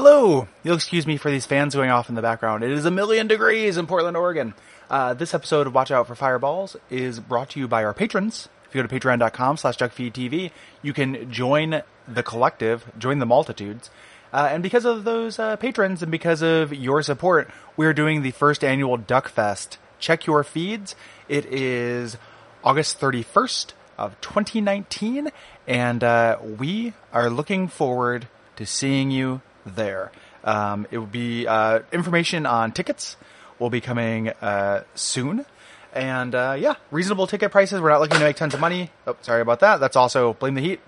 Hello! You'll excuse me for these fans going off in the background. It is a million degrees in Portland, Oregon. Uh, this episode of Watch Out for Fireballs is brought to you by our patrons. If you go to patreon.com slash duckfeedtv, you can join the collective, join the multitudes. Uh, and because of those uh, patrons and because of your support, we are doing the first annual Duck Fest. Check your feeds. It is August 31st of 2019, and uh, we are looking forward to seeing you there. Um, it will be uh, information on tickets will be coming uh, soon. And uh, yeah, reasonable ticket prices. We're not looking to make tons of money. Oh, sorry about that. That's also blame the heat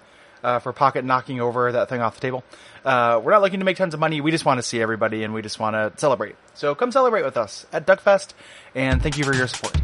uh, for Pocket knocking over that thing off the table. Uh, we're not looking to make tons of money. We just want to see everybody and we just want to celebrate. So come celebrate with us at Duckfest. And thank you for your support.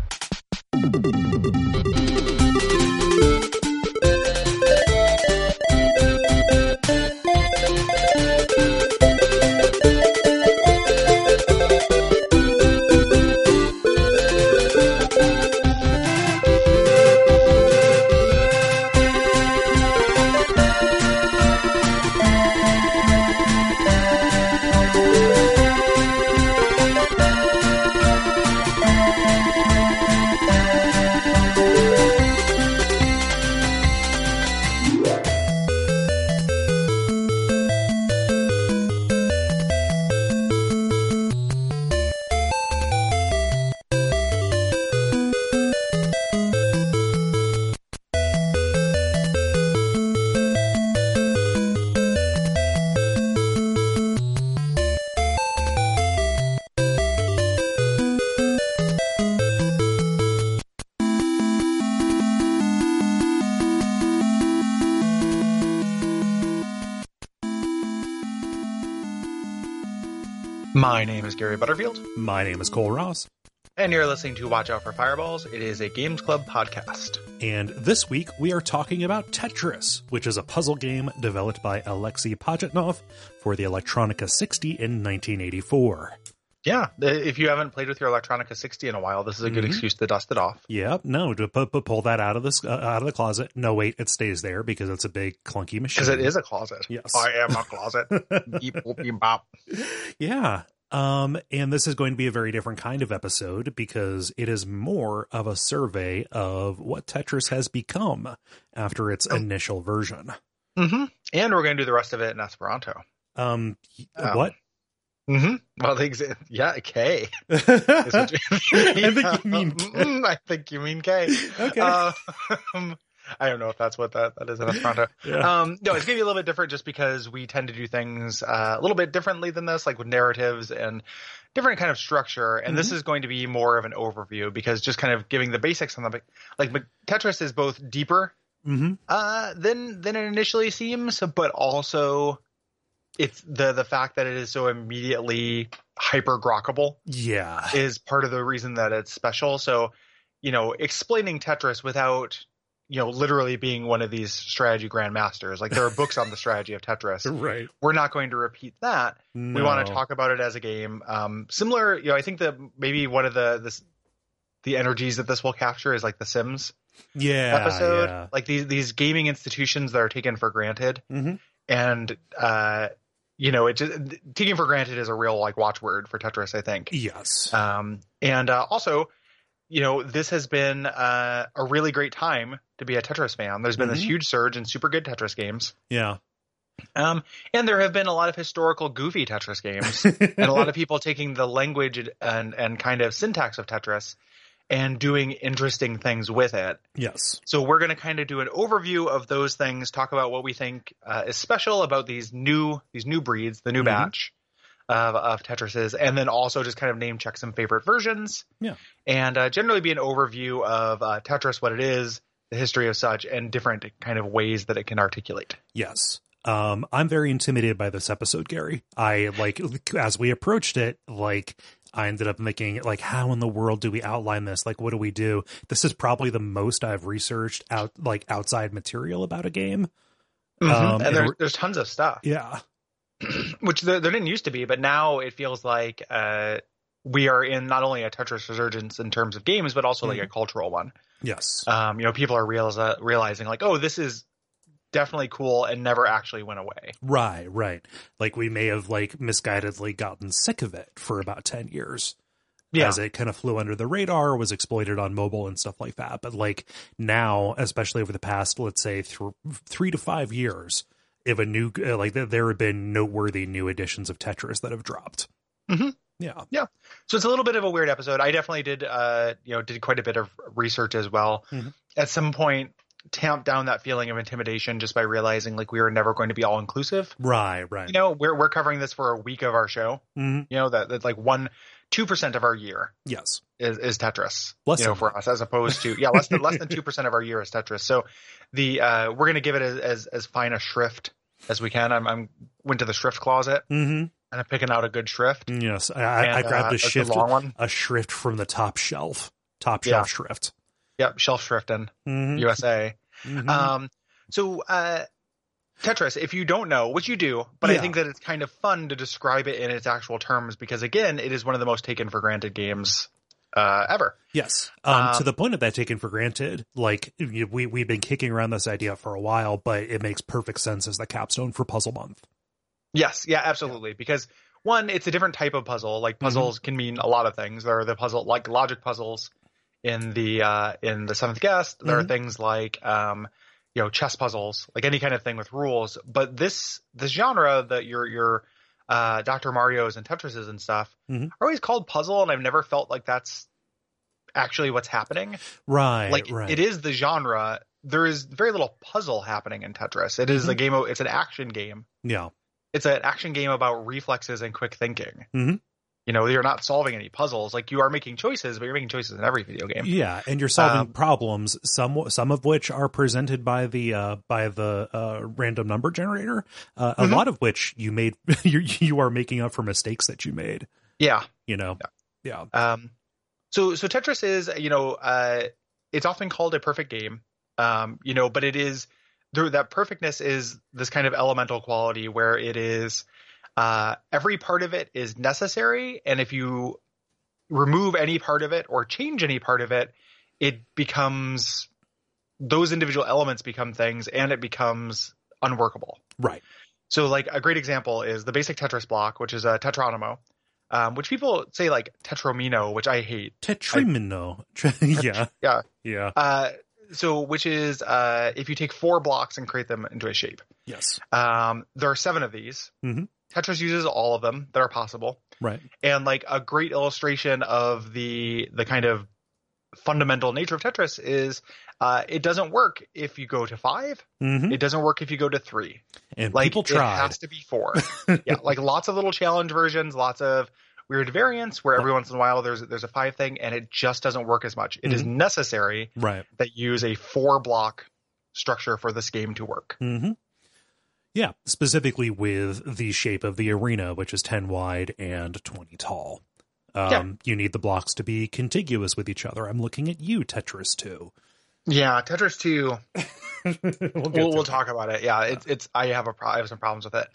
Is Gary Butterfield, My name is Cole Ross, and you're listening to Watch Out for Fireballs. It is a Games Club podcast. and this week we are talking about Tetris, which is a puzzle game developed by Alexei Pajitnov for the Electronica 60 in 1984. Yeah, if you haven't played with your Electronica 60 in a while, this is a good Mhm. excuse to dust it off. Yep, no, to pu- pull that out of this uh, out of the closet. No, wait, it stays there because it's a big clunky machine. Because it is a closet. Yes. I am a closet. Beep, boop, beep, bop. Yeah. Um, and this is going to be a very different kind of episode because it is more of a survey of what Tetris has become after its Oh. initial version. hmm And we're going to do the rest of it in Esperanto. Um, Um, what? hmm Well, the exa- yeah, K. I is what think you mean Mm, I think you mean K. okay. Uh, um, I don't know if that's what that, that is in Esperanto. yeah. Um, no, it's going to be a little bit different just because we tend to do things uh, a little bit differently than this, like with narratives and different kind of structure. And this is going to be more of an overview because just kind of giving the basics on the like Tetris is both deeper hmm uh, than than it initially seems, but also it's the the fact that it is so immediately hyper grockable. Yeah. is part of the reason that it's special. So, you know, explaining Tetris without, you know, literally being one of these strategy grandmasters. Like there are books on the strategy of Tetris. Right. We're not going to repeat that. We want to talk about it as a game. Um, similar, you know, I think that maybe one of the this the energies that this will capture is like the Sims yeah, episode. Yeah. Like these these gaming institutions that are taken for granted hmm and uh you know, it just taking for granted is a real like watchword for Tetris, I think. Yes. Um, and uh, also, you know, this has been uh, a really great time to be a Tetris fan. There's been this Mhm. huge surge in super good Tetris games. yeah. Um, and there have been a lot of historical goofy Tetris games and a lot of people taking the language and, and kind of syntax of Tetris and doing interesting things with it. yes. So we're going to kind of do an overview of those things, talk about what we think uh, is special about these new these new breeds, the new Mhm. batch of, of Tetrises, and then also just kind of name check some favorite versions. Yeah. and uh, generally be an overview of uh, Tetris, what it is, the history of such, and different kind of ways that it can articulate. Yes. Um, I'm very intimidated by this episode, Gary. I like as we approached it, like I ended up thinking, like, how in the world do we outline this? Like, what do we do? This is probably the most I've researched out like outside material about a game. Um, and there's there's tons of stuff. Yeah. which there, there didn't used to be, but now it feels like uh, we are in not only a Tetris resurgence in terms of games, but also like a cultural one. Yes. Um, you know, people are realize, realizing like, oh, this is definitely cool and never actually went away. Right, right. Like we may have like misguidedly gotten sick of it for about 10 years. Yeah. As it kind of flew under the radar, was exploited on mobile and stuff like that. But like now, especially over the past, let's say th- three to five years, if a new, like there- there have been noteworthy new editions of Tetris that have dropped. Mhm. Yeah. Yeah. So it's a little bit of a weird episode. I definitely did, uh, you know, did quite a bit of research as well. Mhm. At some point, tamped down that feeling of intimidation just by realizing like we were never going to be all inclusive. Right, right. You know, we're we're covering this for a week of our show. Mhm. You know that that's like one two percent of our year Yes. is, is Tetris. Less you know, than for us as opposed to yeah, less than less than two percent of our year is Tetris. So the uh, we're gonna give it as, as as fine a shrift as we can. I'm I'm went to the shrift closet hmm and I'm picking out a good shrift. Yes. I, I, I grabbed uh, a shift, a shrift from the top shelf, top Yeah. shelf shrift. Yep, shelf shrifting Mhm. USA. Mhm. Um, so uh, Tetris, if you don't know, which you do, but I think that it's kind of fun to describe it in its actual terms because again, it is one of the most taken for granted games uh, ever. Yes. Um, to Um, the point of that taken for granted, like we we've been kicking around this idea for a while, but it makes perfect sense as the capstone for Puzzle Month. Yes, yeah, absolutely. Because one, it's a different type of puzzle. Like puzzles can mean a lot of things. There are the puzzle like logic puzzles in the uh in the seventh guest. There are Mhm. things like um you know chess puzzles, like any kind of thing with rules. But this this genre that your your uh Dr. Mario's and Tetrises and stuff Mhm. are always called puzzle, and I've never felt like that's actually what's happening. Right. like right. it is the genre. There is very little puzzle happening in Tetris. It is a Mhm. game. Of, it's an action game Yeah. It's an action game about reflexes and quick thinking. Mhm. You know, you're not solving any puzzles. Like you are making choices, but you're making choices in every video game. Yeah, and you're solving Um, problems. Some some of which are presented by the uh, by the uh, random number generator. Uh, Mhm. A lot of which you made you you are making up for mistakes that you made. Yeah. You know. Yeah. Um, so so Tetris is you know uh, it's often called a perfect game. Um, you know, but it is there that perfectness is this kind of elemental quality where it is uh, every part of it is necessary, and if you remove any part of it or change any part of it, it becomes those individual elements become things, and it becomes unworkable. Right. So, like a great example is the basic Tetris block, which is a tetronomo, um, which people say like tetromino, which I hate. Tetrimino. yeah. Yeah. Yeah. Uh, so, which is uh, if you take four blocks and create them into a shape. Yes. Um, there are seven of these. Mm-hmm. Tetris uses all of them that are possible, Right. and like a great illustration of the the kind of fundamental nature of Tetris is uh, it doesn't work if you go to five. mm-hmm. It doesn't work if you go to three. And Like people try. it has to be four. yeah, like lots of little challenge versions, lots of weird variants where every once in a while there's there's a five thing and it just doesn't work as much. It is Mm-hmm. necessary Right. that you use a four block structure for this game to work. hmm Yeah, specifically with the shape of the arena, which is 10 wide and 20 tall. Um, Yeah. You need the blocks to be contiguous with each other. I'm looking at you, Tetris 2. Yeah, Tetris 2 we'll we'll, we'll talk about it. Yeah, it's it's I have a pro- I have some problems with it.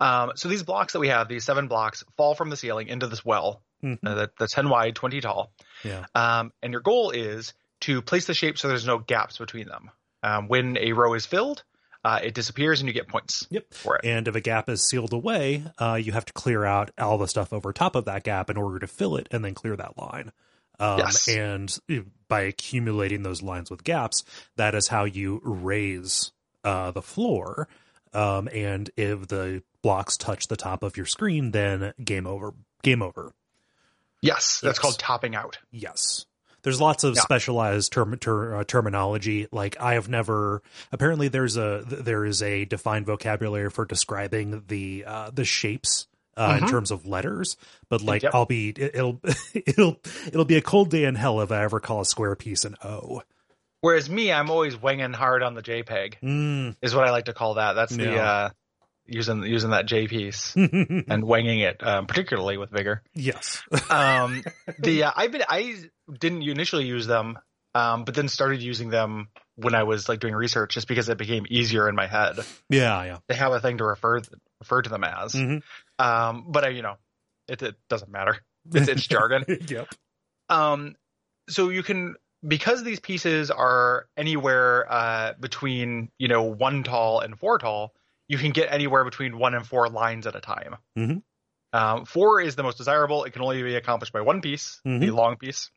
Um, so these blocks that we have, these seven blocks, fall from the ceiling into this well Mhm. uh, that, that's ten wide, twenty tall. Yeah. Um, and your goal is to place the shape so there's no gaps between them. Um, when a row is filled, uh, it disappears and you get points Yep. for it. And if a gap is sealed away, uh, you have to clear out all the stuff over top of that gap in order to fill it and then clear that line. Um, Yes. And by accumulating those lines with gaps, that is how you raise uh, the floor. Um, and if the blocks touch the top of your screen, then game over. Game over. Yes, that's Yes. called topping out. Yes. There's lots of Yeah. specialized term, ter, uh, terminology. Like I have never. Apparently, there's a there is a defined vocabulary for describing the uh, the shapes uh, in Mhm. terms of letters. But like, Yep. I'll be it, it'll it'll it'll be a cold day in hell if I ever call a square piece an O. Whereas me, I'm always winging hard on the JPEG. Mm. Is what I like to call that. That's the uh, using using that J piece and winging it, um, particularly with vigor. yes. um the uh, i've been i didn't initially use them um but then started using them when i was like doing research just because it became easier in my head yeah. Yeah. to have a thing to refer refer to them as Mhm. Um but i you know it, it doesn't matter it's, it's jargon yep. um so you can because these pieces are anywhere uh, between you know one tall and four tall, you can get anywhere between one and four lines at a time. Mhm. Um, four is the most desirable. It can only be accomplished by one piece, the Mhm. long piece,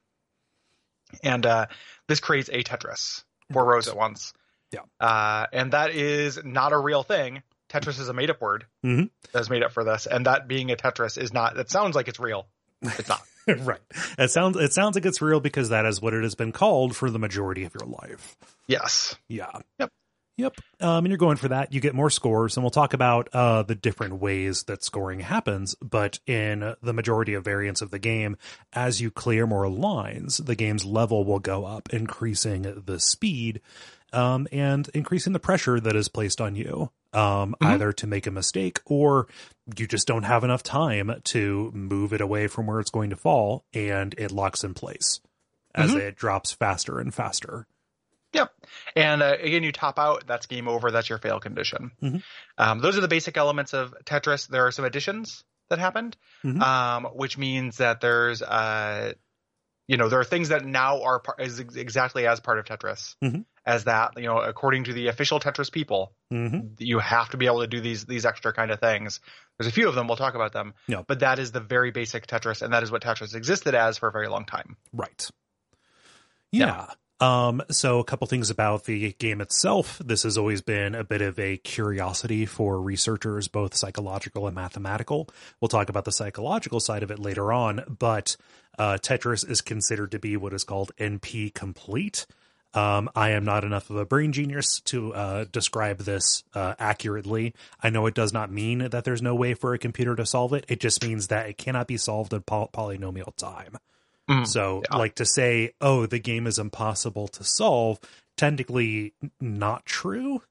and uh, this creates a Tetris, four rows at once. Yeah. uh, and that is not a real thing. Tetris is a made-up word Mhm. that's made up for this, and that being a Tetris is not. It sounds like it's real. It's not. right. It sounds it sounds like it's real because that is what it has been called for the majority of your life. yes. Yeah. Yep. Yep. Um, and you're going for that. You get more scores, and we'll talk about uh, the different ways that scoring happens. But in the majority of variants of the game, as you clear more lines, the game's level will go up, increasing the speed um, and increasing the pressure that is placed on you, um, Mhm. either to make a mistake or you just don't have enough time to move it away from where it's going to fall, and it locks in place as Mhm. it drops faster and faster. Yep. And uh, again, you top out. That's game over. That's your fail condition. Mhm. Um, those are the basic elements of Tetris. There are some additions that happened, Mhm. um, which means that there's, uh, you know, there are things that now are par- is exactly as part of Tetris Mhm. as that. You know, according to the official Tetris people, hmm you have to be able to do these these extra kind of things. There's a few of them. We'll talk about them. Yeah. But that is the very basic Tetris, and that is what Tetris existed as for a very long time. Right. Yeah. Um, so a couple things about the game itself. This has always been a bit of a curiosity for researchers, both psychological and mathematical. We'll talk about the psychological side of it later on, but uh, Tetris is considered to be what is called NP complete. Um, I am not enough of a brain genius to uh, describe this uh, accurately. I know it does not mean that there's no way for a computer to solve it. It just means that it cannot be solved in poly- polynomial time. Mm. So, Yeah. like to say, oh, the game is impossible to solve, technically not true.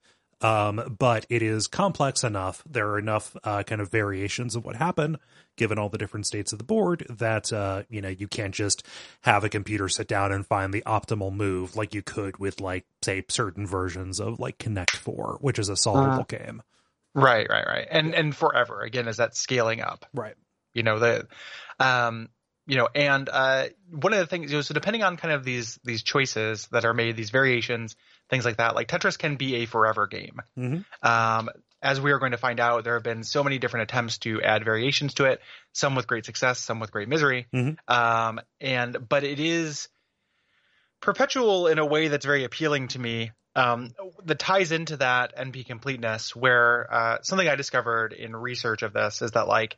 Um, but it is complex enough. There are enough uh, kind of variations of what happened, given all the different states of the board, that uh, you know you can't just have a computer sit down and find the optimal move like you could with like say certain versions of like Connect Four, which is a solvable game. Right, right, right. And and forever again is that scaling up. Right. you know the um you know and uh one of the things you know so depending on kind of these these choices that are made these variations things like that like tetris can be a forever game Mhm. um as we are going to find out there have been so many different attempts to add variations to it some with great success some with great misery Mhm. um and but it is perpetual in a way that's very appealing to me um, that ties into that NP completeness, where uh, something I discovered in research of this is that like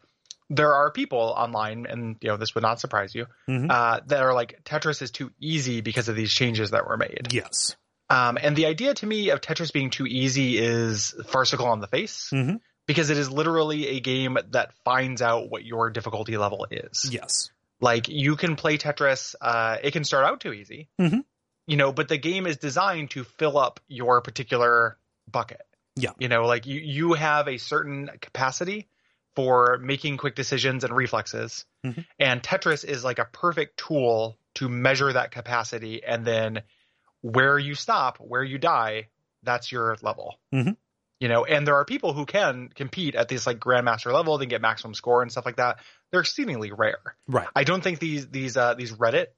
there are people online, and you know this would not surprise you, Mhm. uh, that are like Tetris is too easy because of these changes that were made. Yes. Um, and the idea to me of Tetris being too easy is farcical on the face Mhm. because it is literally a game that finds out what your difficulty level is Yes. like you can play tetris uh it can start out too easy Mhm. you know but the game is designed to fill up your particular bucket Yeah. you know like you you have a certain capacity for making quick decisions and reflexes Mhm. and tetris is like a perfect tool to measure that capacity and then where you stop where you die that's your level Mhm. you know and there are people who can compete at this like grandmaster level they get maximum score and stuff like that they're exceedingly rare Right. I don't think these these uh, these Reddit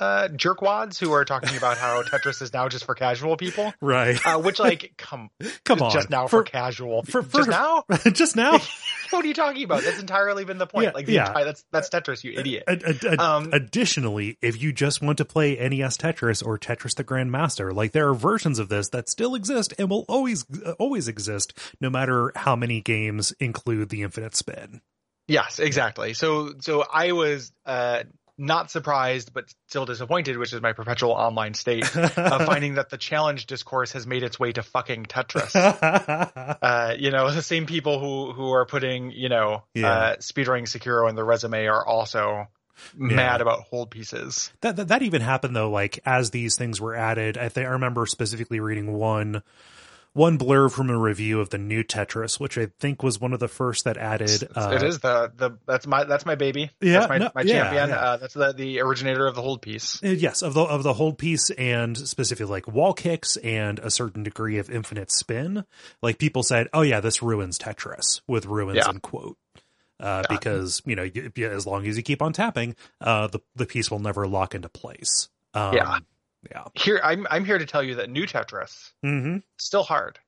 uh, jerkwads who are talking about how Tetris is now just for casual people, Right. uh, which like come Come on. just now for, casual for- people. just now. just now. What are you talking about? That's entirely been the point. Yeah, like the yeah. entire, that's that's Tetris, you idiot. Ad- ad- ad- Um, additionally, if you just want to play NES Tetris or Tetris the Grandmaster, like there are versions of this that still exist and will always uh, always exist, no matter how many games include the infinite spin. Yes, exactly. So so I was uh, not surprised, but still disappointed, which is my perpetual online state of finding that the challenge discourse has made its way to fucking Tetris. uh, you know, the same people who who are putting, you know, Yeah. uh, speedrunning Sekiro in the resume are also mad about hold pieces. that, that that even happened though like as these things were added i think i remember specifically reading one one blurb from a review of the new tetris which i think was one of the first that added uh, it is the the that's my that's my baby. Yeah, that's my, no, my yeah, champion. yeah. Uh, that's the the originator of the hold piece. uh, yes of the of the hold piece and specifically like wall kicks and a certain degree of infinite spin like people said oh yeah this ruins tetris with ruins Yeah. in quote uh, Yeah. because you know you, as long as you keep on tapping uh, the the piece will never lock into place um, Yeah. Yeah. Here, I'm I'm here to tell you that new Tetris Mm-hmm. still hard.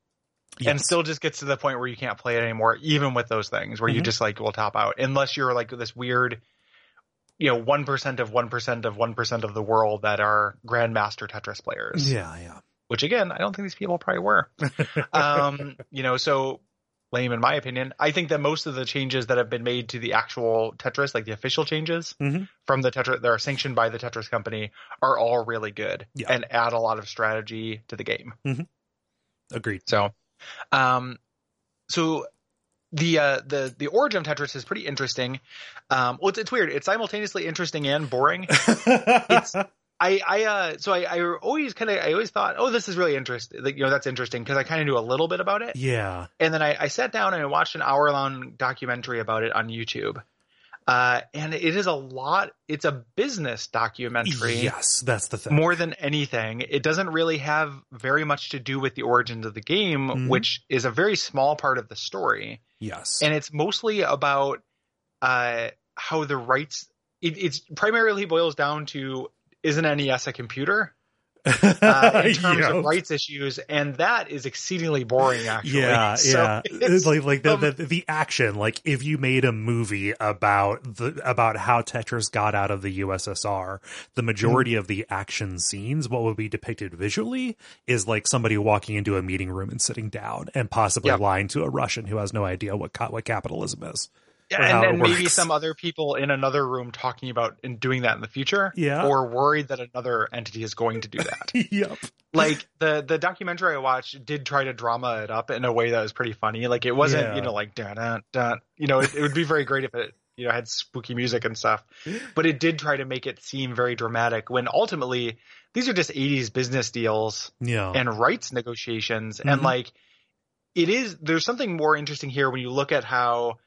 and still just gets to the point where you can't play it anymore, even with those things where you Mhm. just like will top out unless you're like this weird, you know, one percent of one percent of one percent of the world that are grandmaster Tetris players. Yeah, yeah. Which again, I don't think these people probably were. um, you know, so lame in my opinion. I think that most of the changes that have been made to the actual Tetris, like the official changes Mhm. from the Tetris that are sanctioned by the Tetris company, are all really good Yeah. and add a lot of strategy to the game. Agreed. So, um, so the uh, the the origin of Tetris is pretty interesting. Um, well, it's, it's weird. It's simultaneously interesting and boring. I I uh, so I, I always kind of I always thought, oh, this is really interesting. Like, you know, that's interesting because I kind of knew a little bit about it. yeah. And then I, I sat down and I watched an hour long documentary about it on YouTube. Uh, and it is a lot. It's a business documentary Yes, that's the thing. more than anything. It doesn't really have very much to do with the origins of the game, Mhm. which is a very small part of the story. yes. And it's mostly about uh, how the rights. It, it's primarily boils down to is an NES a computer uh, in terms of rights issues, and that is exceedingly boring. Actually, Yeah, So yeah. it's- like like the, um, the the action. Like if you made a movie about the about how Tetris got out of the USSR, the majority of the action scenes, what would be depicted visually, is like somebody walking into a meeting room and sitting down, and possibly Yeah. lying to a Russian who has no idea what what capitalism is. Yeah, and then maybe some other people in another room talking about and doing that in the future. Yeah. Or worried that another entity is going to do that. yep. like the the documentary I watched did try to drama it up in a way that was pretty funny. Like it wasn't, Yeah. you know, like dun dun dun. You know, it, it would be very great if it you know had spooky music and stuff. But it did try to make it seem very dramatic when ultimately these are just 80s business deals Yeah. and rights negotiations and Mhm. like it is there's something more interesting here when you look at how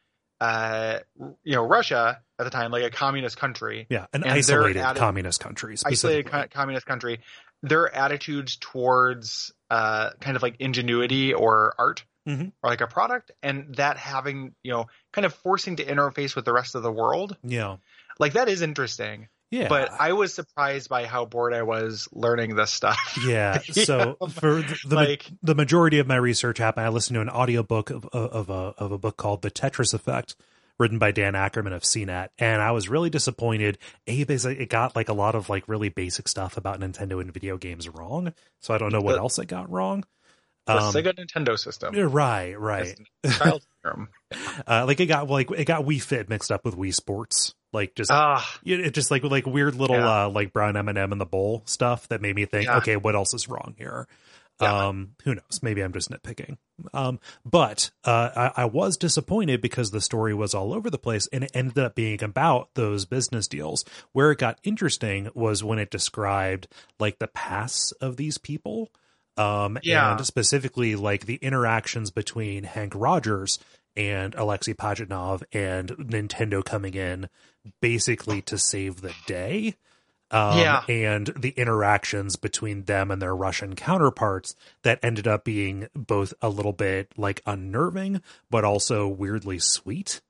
uh you know Russia at the time like a communist country yeah. An and isolated added- communist country. isolated co- communist country their attitudes towards uh kind of like ingenuity or art Mhm. or like a product and that having you know kind of forcing to interface with the rest of the world Yeah. like that is interesting Yeah. but I was surprised by how bored I was learning this stuff Yeah. So for the, like the majority of my research happened, I listened to an audiobook of, of, of a, of a book called The Tetris Effect, written by Dan Ackerman of CNET. And I was really disappointed. A, because it got like a lot of like really basic stuff about Nintendo and video games wrong. So I don't know what The- else it got wrong. the Um, Sega Nintendo system right, right. Child. Uh, like it got like it got Wii Fit mixed up with Wii Sports. Like just Ah, it it just like like weird little Yeah. uh like brown M and m in the bowl stuff that made me think, Yeah. okay, what else is wrong here? Yeah. Um, who knows? Maybe I'm just nitpicking. Um, but uh, I, I was disappointed because the story was all over the place, and it ended up being about those business deals. Where it got interesting was when it described like the pasts of these people. Um, Yeah. and specifically like the interactions between Henk Rogers and Alexei Pajitnov and Nintendo coming in basically to save the day. Um, Yeah. and the interactions between them and their Russian counterparts that ended up being both a little bit like unnerving, but also weirdly sweet.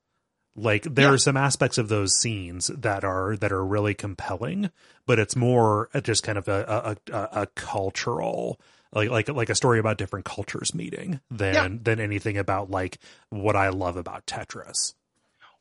Like there Yeah. are some aspects of those scenes that are that are really compelling, but it's more just kind of a a, a, a cultural like like like a story about different cultures meeting than Yeah. than anything about like what I love about Tetris.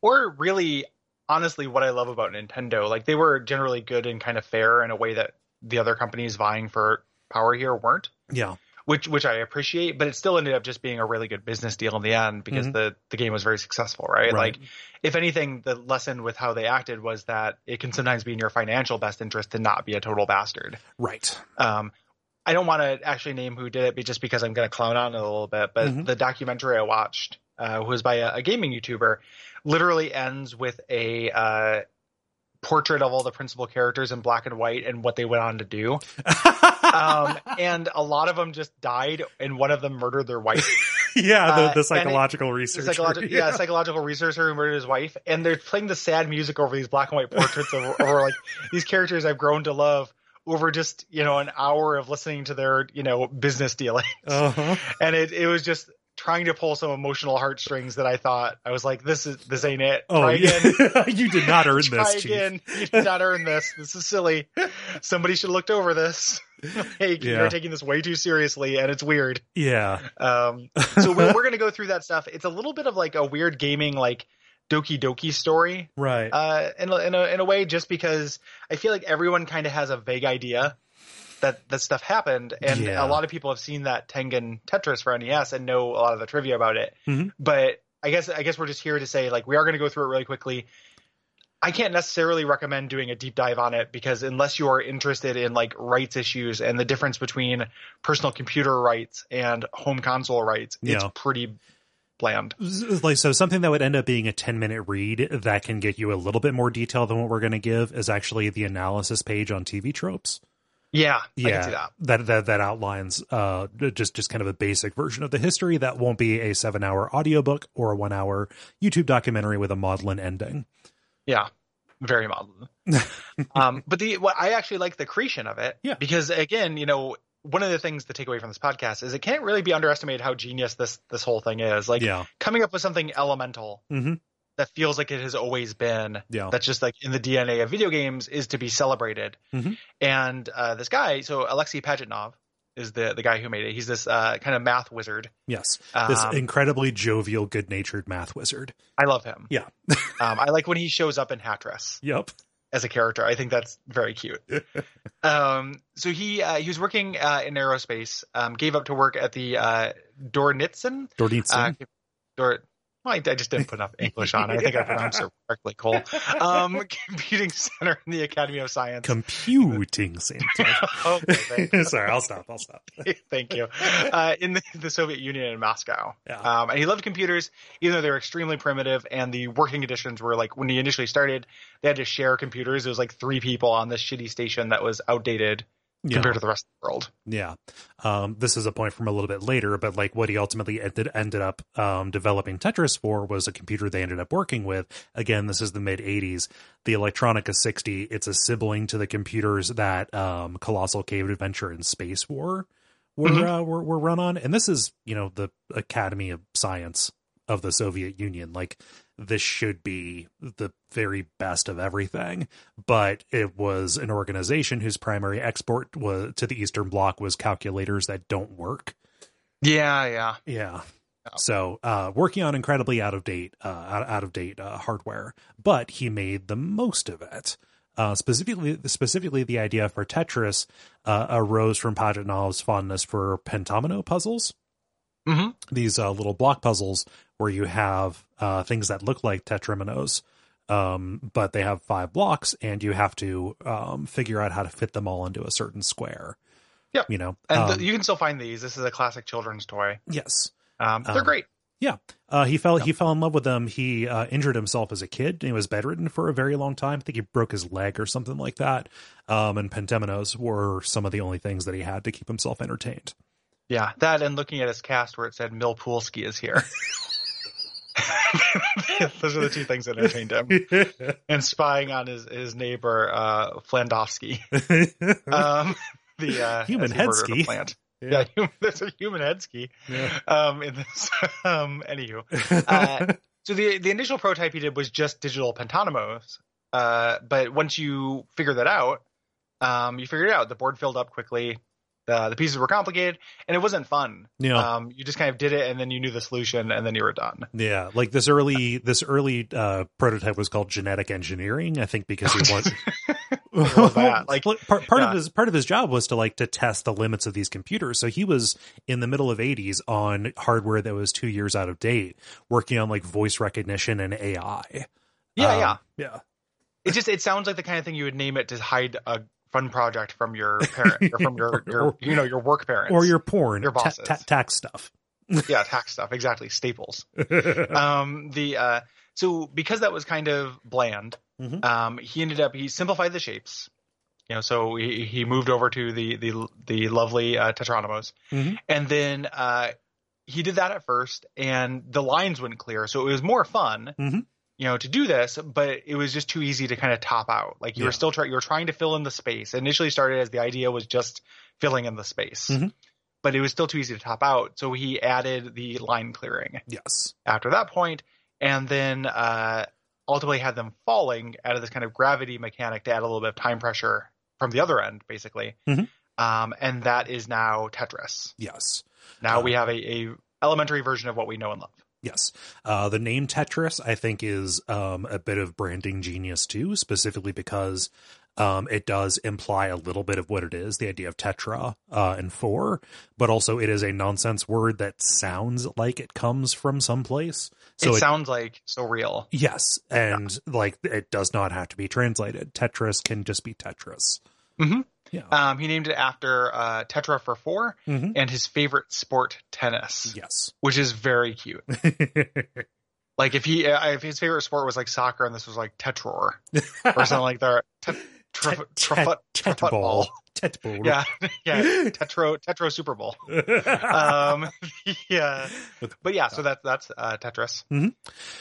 or really, honestly, what I love about Nintendo, like they were generally good and kind of fair in a way that the other companies vying for power here weren't. Yeah, Which, which I appreciate, but it still ended up just being a really good business deal in the end because Mhm. the the game was very successful, right? Right. Like, if anything, the lesson with how they acted was that it can sometimes be in your financial best interest to not be a total bastard. right. Um, I don't want to actually name who did it, but just because I'm going to clown on it a little bit. But Mhm. the documentary I watched uh, was by a, a gaming YouTuber. Literally ends with a uh, portrait of all the principal characters in black and white and what they went on to do. Um, and a lot of them just died, and one of them murdered their wife. yeah, uh, the, and the psychological The research. psychological, yeah, psychological researcher who murdered his wife, and they're playing the sad music over these black and white portraits of over like these characters I've grown to love over just you know an hour of listening to their you know business dealing, Uh-huh. and it it was just trying to pull some emotional heartstrings that I thought I was like, this is this ain't it. Oh, Try again. yeah. you did not earn Try this, again. You did not earn this. This is silly. Somebody should have looked over this. hey, Yeah. you're taking this way too seriously, and it's weird. Yeah. Um, so we're, we're going to go through that stuff. It's a little bit of like a weird gaming, like Doki Doki story, Right. uh, in a, in a in a way, just because I feel like everyone kind of has a vague idea that that stuff happened, and Yeah. a lot of people have seen that Tengen Tetris for NES and know a lot of the trivia about it. Mhm. But I guess I guess we're just here to say like we are going to go through it really quickly. I can't necessarily recommend doing a deep dive on it because unless you are interested in like rights issues and the difference between personal computer rights and home console rights, it's pretty bland. like so something that would end up being a 10 minute read that can get you a little bit more detail than what we're going to give is actually the analysis page on TV tropes. Yeah, I Yeah, can see that. that that that outlines uh just just kind of a basic version of the history that won't be a 7-hour audiobook or a 1-hour YouTube documentary with a maudlin ending. Yeah, very modern. um, but the what I actually like the creation of it. Yeah. Because again, you know, one of the things to take away from this podcast is it can't really be underestimated how genius this this whole thing is. Like yeah. coming up with something elemental Mhm. that feels like it has always been. Yeah. That's just like in the DNA of video games is to be celebrated. Mhm. And uh, this guy, so Alexei Pajitnov is the the guy who made it. He's this uh, kind of math wizard. Yes. This Um, incredibly jovial, good-natured math wizard. I love him. Yeah. um, I like when he shows up in Hatris. Yep. As a character. I think that's very cute. um, so he uh, he was working uh, in aerospace. Um, gave up to work at the uh, Dornitzen. Dornitsen. Uh, Dor- I, I just didn't put enough English on it. I think I pronounced it correctly, Cole. Um, computing center in the Academy of Science. Computing center. okay. Sorry, I'll stop. I'll stop. Thank you. Uh, in the, the Soviet Union in Moscow. Yeah. Um, and he loved computers, even though they were extremely primitive and the working conditions were like when he initially started, they had to share computers. It was like three people on this shitty station that was outdated Yeah. compared to the rest of the world. Yeah. Um, this is a point from a little bit later, but like what he ultimately ended, ended up um, developing Tetris for was a computer they ended up working with. Again, this is the mid 80s. The Electronica 60, it's a sibling to the computers that um, Colossal Cave Adventure and Space War were, Mhm. uh, were, were run on. And this is, you know, the Academy of Science of the Soviet Union. Like, this should be the very best of everything but it was an organization whose primary export was to the eastern bloc was calculators that don't work. Yeah, yeah. yeah. So uh working on incredibly out of date uh out, out of date uh, hardware but he made the most of it. Uh, specifically, specifically, the idea for Tetris uh, arose from Pajitnov's fondness for pentomino puzzles. Hmm these uh, little block puzzles where you have uh, things that look like tetrominoes, um, but they have five blocks, and you have to um, figure out how to fit them all into a certain square. Yeah, You know, And um, th- you can still find these. This is a classic children's toy. yes. Um, they're Um, great. Uh, he fell he fell in love with them. He uh, injured himself as a kid. He was bedridden for a very long time. I think he broke his leg or something like that. Um, and pentominoes were some of the only things that he had to keep himself entertained. Yeah, that and looking at his cast where it said Milpulski is here. Those are the two things that entertained him. And spying on his, his neighbor, uh, Flandowski. Um, the, uh, Human as he murdered a headski. Plant. Yeah, human, there's a human head ski. Yeah. Um, in this, um, anywho. Uh, so the the initial prototype he did was just digital pentominoes. Uh, but once you figure that out, um, you figured it out. The board filled up quickly. The the pieces were complicated, and it wasn't fun. Yeah. Um, you just kind of did it, and then you knew the solution, and then you were done. Yeah, like this early this early uh, prototype was called genetic engineering. I think because he wanted was? Like, part, part yeah. of his part of his job was to like to test the limits of these computers. So he was in the middle of 80s on hardware that was two years out of date, working on like voice recognition and AI. yeah, Um, yeah. yeah, It just it sounds like the kind of thing you would name it to hide a fun project from your parent or from your your Or- you know your work parents or your porn, Your bosses. ta- tax stuff. yeah tax stuff exactly staples. um the uh so because that was kind of bland Mhm. um he ended up he simplified the shapes you know so he, he moved over to the the the lovely uh, tetronomos Mhm. and then uh he did that at first and the lines wouldn't clear so it was more fun Mhm. You know to do this but it was just too easy to kind of top out like you Yeah. were still trying you were trying to fill in the space It initially started as the idea was just filling in the space Mhm. but it was still too easy to top out. So he added the line clearing Yes. after that point, and then uh, ultimately had them falling out of this kind of gravity mechanic to add a little bit of time pressure from the other end, basically. Mhm. Um, and that is now Tetris. Yes. Now Uh, we have a, a elementary version of what we know and love. Yes. Uh, the name Tetris, I think, is um, a bit of branding genius too, specifically because um, it does imply a little bit of what it is the idea of tetra uh, and four, but also it is a nonsense word that sounds like it comes from someplace. So it, it, sounds like so real. yes, and like it does not have to be translated. Tetris can just be Tetris. Mhm. Yeah. Um, he named it after uh, Tetra for 4 Mhm. and his favorite sport, tennis, Yes. which is very cute. Like if he uh, if his favorite sport was like soccer and this was like Tetror or something like that. Tet- tref- tref- Tet trefut ball. ball. Tet ball. Yeah, yeah. Tetro Tetro Super Bowl. Um, yeah, but yeah. So that's that's uh, Tetris. Mhm.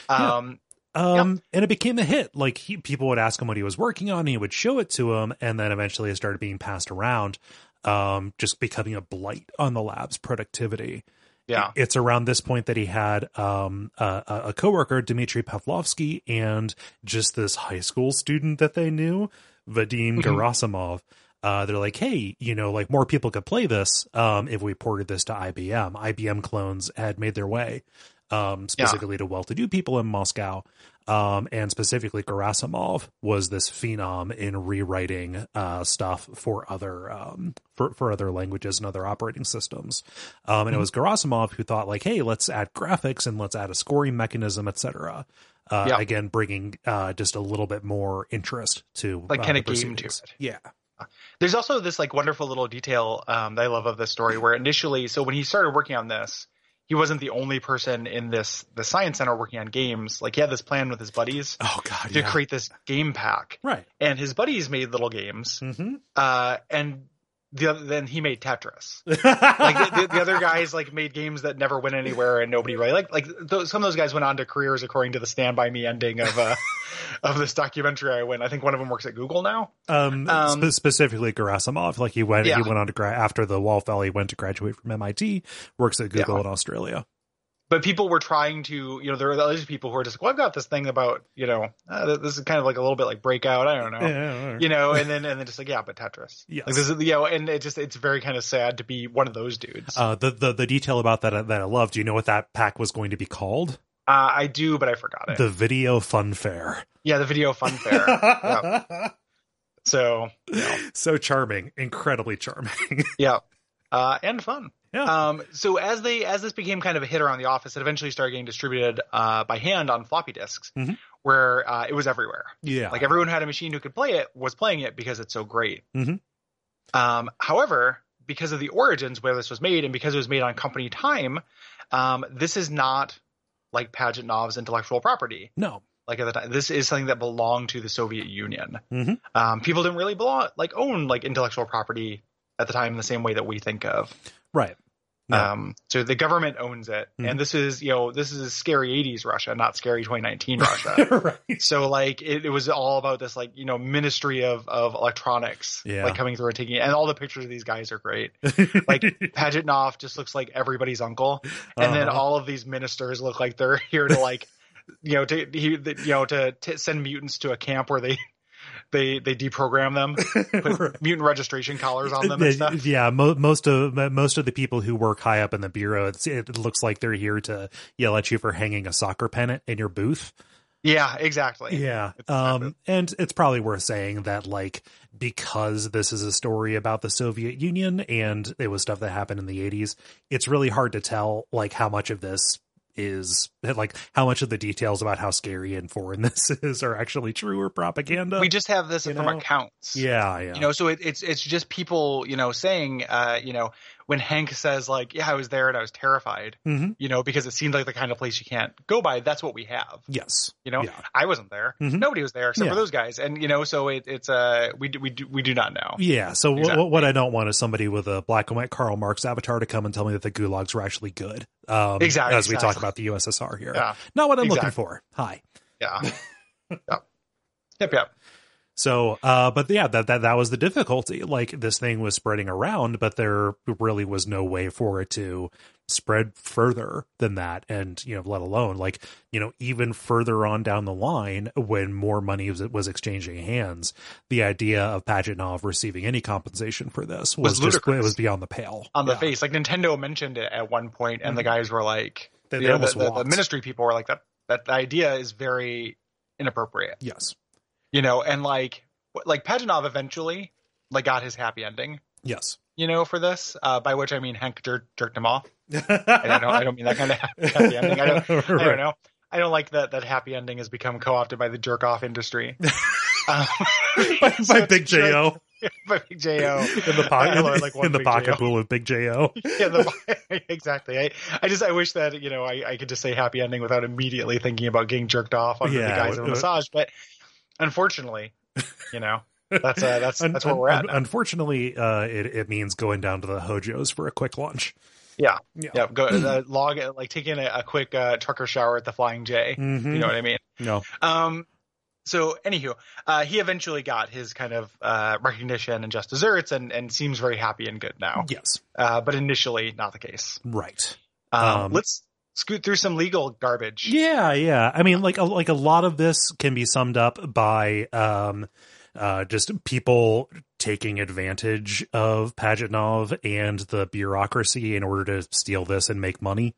Um, Um, and it became a hit. Like he, people would ask him what he was working on, and he would show it to him, and then eventually it started being passed around, um, just becoming a blight on the lab's productivity. yeah. It's around this point that he had um, a, a coworker, Dmitry Pavlovsky, and just this high school student that they knew, Vadim Mhm. Gerasimov. Uh, they're like, hey, you know, like more people could play this um, if we ported this to IBM. IBM clones had made their way um, specifically to well-to-do people in Moscow. Um, and specifically, Gerasimov was this phenom in rewriting uh, stuff for other um, for for other languages and other operating systems. Um, and it was Gerasimov who thought like, hey, let's add graphics and let's add a scoring mechanism, etc. Uh, Yeah. Again, bringing uh, just a little bit more interest to Like uh, kinda game to it. Yeah. There's also this like wonderful little detail um, that I love of this story where initially, so when he started working on this, he wasn't the only person in this the science center working on games. Like he had this plan with his buddies Oh God. to yeah. create this game pack, right. and his buddies made little games, Mm-hmm. uh, and the other, then he made Tetris. like the, the, the other guys like made games that never went anywhere and nobody really like like those, some of those guys went on to careers according to the Stand by Me ending of uh of this documentary I went. I think one of them works at Google now. Um, Um, spe- specifically Gerasimov, like he went, Yeah. he went on to gra- after the wall fell, he went to graduate from MIT, works at Google Yeah. in Australia. But people were trying to, you know, there are other people who are just like, well, I've got this thing about, you know, uh, this is kind of like a little bit like breakout. I don't know. You know, and then and then just like yeah, but Tetris. Yeah, Like this is you know, and it just it's very kind of sad to be one of those dudes. Uh, Uh, the, the the detail about that that I love. Do you know what that pack was going to be called? I do, but I forgot it. The Video Fun Fair. yeah, the video fun fair. yeah. So you know, So charming, incredibly charming. yeah, uh, and fun. Yeah. Um, so as they as this became kind of a hit around the office, it eventually started getting distributed uh, by hand on floppy disks, Mhm. where uh, it was everywhere. yeah. Like everyone who had a machine who could play it was playing it because it's so great. Mhm. Um, however, because of the origins where this was made and because it was made on company time, um, this is not like Pajitnov's intellectual property. no. Like at the time, this is something that belonged to the Soviet Union. Mhm. Um, people didn't really belong, like own like intellectual property at the time in the same way that we think of. Right. No. Um, so the government owns it, Mhm. and this is you know this is scary '80s Russia, not scary 2019 Russia. right. So like it, it was all about this like you know ministry of of electronics Yeah. like coming through and taking and all the pictures of these guys are great. Like Pajitnov just looks like everybody's uncle, and then Uh-huh. all of these ministers look like they're here to like you know to he, you know to, to send mutants to a camp where they they they deprogram them, put mutant registration collars on them and stuff. Yeah, mo- most of most of the people who work high up in the bureau, it's, it looks like they're here to yell at you for hanging a soccer pennant in your booth. Yeah, exactly. Yeah. Um, and it's probably worth saying that, like, because this is a story about the Soviet Union and it was stuff that happened in the 80s, it's really hard to tell, like, how much of this is, like, how much of the details about how scary and foreign this is are actually true or propaganda. We just have this from know? accounts. yeah, yeah. You know, so it, it's it's just people, you know, saying, uh, you know, when Henk says like, "Yeah, I was there and I was terrified," hmm you know, because it seemed like the kind of place you can't go by. That's what we have. Yes. You know, Yeah. I wasn't there. Mhm. Nobody was there except Yeah. for those guys, and you know, so it, it's uh, we do, we do we do not know. Yeah. So Exactly. what I don't want is somebody with a black and white Karl Marx avatar to come and tell me that the gulags were actually good. Um, Exactly, As we talk about the USSR here. Yeah. Not what I'm looking for. Hi. Yeah. yep. Yep. Yep. So, uh, but yeah, that, that, that was the difficulty. Like this thing was spreading around, but there really was no way for it to spread further than that. And, you know, let alone like, you know, even further on down the line when more money was, was exchanging hands, the idea of Pajitnov receiving any compensation for this was, Was just, ludicrous. it was beyond the pale. on the Yeah. face. Like Nintendo mentioned it at one point, and the guys were like, They- they know, the, the, the ministry people were like, that that the idea is very inappropriate, Yes. You know, and like like Pajitnov eventually like got his happy ending, Yes. you know, for this. Uh, by which I mean Henk jer- jerked him off. I don't I don't mean that kind of happy ending. I don't, I don't know. I don't like that that happy ending has become co opted by the jerk off industry. um, by, so by Big Jo by Big Jo. in the pocket like in the pocket pool with Big Jo. yeah, the, exactly. I, I just I wish that you know I, I could just say happy ending without immediately thinking about getting jerked off under Yeah, the guise of a uh, massage. But unfortunately, you know that's uh, that's that's where we're at. now. unfortunately, uh, it it means going down to the Hojos for a quick lunch. Yeah, Yeah. yeah. Go uh, log like taking a, a quick uh, trucker shower at the Flying J. Mhm. You know what I mean? No. Um, so anywho, uh, he eventually got his kind of uh, recognition and just desserts, and and seems very happy and good now. Yes. Uh, but initially, not the case. Right. Um, Um, let's scoot through some legal garbage. Yeah, yeah. I mean, like a, like a lot of this can be summed up by um, uh, just people taking advantage of Pajitnov and the bureaucracy in order to steal this and make money.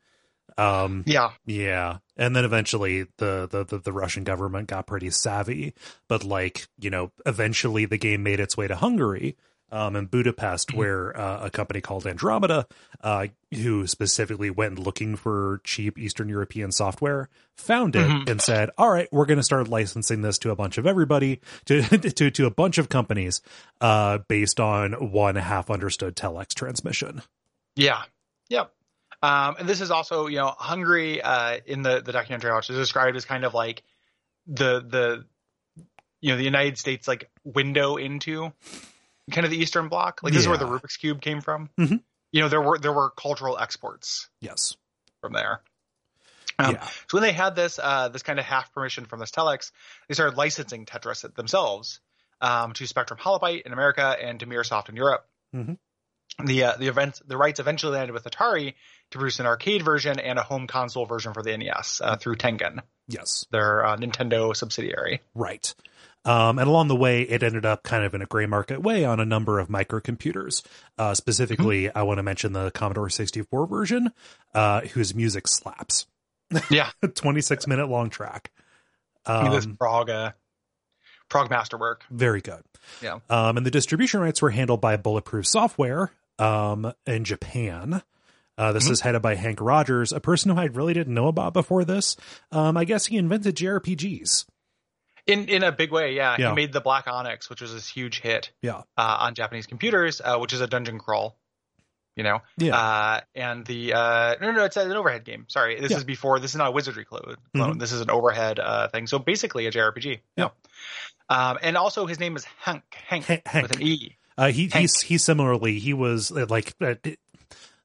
Um, Yeah. yeah, and then eventually the, the the the Russian government got pretty savvy, but like you know, eventually the game made its way to Hungary. Um, in Budapest, where uh, a company called Andromeda, uh, who specifically went looking for cheap Eastern European software, found it Mhm. and said, "All right, we're going to start licensing this to a bunch of everybody, to to to a bunch of companies, uh, based on one half understood telex transmission." Yeah. Yep. Um, and this is also, you know, Hungary uh, in the the documentary I watched is described as kind of like the the you know the United States like window into kind of the Eastern Bloc. Like this is where the Rubik's cube came from. Mhm. You know, there were there were cultural exports Yes. from there. Um, yeah. So when they had this uh, this kind of half permission from this telex, they started licensing Tetris themselves um, to Spectrum Holobyte in America and to Mirrorsoft in Europe. Mhm. The uh, the event the rights eventually landed with Atari to produce an arcade version and a home console version for the NES uh, through Tengen, Yes. their uh, Nintendo subsidiary. Right. Um, and along the way, it ended up kind of in a gray market way on a number of microcomputers. Uh, specifically, Mm-hmm. I want to mention the Commodore 64 version, uh, whose music slaps. Yeah, 26 minute long track. this Um, Prague uh, Prague masterwork. very good. Yeah. Um, and the distribution rights were handled by Bulletproof Software um, in Japan. Uh, this Mhm. is headed by Henk Rogers, a person who I really didn't know about before this. Um, I guess he invented JRPGs. In in a big way, yeah. Yeah. He made the Black Onyx, which was this huge hit Yeah. uh, on Japanese computers, uh, which is a dungeon crawl. You know, Yeah. Uh, and the uh, no, no, no, it's an overhead game. Sorry, this Yeah. is before. This is not a wizardry clone. clone. This is an overhead uh, thing. So basically, a JRPG. Yeah. Um, and also, his name is Hank. Hank, Han- Hank. with an E. Uh, he Hank. he's he similarly he was uh, like uh,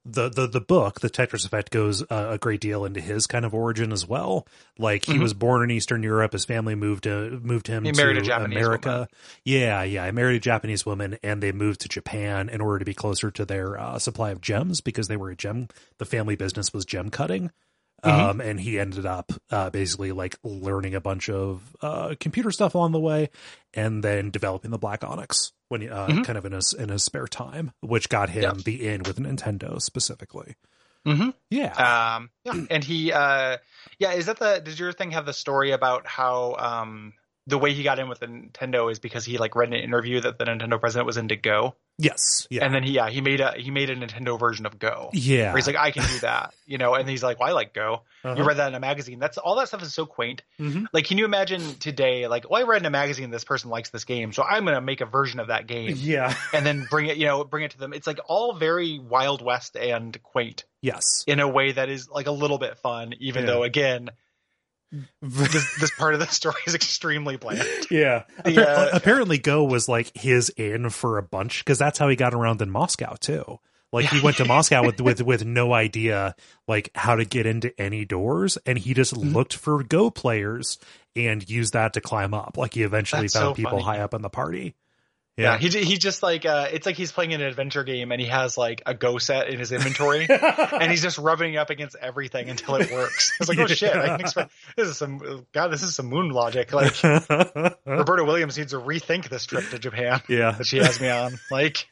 the the the book the Tetris Effect goes uh, a great deal into his kind of origin as well. Like he Mhm. was born in Eastern Europe. His family moved to moved him He to married a Japanese America. woman. Yeah, yeah. I married a Japanese woman, and they moved to Japan in order to be closer to their uh, supply of gems because they were a gem. The family business was gem cutting. Mhm. Um, and he ended up uh, basically like learning a bunch of uh, computer stuff along the way, and then developing the Black Onyx when he, uh, Mhm. kind of in his in his spare time, which got him Yeah. the in with Nintendo specifically. Mm-hmm. Yeah, Um, yeah, and he, uh, yeah, is that the? Did your thing have the story about how um the way he got in with the Nintendo is because he like read an interview that the Nintendo president was into Go, yes, yeah, and then he yeah he made a he made a Nintendo version of Go. yeah. Where he's like, I can do that, you know, and he's like, well, I like Go. Uh-huh. You read that in a magazine. That's all that stuff is so quaint. Mhm. Like, can you imagine today, like, well, I read in a magazine this person likes this game, so I'm going to make a version of that game Yeah. and then bring it, you know, bring it to them. It's like all very Wild West and quaint Yes. in a way that is like a little bit fun, even Yeah. though, again, this, this part of the story is extremely bland. yeah. The, uh, apparently, Go was like his in for a bunch because that's how he got around in Moscow too. Like he went to Moscow with with with no idea like how to get into any doors, and he just Mm-hmm. looked for Go players and used that to climb up. Like he eventually That's found so people funny. high up in the party. Yeah, Yeah, he he just like uh, it's like he's playing an adventure game and he has like a go set in his inventory and he's just rubbing it up against everything until it works. It's like oh shit, I can expect this is some god, this is some moon logic. Like Roberta Williams needs to rethink this trip to Japan yeah, that she has me on. Like,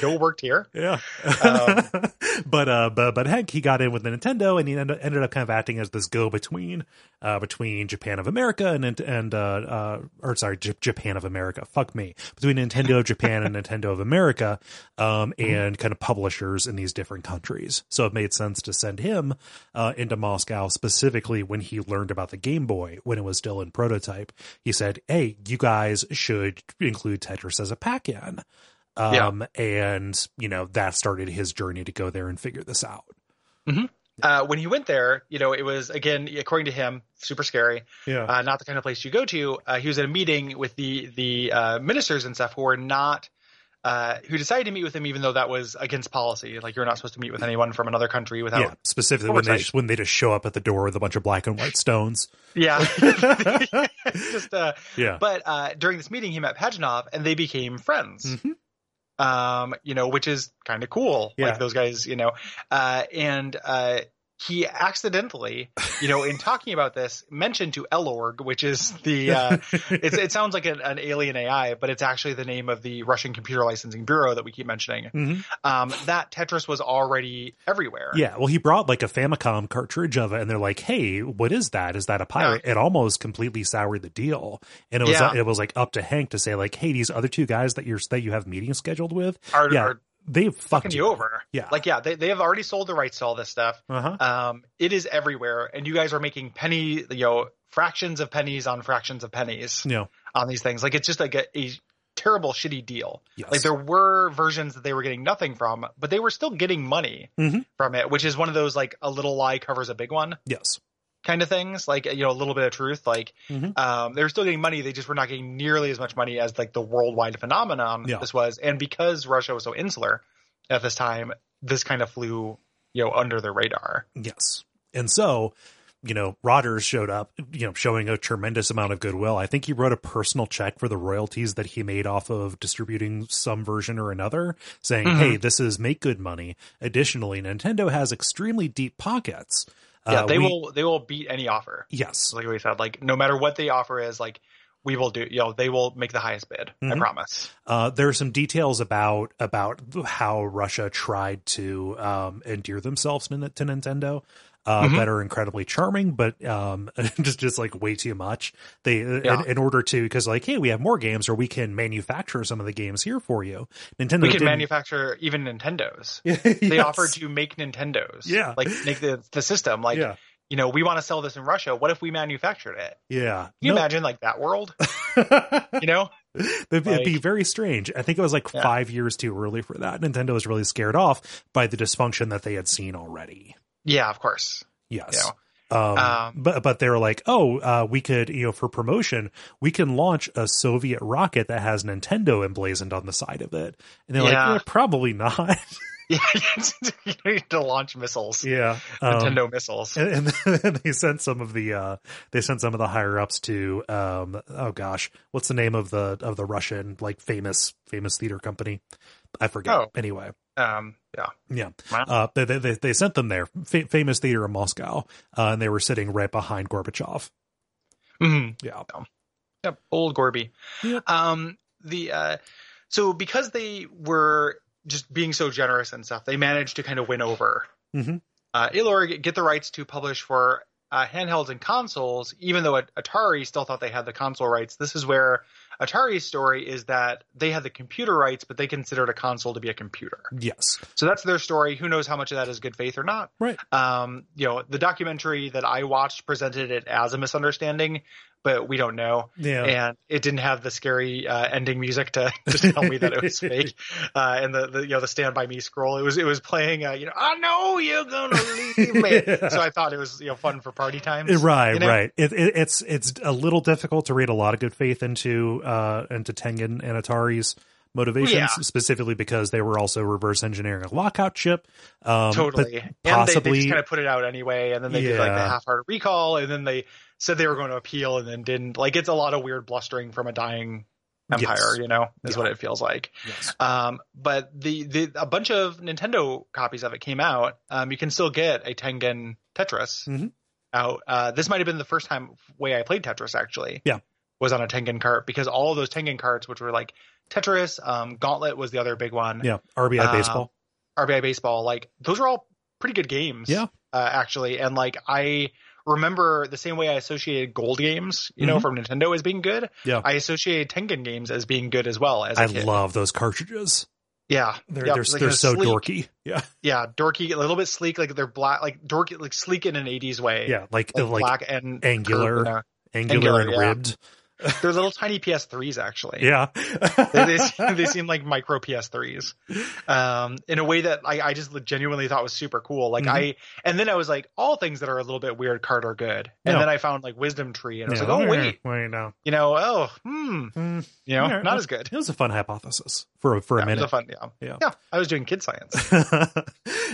go worked here. Yeah. Um, but uh but but Henk he got in with the Nintendo and he ended, ended up kind of acting as this go between uh between Japan of America and and uh uh or sorry J- Japan of America fuck me between Nintendo of Japan and Nintendo of America um and kind of publishers in these different countries. So it made sense to send him uh into Moscow specifically when he learned about the Game Boy when it was still in prototype. He said, "Hey, you guys should include Tetris as a pack-in." Um, and you know, that started his journey to go there and figure this out. Uh, when he went there, you know, it was again, according to him, super scary. Yeah. uh, not the kind of place you go to. Uh, he was at a meeting with the the uh, ministers and stuff who were not. Uh, who decided to meet with him even though that was against policy? Like you're not supposed to meet with anyone from another country without. yeah. Specifically when they oversight. when they just show up at the door with a bunch of black and white stones. Yeah. Just. Uh, Yeah. but uh, during this meeting, he met Pajitnov, and they became friends. Mhm. Um, you know, which is kind of cool. Yeah. Like those guys, you know, uh, and uh, he accidentally, you know, in talking about this, mentioned to Elorg, which is the, uh, it's, it sounds like an, an alien AI, but it's actually the name of the Russian Computer Licensing Bureau that we keep mentioning. Mhm. Um, that Tetris was already everywhere. Yeah, well, he brought like a Famicom cartridge of it, and they're like, "Hey, what is that? Is that a pirate?" It almost completely soured the deal, and it was Yeah. it was like up to Henk to say like, "Hey, these other two guys that you're that you have meetings scheduled with, Are, yeah, are they've fucked fucking you over. Yeah. Like, yeah, they, they have already sold the rights to all this stuff. Uh huh. Um, it is everywhere, and you guys are making penny, you know, fractions of pennies on fractions of pennies know, on these things. Like, it's just like a, a terrible, shitty deal. yes. Like, there were versions that they were getting nothing from, but they were still getting money Mhm. from it, which is one of those like a little lie covers a big one yes. Kind of things. Like, you know, a little bit of truth. Like, Mhm. um, they were still getting money. They just were not getting nearly as much money as like the worldwide phenomenon Yeah. this was. And because Russia was so insular at this time, this kind of flew, you know, under the radar. Yes. And so, you know, Rogers showed up, you know, showing a tremendous amount of goodwill. I think he wrote a personal check for the royalties that he made off of distributing some version or another, saying, Mhm. hey, this is make good money. Additionally, Nintendo has extremely deep pockets. Yeah, Uh, they we- will they will beat any offer. Yes. Like we said, like no matter what the offer is, like we will do. You know, they will make the highest bid. I Mhm. promise. Uh, there are some details about about how Russia tried to um, endear themselves to Nintendo uh, Mhm. that are incredibly charming, but um, just just like way too much. They Yeah. in, in order to because like hey, we have more games, or we can manufacture some of the games here for you. Nintendo We can didn't- manufacture even Nintendos. Yes. They offered to make Nintendos. Yeah. like make the the system. Like yeah, you know, we want to sell this in Russia. What if we manufactured it? yeah. Can you No. imagine like that world? You know? It'd, be- it'd be very strange. I think it was like Yeah. five years too early for that. Nintendo was really scared off by the dysfunction that they had seen already. Yeah, of course. Yes. You Um, Um, but but they were like, oh, uh, we could, you know, for promotion, we can launch a Soviet rocket that has Nintendo emblazoned on the side of it. And they're Yeah. like, eh, probably not. Yeah, you need to launch missiles, yeah. Um, Nintendo missiles. and, and they sent some of the uh they sent some of the higher ups to um oh gosh what's the name of the of the russian like famous famous theater company i forget Oh. anyway Um, yeah. yeah Wow. uh they, they they- sent them there Fa- famous theater in moscow uh, and they were sitting right behind gorbachev Mhm. yeah Yep, old Gorby. Yep. Um, the uh, so because they were just being so generous and stuff, they managed to kind of win over Mhm. uh, Elorg, get the rights to publish for uh, handhelds and consoles, even though Atari still thought they had the console rights. This is where Atari's story is that they had the computer rights, but they considered a console to be a computer. yes So that's their story. Who knows how much of that is good faith or not? right Um, you know, the documentary that I watched presented it as a misunderstanding, but we don't know yeah and it didn't have the scary uh, ending music to just tell me that it was fake. Uh, and the, the you know the Stand by Me scroll, it was it was playing. Uh, you know, I know you're gonna leave me. Yeah. So I thought it was you know fun for party times. Right, you know? right. It, it, it's it's a little difficult to read a lot of good faith into uh into Tengen and Atari's motivations, Yeah. specifically because they were also reverse engineering a lockout chip. Um, totally. and they, they just kind of put it out anyway, and then they did like the half-hearted recall, and then they said they were going to appeal, and then didn't. Like it's a lot of weird blustering from a dying empire. Yes. You know, is Yeah. what it feels like. Yes. Um, but the, the a bunch of Nintendo copies of it came out. Um, you can still get a Tengen Tetris Mhm. out. Uh, this might have been the first time way I played Tetris actually. Yeah. was on a Tengen cart because all of those Tengen carts, which were like Tetris, um, Gauntlet was the other big one. Yeah. RBI Uh, baseball. RBI Baseball, like those are all pretty good games. Yeah. uh, actually, and like I remember the same way I associated Gold games, you know, Mhm. from Nintendo as being good. Yeah. I associated Tengen games as being good as well. As I kid. love those cartridges. Yeah, They're Yep, they're, like they're so sleek- dorky. Yeah. Yeah, dorky, a little bit sleek, like they're black, like dorky, like sleek in an '80s way. Yeah. Like like, like, black and angular. curved uh, angular, angular, and yeah. ribbed. They're little tiny PS3s actually. Yeah. they, they, seem, they seem like micro PS3s, um, in a way that I, I just genuinely thought was super cool. Like Mhm. I, and then I was like, all things that are a little bit weird card are good. And Yeah. then I found like Wisdom Tree, and I was Yeah. like, oh wait, wait, no. you know, oh, hmm, Mm, you know, Yeah, not as good. It was a fun hypothesis for for a Yeah, it was minute. a fun, yeah. Yeah. yeah, I was doing kid science. uh,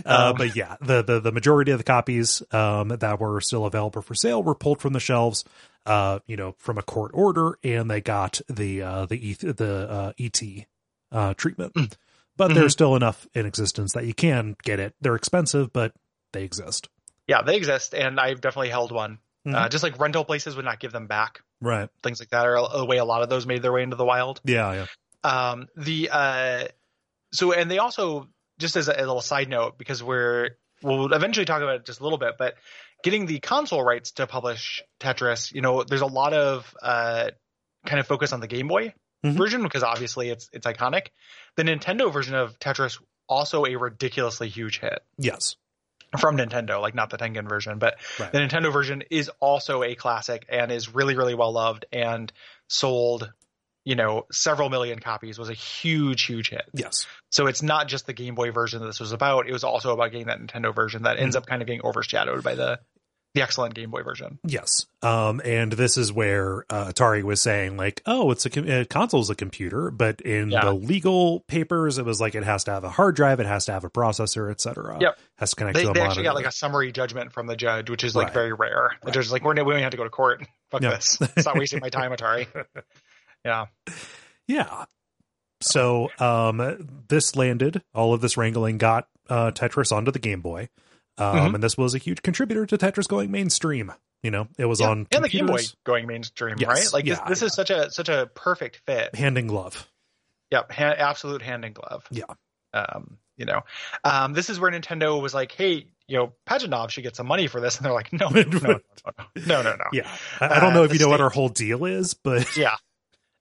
Um, but yeah, the, the the majority of the copies um, that were still available for sale were pulled from the shelves, uh, you know, from a court order, and they got the uh, the ETH, the uh, ET uh, treatment. Mm. But Mhm. there's still enough in existence that you can get it. They're expensive, but they exist. yeah, they exist, and I've definitely held one. Uh, Mhm. just like rental places would not give them back. Right? Things like that are the way a lot of those made their way into the wild. Yeah, yeah. um the uh so and they also just as a, a little side note because we're we'll eventually talk about it just a little bit but getting the console rights to publish tetris you know there's a lot of uh kind of focus on the game boy Mhm. version because obviously it's it's iconic the nintendo version of tetris also a ridiculously huge hit Yes. from Nintendo, like not the Tengen version, but Right. the Nintendo version is also a classic and is really, really well loved and sold, you know, several million copies, was a huge, huge hit. Yes. So it's not just the Game Boy version that this was about. It was also about getting that Nintendo version that ends Mm-hmm. up kind of getting overshadowed by the the excellent Game Boy version. Yes. Um, and this is where uh, Atari was saying, like, oh, it's a, a console's a computer, but in Yeah. the legal papers, it was like it has to have a hard drive, it has to have a processor, etc. Yep. Has to connect They, to a they actually got like a summary judgment from the judge, which is like Right. very rare. The Right. judge is like, we're, we don't have to go to court. Fuck Yeah. this. Stop wasting my time, Atari. Yeah. yeah. So um, this landed, all of this wrangling got uh, Tetris onto the Game Boy. Um, Mhm. And this was a huge contributor to Tetris going mainstream. You know, it was Yeah, on and the Game Boy going mainstream, Yes, right? Like yeah, this, this is such a such a perfect fit. hand in glove. Yep, ha- absolute hand in glove. Yeah. Um, you know, um, this is where Nintendo was like, "Hey, you know, Pajitnov should get some money for this," and they're like, "No, no, no, no, no, no, no, no." Yeah. I, I don't know Uh, if you know what state- our whole deal is, but yeah,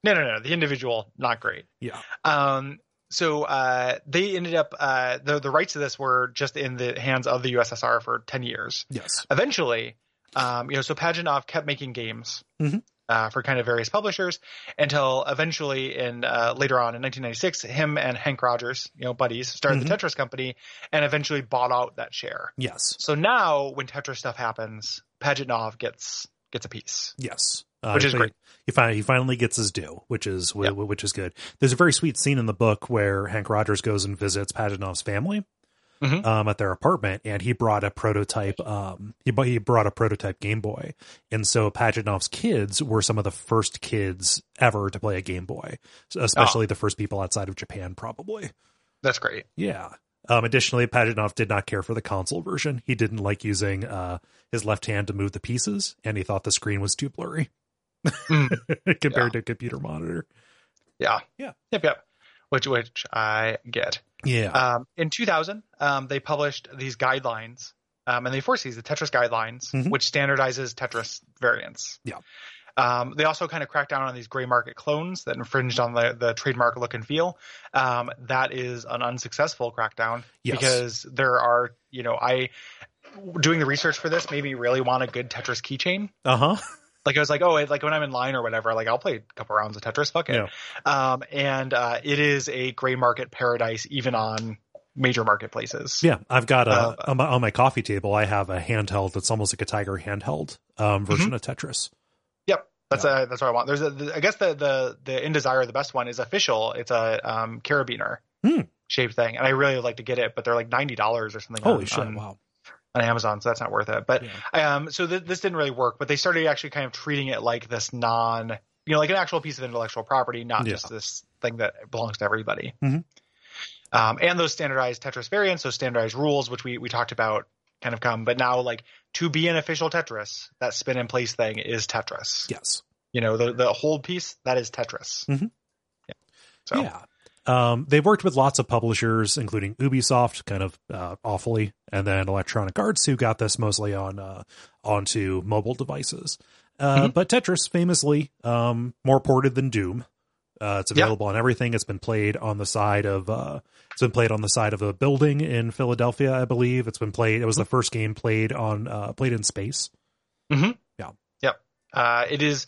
no, no, no. The individual, not great. yeah. Um, so uh, they ended up uh, the the rights to this were just in the hands of the USSR for ten years. Yes. Eventually, um, you know, so Pajitnov kept making games. Mhm. Uh, for kind of various publishers until eventually in uh, later on in 1996 him and henk rogers you know buddies started Mhm. the tetris company and eventually bought out that share Yes. so now when tetris stuff happens Pajitnov gets gets a piece Yes, uh, Which is great. He finally, he finally gets his due, which is Yeah. which is good. There's a very sweet scene in the book where Henk Rogers goes and visits Pajitnov's family Mhm. um, at their apartment, and he brought a prototype. Um, he he brought a prototype Game Boy, and so Pajitnov's kids were some of the first kids ever to play a Game Boy, especially the first people outside of Japan, probably. that's great Yeah. Um, additionally, Pajitnov did not care for the console version. He didn't like using uh, his left hand to move the pieces, and he thought the screen was too blurry Mm. compared to a computer monitor. yeah Yeah. yep yep which which i get Yeah. um, in 2000 um, they published these guidelines um, and they force these the tetris guidelines Mhm. which standardizes tetris variants Yeah. um, they also kind of crack down on these gray market clones that infringed on the, the trademark look and feel um, that is an unsuccessful crackdown Yes. because there are you know i doing the research for this made me really want a good tetris keychain uh huh. Like I was like, oh, like when I'm in line or whatever, like I'll play a couple rounds of Tetris, fuck it. Um, and uh, it is a gray market paradise, even on major marketplaces. Yeah. I've got a Uh, on, my, on my coffee table. I have a handheld that's almost like a Tiger handheld um, version of Tetris. Yep. That's uh, that's what I want. There's a, the, I guess the the the in desire the best one is official. It's a um carabiner Hmm. shaped thing, and I really like to get it, but they're like ninety dollars or something. Holy on, shit! on, wow. On Amazon, so that's not worth it. But Yeah. um, so th- this didn't really work. But they started actually kind of treating it like this non, you know, like an actual piece of intellectual property, not Yeah. just this thing that belongs to everybody. Mhm. Um, and those standardized Tetris variants, those standardized rules, which we we talked about, kind of come. But now, like to be an official Tetris, that spin in place thing is Tetris. Yes. You know, the the whole piece that is Tetris. Mhm. Yeah. So Yeah. Um, they've worked with lots of publishers, including Ubisoft, kind of uh, awfully, and then Electronic Arts, who got this mostly on uh, onto mobile devices. Uh, Mhm. But Tetris, famously, um, more ported than Doom. Uh, it's Yeah. available on everything. It's been played on the side of uh, it's been played on the side of a building in Philadelphia, I believe. It's been played. It was the first game played on uh, played in space. Yeah, uh, it is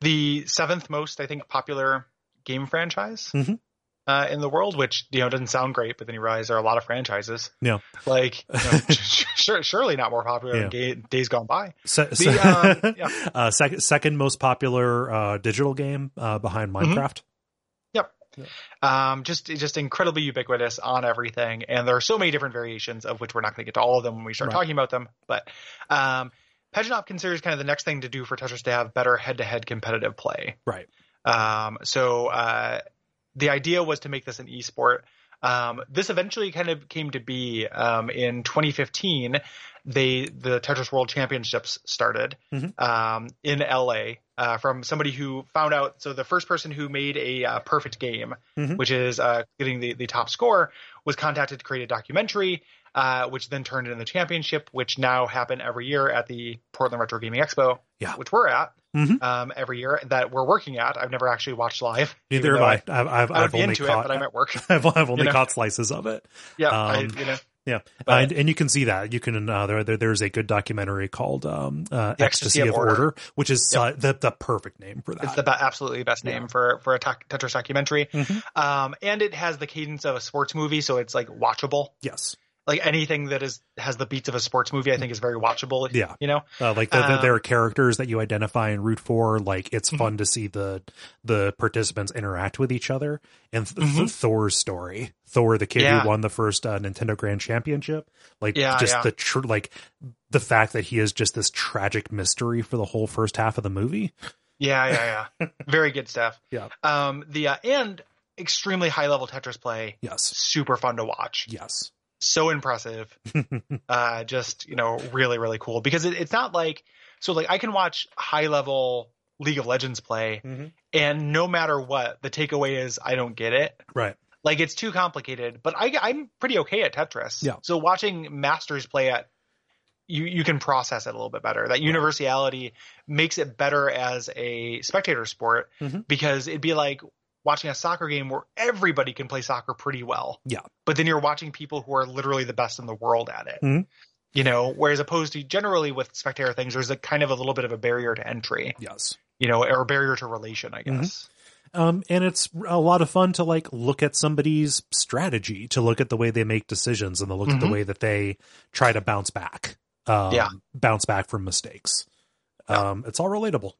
the seventh most, I think, popular game franchise. Mhm. Uh, in the world, which you know doesn't sound great, but then you realize there are a lot of franchises. Yeah. like you know, sure, surely not more popular Yeah. than Days Gone By. Se- The, um, yeah. uh, second second most popular uh, digital game uh, behind Mm-hmm. Minecraft. um, just just incredibly ubiquitous on everything, and there are so many different variations of which we're not going to get to all of them when we start Right. talking about them. But um, Pajitnov considers kind of the next thing to do for Tetris to have better head-to-head competitive play. Right. Um, so uh, the idea was to make this an esport. Um, this eventually kind of came to be um, in 2015. They the Tetris World Championships started Mhm. um, in LA uh, from somebody who found out. So the first person who made a uh, perfect game, Mhm. which is uh, getting the, the top score, was contacted to create a documentary, uh, which then turned into the championship, which now happen every year at the Portland Retro Gaming Expo, Yeah. which we're at Mhm. um, every year that we're working at. I've never actually watched live. Neither have I. I've, I've, I I've only into caught. it, but I'm at work. I've, I've only you know? caught slices of it. Yeah, I, Um, you know, Yeah, But- and, and you can see that you can uh, there, there there's a good documentary called um, uh, Ecstasy of Order, which is uh, the the perfect name for that. it's the be- absolutely best name Yeah. for for a ta- Tetris documentary. Mhm. Um, and it has the cadence of a sports movie, so it's like watchable. yes, Like anything that is has the beats of a sports movie, I think is very watchable. Yeah. you know. uh, like the, the, Um, there are characters that you identify and root for. Like it's fun to see the the participants interact with each other. And th- Mhm. Thor's story, Thor, the kid Yeah. who won the first uh, Nintendo Grand Championship, like Yeah, just yeah. the tr- like the fact that he is just this tragic mystery for the whole first half of the movie. Yeah, yeah, yeah. very good stuff. Yeah. Um, the uh, and extremely high level Tetris play, Yes, super fun to watch. yes, so impressive. uh, just you know, really really cool because it, it's not like so like I can watch high level League of Legends play, Mhm. and no matter what, the takeaway is I don't get it. right. Like it's too complicated, but I, I'm pretty okay at Tetris. Yeah. So watching masters play at, you you can process it a little bit better. That universality makes it better as a spectator sport Mhm. because it'd be like watching a soccer game where everybody can play soccer pretty well. Yeah. But then you're watching people who are literally the best in the world at it. Mhm. You know, whereas opposed to generally with spectator things, there's a kind of a little bit of a barrier to entry. Yes. You know, or barrier to relation, I Mhm. guess. Um, and it's a lot of fun to like look at somebody's strategy, to look at the way they make decisions, and to look at the Mhm. way that they try to bounce back. Um, Yeah. bounce back from mistakes. Um, it's all relatable.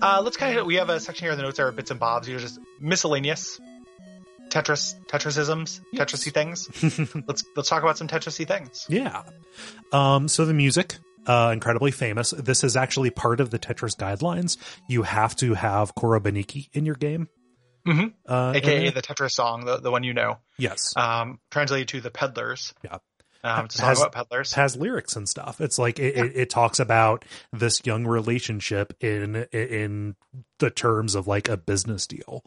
Uh, let's kind of we have a section here the notes are bits and bobs. You're just miscellaneous Tetris Tetrisisms, Yes. Tetrisy things. let's let's talk about some Tetrisy things. Yeah. Um, so the music, uh, incredibly famous. This is actually part of the Tetris guidelines. You have to have Korobeiniki in your game. Mhm. Uh, AKA the Tetris song, the, the one you know. yes. Um, translated to the peddlers. Yeah. Um, it's Has- about peddlers. has lyrics and stuff. It's like it, it, it talks about this young relationship in in the terms of like a business deal.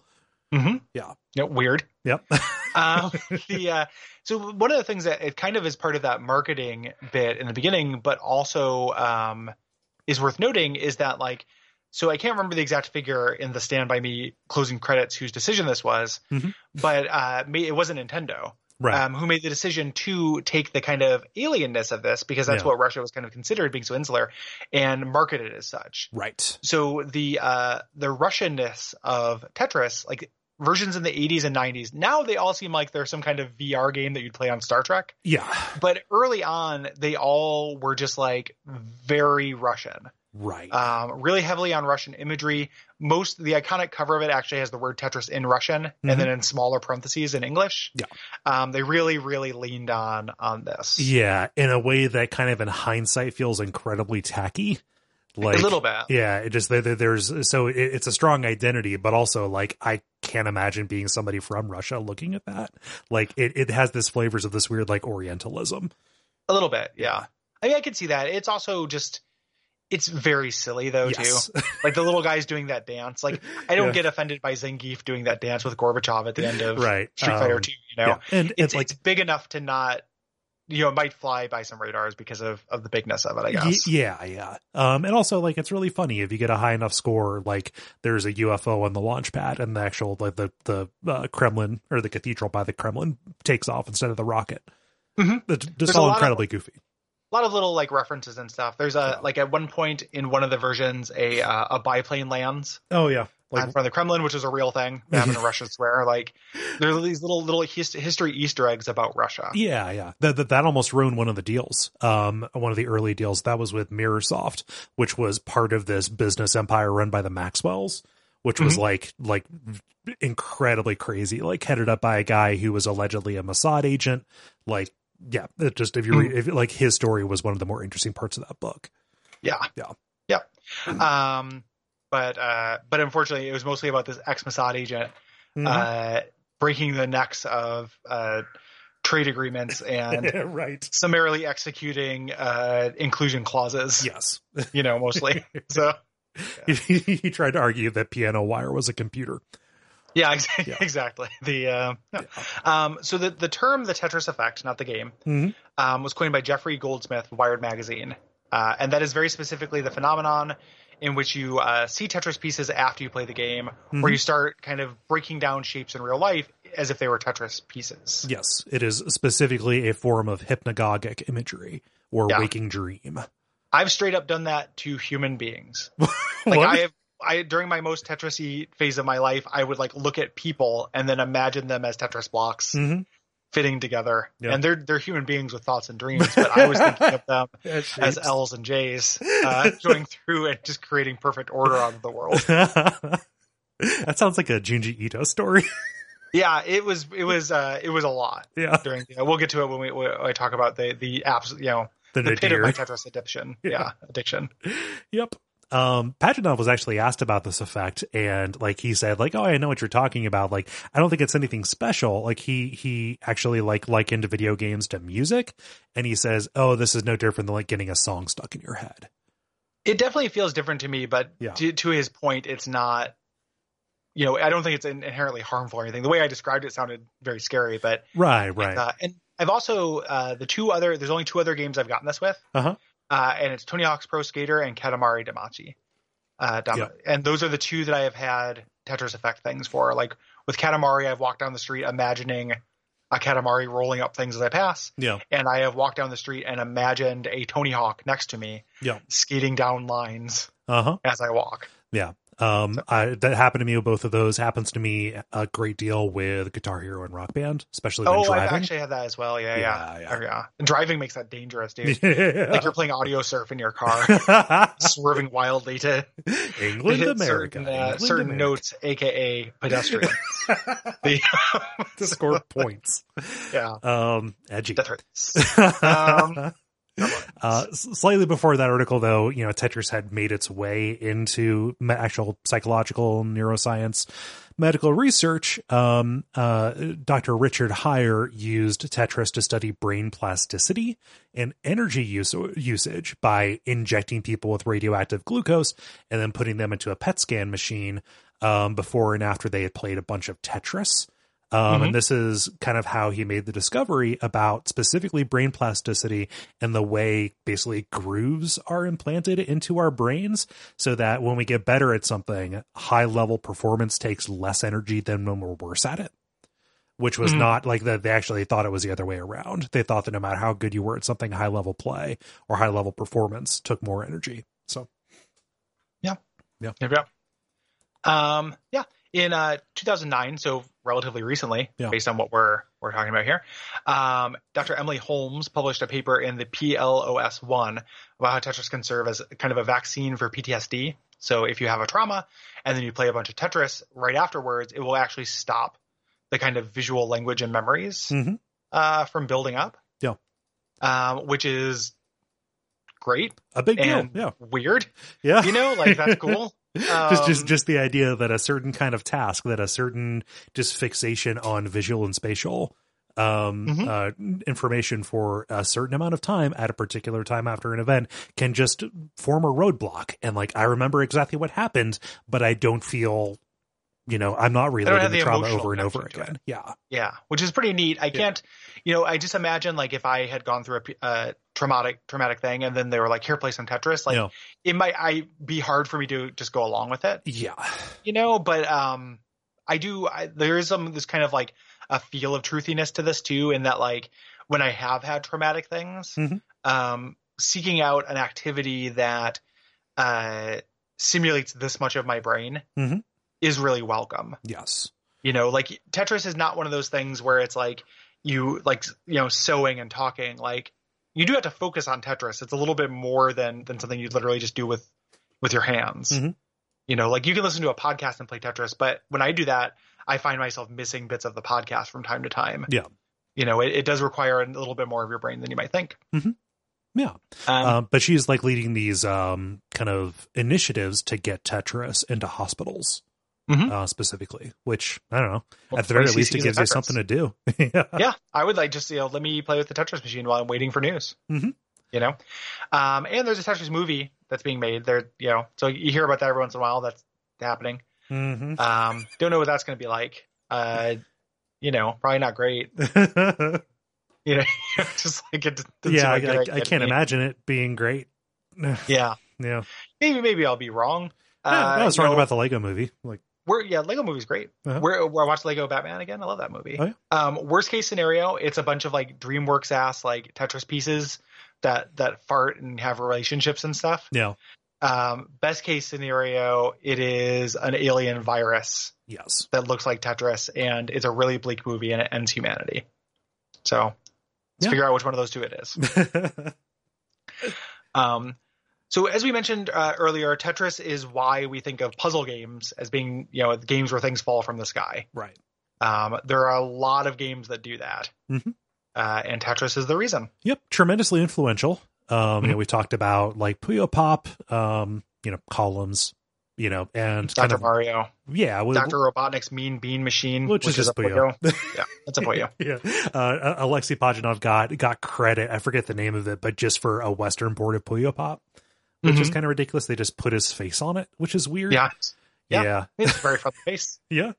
Mm-hmm. Yeah. Weird. Yep. um, the uh, so one of the things that it kind of is part of that marketing bit in the beginning, but also um, is worth noting is that like so I can't remember the exact figure in the Stand by Me closing credits whose decision this was, Mhm. but uh, it wasn't Nintendo Right. um, who made the decision to take the kind of alienness of this because that's Yeah. what Russia was kind of considered being so insular and market it as such. right. So the uh, the Russianness of Tetris, like versions in the 80s and 90s, now they all seem like they're some kind of VR game that you'd play on Star Trek. Yeah. But early on, they all were just like very Russian Right. um, really heavily on Russian imagery. Most the iconic cover of it actually has the word Tetris in Russian Mhm. and then in smaller parentheses in English. Yeah. um, they really, really leaned on on this. yeah. In a way that kind of in hindsight feels incredibly tacky. Like a little bit. Yeah, it just there, there- there's so it, it's a strong identity, but also like I can't imagine being somebody from Russia looking at that. Like it, it has this flavors of this weird like Orientalism. A little bit, yeah. I mean, I can see that. It's also just. It's very silly though Yes. too. Like the little guys doing that dance. Like I don't Yeah. get offended by Zangief doing that dance with Gorbachev at the end of right. Street Fighter Um, Two. You know, yeah. And it's, it's like it's big enough to not, you know, it might fly by some radars because of of the bigness of it. i guess. yeah, yeah. Um, and also like it's really funny if you get a high enough score, like there's a UFO on the launch pad, and the actual like the the uh, Kremlin or the cathedral by the Kremlin takes off instead of the rocket. Mhm. It's just There's all lot of- incredibly goofy. a lot of little like references and stuff. There's a like at one point in one of the versions a uh, a biplane lands Oh yeah, in front of the Kremlin, which is a real thing. They happen in Russia swear. Like there are these little little his- history Easter eggs about Russia. Yeah, yeah. That, that that almost ruined one of the deals. Um, one of the early deals that was with Mirrorsoft, which was part of this business empire run by the Maxwells, which was Mhm. like like incredibly crazy, like headed up by a guy who was allegedly a Mossad agent. Like, yeah, it just if you read, if like his story was one of the more interesting parts of that book. Yeah, Yeah. yeah. Um, but uh, but unfortunately, it was mostly about this ex Mossad agent Mm-hmm. uh breaking the necks of uh trade agreements and right. summarily executing uh inclusion clauses. Yes. You know, mostly. so. he, he tried to argue that piano wire was a computer. Yeah, ex- Yeah. exactly. The uh, no. um, so the the term the Tetris effect, not the game, Mhm. um, was coined by Jeffrey Goldsmith, Wired magazine, uh, and that is very specifically the phenomenon in which you uh, see Tetris pieces after you play the game, Mhm. where you start kind of breaking down shapes in real life as if they were Tetris pieces. Yes, it is specifically a form of hypnagogic imagery or Yeah. waking dream. I've straight up done that to human beings. Like? I have. I during my most Tetrisy phase of my life, I would like look at people and then imagine them as Tetris blocks Mhm. Fitting together, Yeah. and they're they're human beings with thoughts and dreams. But I was thinking of them as L's and J's, uh, going through and just creating perfect order out of the world. that sounds like a Junji Ito story. Yeah, it was it was uh, it was a lot yeah, during. The, we'll get to it when we when I talk about the the apps. You know, the, the pit of my Tetris addiction. Yeah. Yeah, addiction. Yep. Um, Pajitnov was actually asked about this effect, and like he said, like, "Oh, I know what you're talking about. Like, I don't think it's anything special. Like, he he actually like likened video games to music, and he says, "Oh, this is no different than like getting a song stuck in your head." It definitely feels different to me, but Yeah. to, to his point, it's not. You know, I don't think it's inherently harmful or anything. The way I described it sounded very scary, but Right, right. Uh, and I've also uh, the two other. There's only two other games I've gotten this with. Uh-huh. Uh, and it's Tony Hawk's Pro Skater and Katamari Damacy. Uh, Dam- Yeah. And those are the two that I have had Tetris Effect things for. Like with Katamari, I've walked down the street imagining a Katamari rolling up things as I pass, yeah, and I have walked down the street and imagined a Tony Hawk next to me yeah. skating down lines Uh huh. as I walk. Yeah. Um, I, that happened to me with both of those. Happens to me a great deal with Guitar Hero and Rock Band, especially when Oh, I've actually had that as well. Yeah, Yeah, yeah, yeah. yeah. yeah. And driving makes that dangerous, dude. Yeah. Like you're playing audio surf in your car, swerving wildly to England, hit America, certain, uh, England, certain America. notes, aka pedestrian. the, to score points. yeah, Um, edgy. that hurts. Um, Uh, slightly before that article, though, you know, Tetris had made its way into actual psychological neuroscience medical research. Um, uh, Dr. Richard Haier used Tetris to study brain plasticity and energy use- usage by injecting people with radioactive glucose and then putting them into a PET scan machine um, before and after they had played a bunch of Tetris. Um, Mhm. And this is kind of how he made the discovery about specifically brain plasticity and the way basically grooves are implanted into our brains so that when we get better at something, high level performance takes less energy than when we're worse at it. Which was Mhm. not like that. They actually thought it was the other way around. They thought that no matter how good you were at something, high level play or high level performance took more energy. So There we go. Um, yeah, in uh, 2009, so relatively recently, Yeah. based on what we're we're talking about here, um, Dr. Emily Holmes published a paper in the PLOS one about how Tetris can serve as kind of a vaccine for PTSD. So if you have a trauma and then you play a bunch of Tetris right afterwards, it will actually stop the kind of visual language and memories Mhm. uh, from building up. Yeah. Um, which is great a big deal. Yeah. weird. Yeah. You know, like that's cool. Just just Um, just the idea that a certain kind of task that a certain just fixation on visual and spatial um Mhm. uh information for a certain amount of time at a particular time after an event can just form a roadblock and like i remember exactly what happened but i don't feel you know i'm not reliving the, the trauma over and over again yeah Yeah, which is pretty neat. I can't, you know, I just imagine like if I had gone through a uh, traumatic traumatic thing and then they were like, "Here, play some Tetris." Like Yeah. it might I be hard for me to just go along with it, yeah you know. But um, I do. I, there is some this kind of like a feel of truthiness to this too, in that like when I have had traumatic things, Mhm. um, seeking out an activity that uh simulates this much of my brain Mhm. Is really welcome. yes You know, like Tetris is not one of those things where it's like you like you know sewing and talking. Like you do have to focus on Tetris. It's a little bit more than than something you literally just do with with your hands. Mhm. You know, like you can listen to a podcast and play Tetris, but when I do that, I find myself missing bits of the podcast from time to time. Yeah. You know, it, it does require a little bit more of your brain than you might think. yeah Um, um, but she's like leading these um kind of initiatives to get tetris into hospitals Mhm. uh specifically which i don't know well, at the very least, it gives you something to do. yeah. yeah, I would like just you know let me play with the Tetris machine while I'm waiting for news. Mhm. You know, um, and there's a Tetris movie that's being made. There, you know, so you hear about that every once in a while. That's happening. hmm Um, don't know what that's going to be like. Uh, you know, probably not great. You know, just like it. yeah, I, like good I, I can't imagine it being great. yeah. Yeah, Yeah, maybe maybe I'll be wrong. I was wrong know, about the Lego movie. Like, We're yeah, Lego movie's great. Uh-huh. We're, we're I watched Lego Batman again. I love that movie. Oh, yeah? Um, worst case scenario, it's a bunch of like DreamWorks ass like Tetris pieces that that fart and have relationships and stuff. yeah, Um, best case scenario, it is an alien virus yes. that looks like Tetris, and it's a really bleak movie, and it ends humanity. So let's Yeah. figure out which one of those two it is. Um, so as we mentioned uh, earlier, Tetris is why we think of puzzle games as being, you know, games where things fall from the sky. right. Um, there are a lot of games that do that, Mhm. uh, and Tetris is the reason. Yep. Tremendously influential. Um, you know, we talked about like Puyo Pop, um, you know, columns, you know, and of, Mario, yeah, we- Dr. Robotnik's Mean Bean Machine, which, is just a Puyo. Yeah, that's a Puyo. yeah. Uh, Alexei Pajitnov got, got credit. I forget the name of it, but just for a Western board of Puyo Pop, which is Mhm. kind of ridiculous. They just put his face on it, which is weird. Yeah, yeah. Yeah. it's very fun face. Yeah.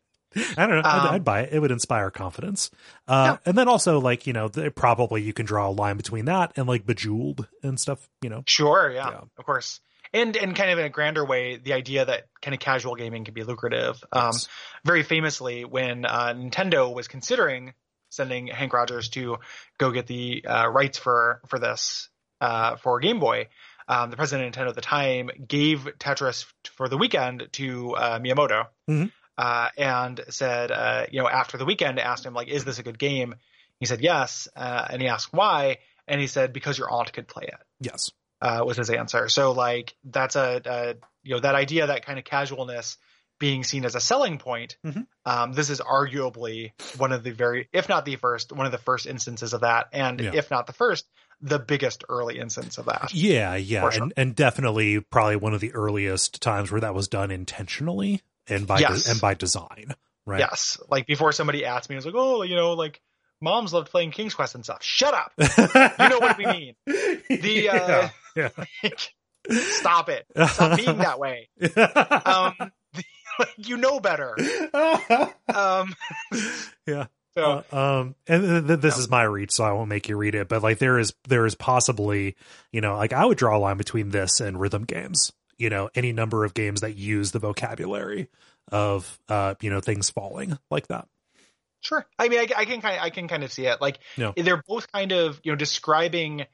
I don't know. I'd, Um, I'd buy it. It would inspire confidence. Uh, And then also, like, you know, probably you can draw a line between that and like Bejeweled and stuff, you know. Sure, yeah, Yeah. of course. And and kind of in a grander way, the idea that kind of casual gaming can be lucrative. Um, Yes. very famously, when uh, Nintendo was considering sending Henk Rogers to go get the uh, rights for for this uh, for Game Boy, um, the president of Nintendo at the time gave Tetris for the weekend to uh, Miyamoto, Mhm. uh, and said, uh, you know, after the weekend, asked him like, "Is this a good game?" He said yes, uh, and he asked why, and he said because your aunt could play it Yes. uh, was his answer. So like that's a, a you know that idea that kind of casualness being seen as a selling point. Mhm. Um, this is arguably one of the very, if not the first, one of the first instances of that, and Yeah. if not the first, the biggest early instance of that. Yeah. Yeah. Sure. And, and definitely probably one of the earliest times where that was done intentionally and by, de- and by design. Right. Yes, like before somebody asked me, I was like, oh, you know, like moms loved playing King's Quest and stuff. Shut up. You know what we mean. The uh, yeah. stop it. Stop being that way. Um, the, like, you know better. Um, yeah. So Uh, um, and th- th- this is my read, so I won't make you read it. But like, there is there is possibly, you know, like I would draw a line between this and rhythm games. You know, any number of games that use the vocabulary of, uh, you know, things falling like that. Sure. I mean, I, I can kind of, I can kind of see it. Like Yeah. they're both kind of you know describing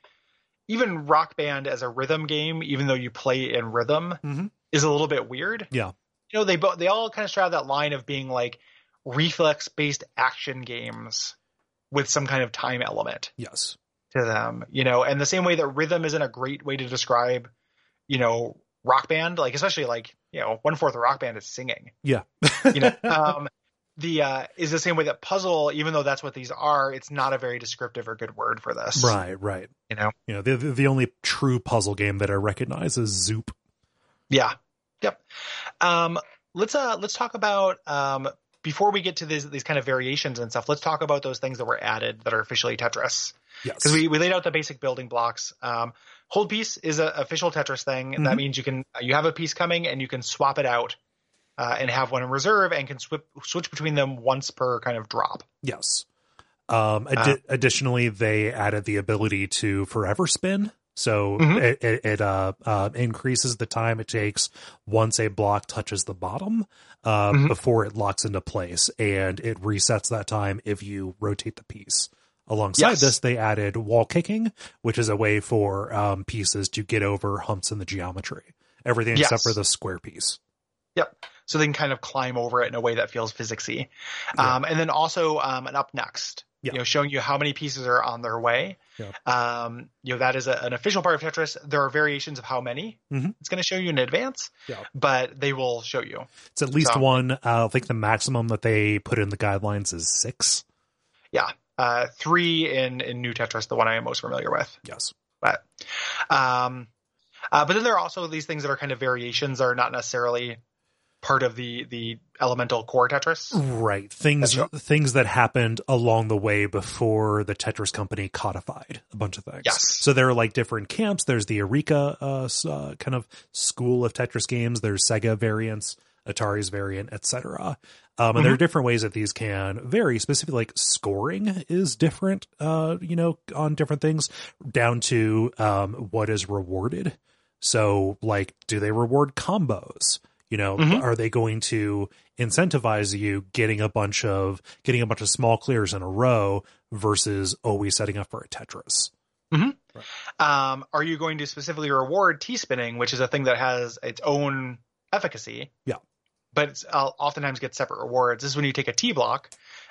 even Rock Band as a rhythm game, even though you play in rhythm, Mhm. is a little bit weird. Yeah. You know, they both they all kind of straddle that line of being like reflex based action games with some kind of time element Yes. to them. You know, and the same way that rhythm isn't a great way to describe, you know, rock band, like especially like you know one fourth of rock band is singing Yeah. you know um the uh is the same way that puzzle even though that's what these are it's not a very descriptive or good word for this right. Right. you know You know, the the the only true puzzle game that I recognize is Zoop. yeah yep um let's uh let's talk about um before we get to these these kind of variations and stuff let's talk about those things that were added that are officially tetris Yes. because we, we laid out the basic building blocks um hold piece is an official tetris thing and that Mhm. means you can you have a piece coming and you can swap it out uh, and have one in reserve and can swip, switch between them once per kind of drop Yes. Um, addi- additionally, they added the ability to forever spin. So Mhm. it, it, it uh, uh, increases the time it takes once a block touches the bottom uh, Mhm. before it locks into place, and it resets that time if you rotate the piece. Alongside Yes. this, they added wall kicking, which is a way for um, pieces to get over humps in the geometry. Everything except for the square piece. Yep. So they can kind of climb over it in a way that feels physicsy. Yeah. Um, and then also um, an up next, Yeah. you know, showing you how many pieces are on their way. Yeah. Um, you know, that is a, an official part of Tetris. There are variations of how many Mhm. it's going to show you in advance, Yeah. but they will show you. It's at least So- one. Uh, I think the maximum that they put in the guidelines is six. Yeah. Uh, three in, in New Tetris, the one I am most familiar with. Yes. But, um, uh, but then there are also these things that are kind of variations that are not necessarily part of the, the elemental core Tetris. Right. Things That's things that happened along the way before the Tetris company codified a bunch of things. Yes. So there are like different camps. There's the Arika uh, uh, kind of school of Tetris games. There's Sega variants, Atari's variant, etc. Um, and there are different ways that these can vary. Specifically, like scoring is different. Uh, you know, on different things, down to um, what is rewarded. So, like, do they reward combos? You know, Mhm. are they going to incentivize you getting a bunch of getting a bunch of small clears in a row versus always setting up for a Tetris? Um, are you going to specifically reward T spinning, which is a thing that has its own efficacy? Yeah. But it's, uh, oftentimes gets separate rewards. This is when you take a T block,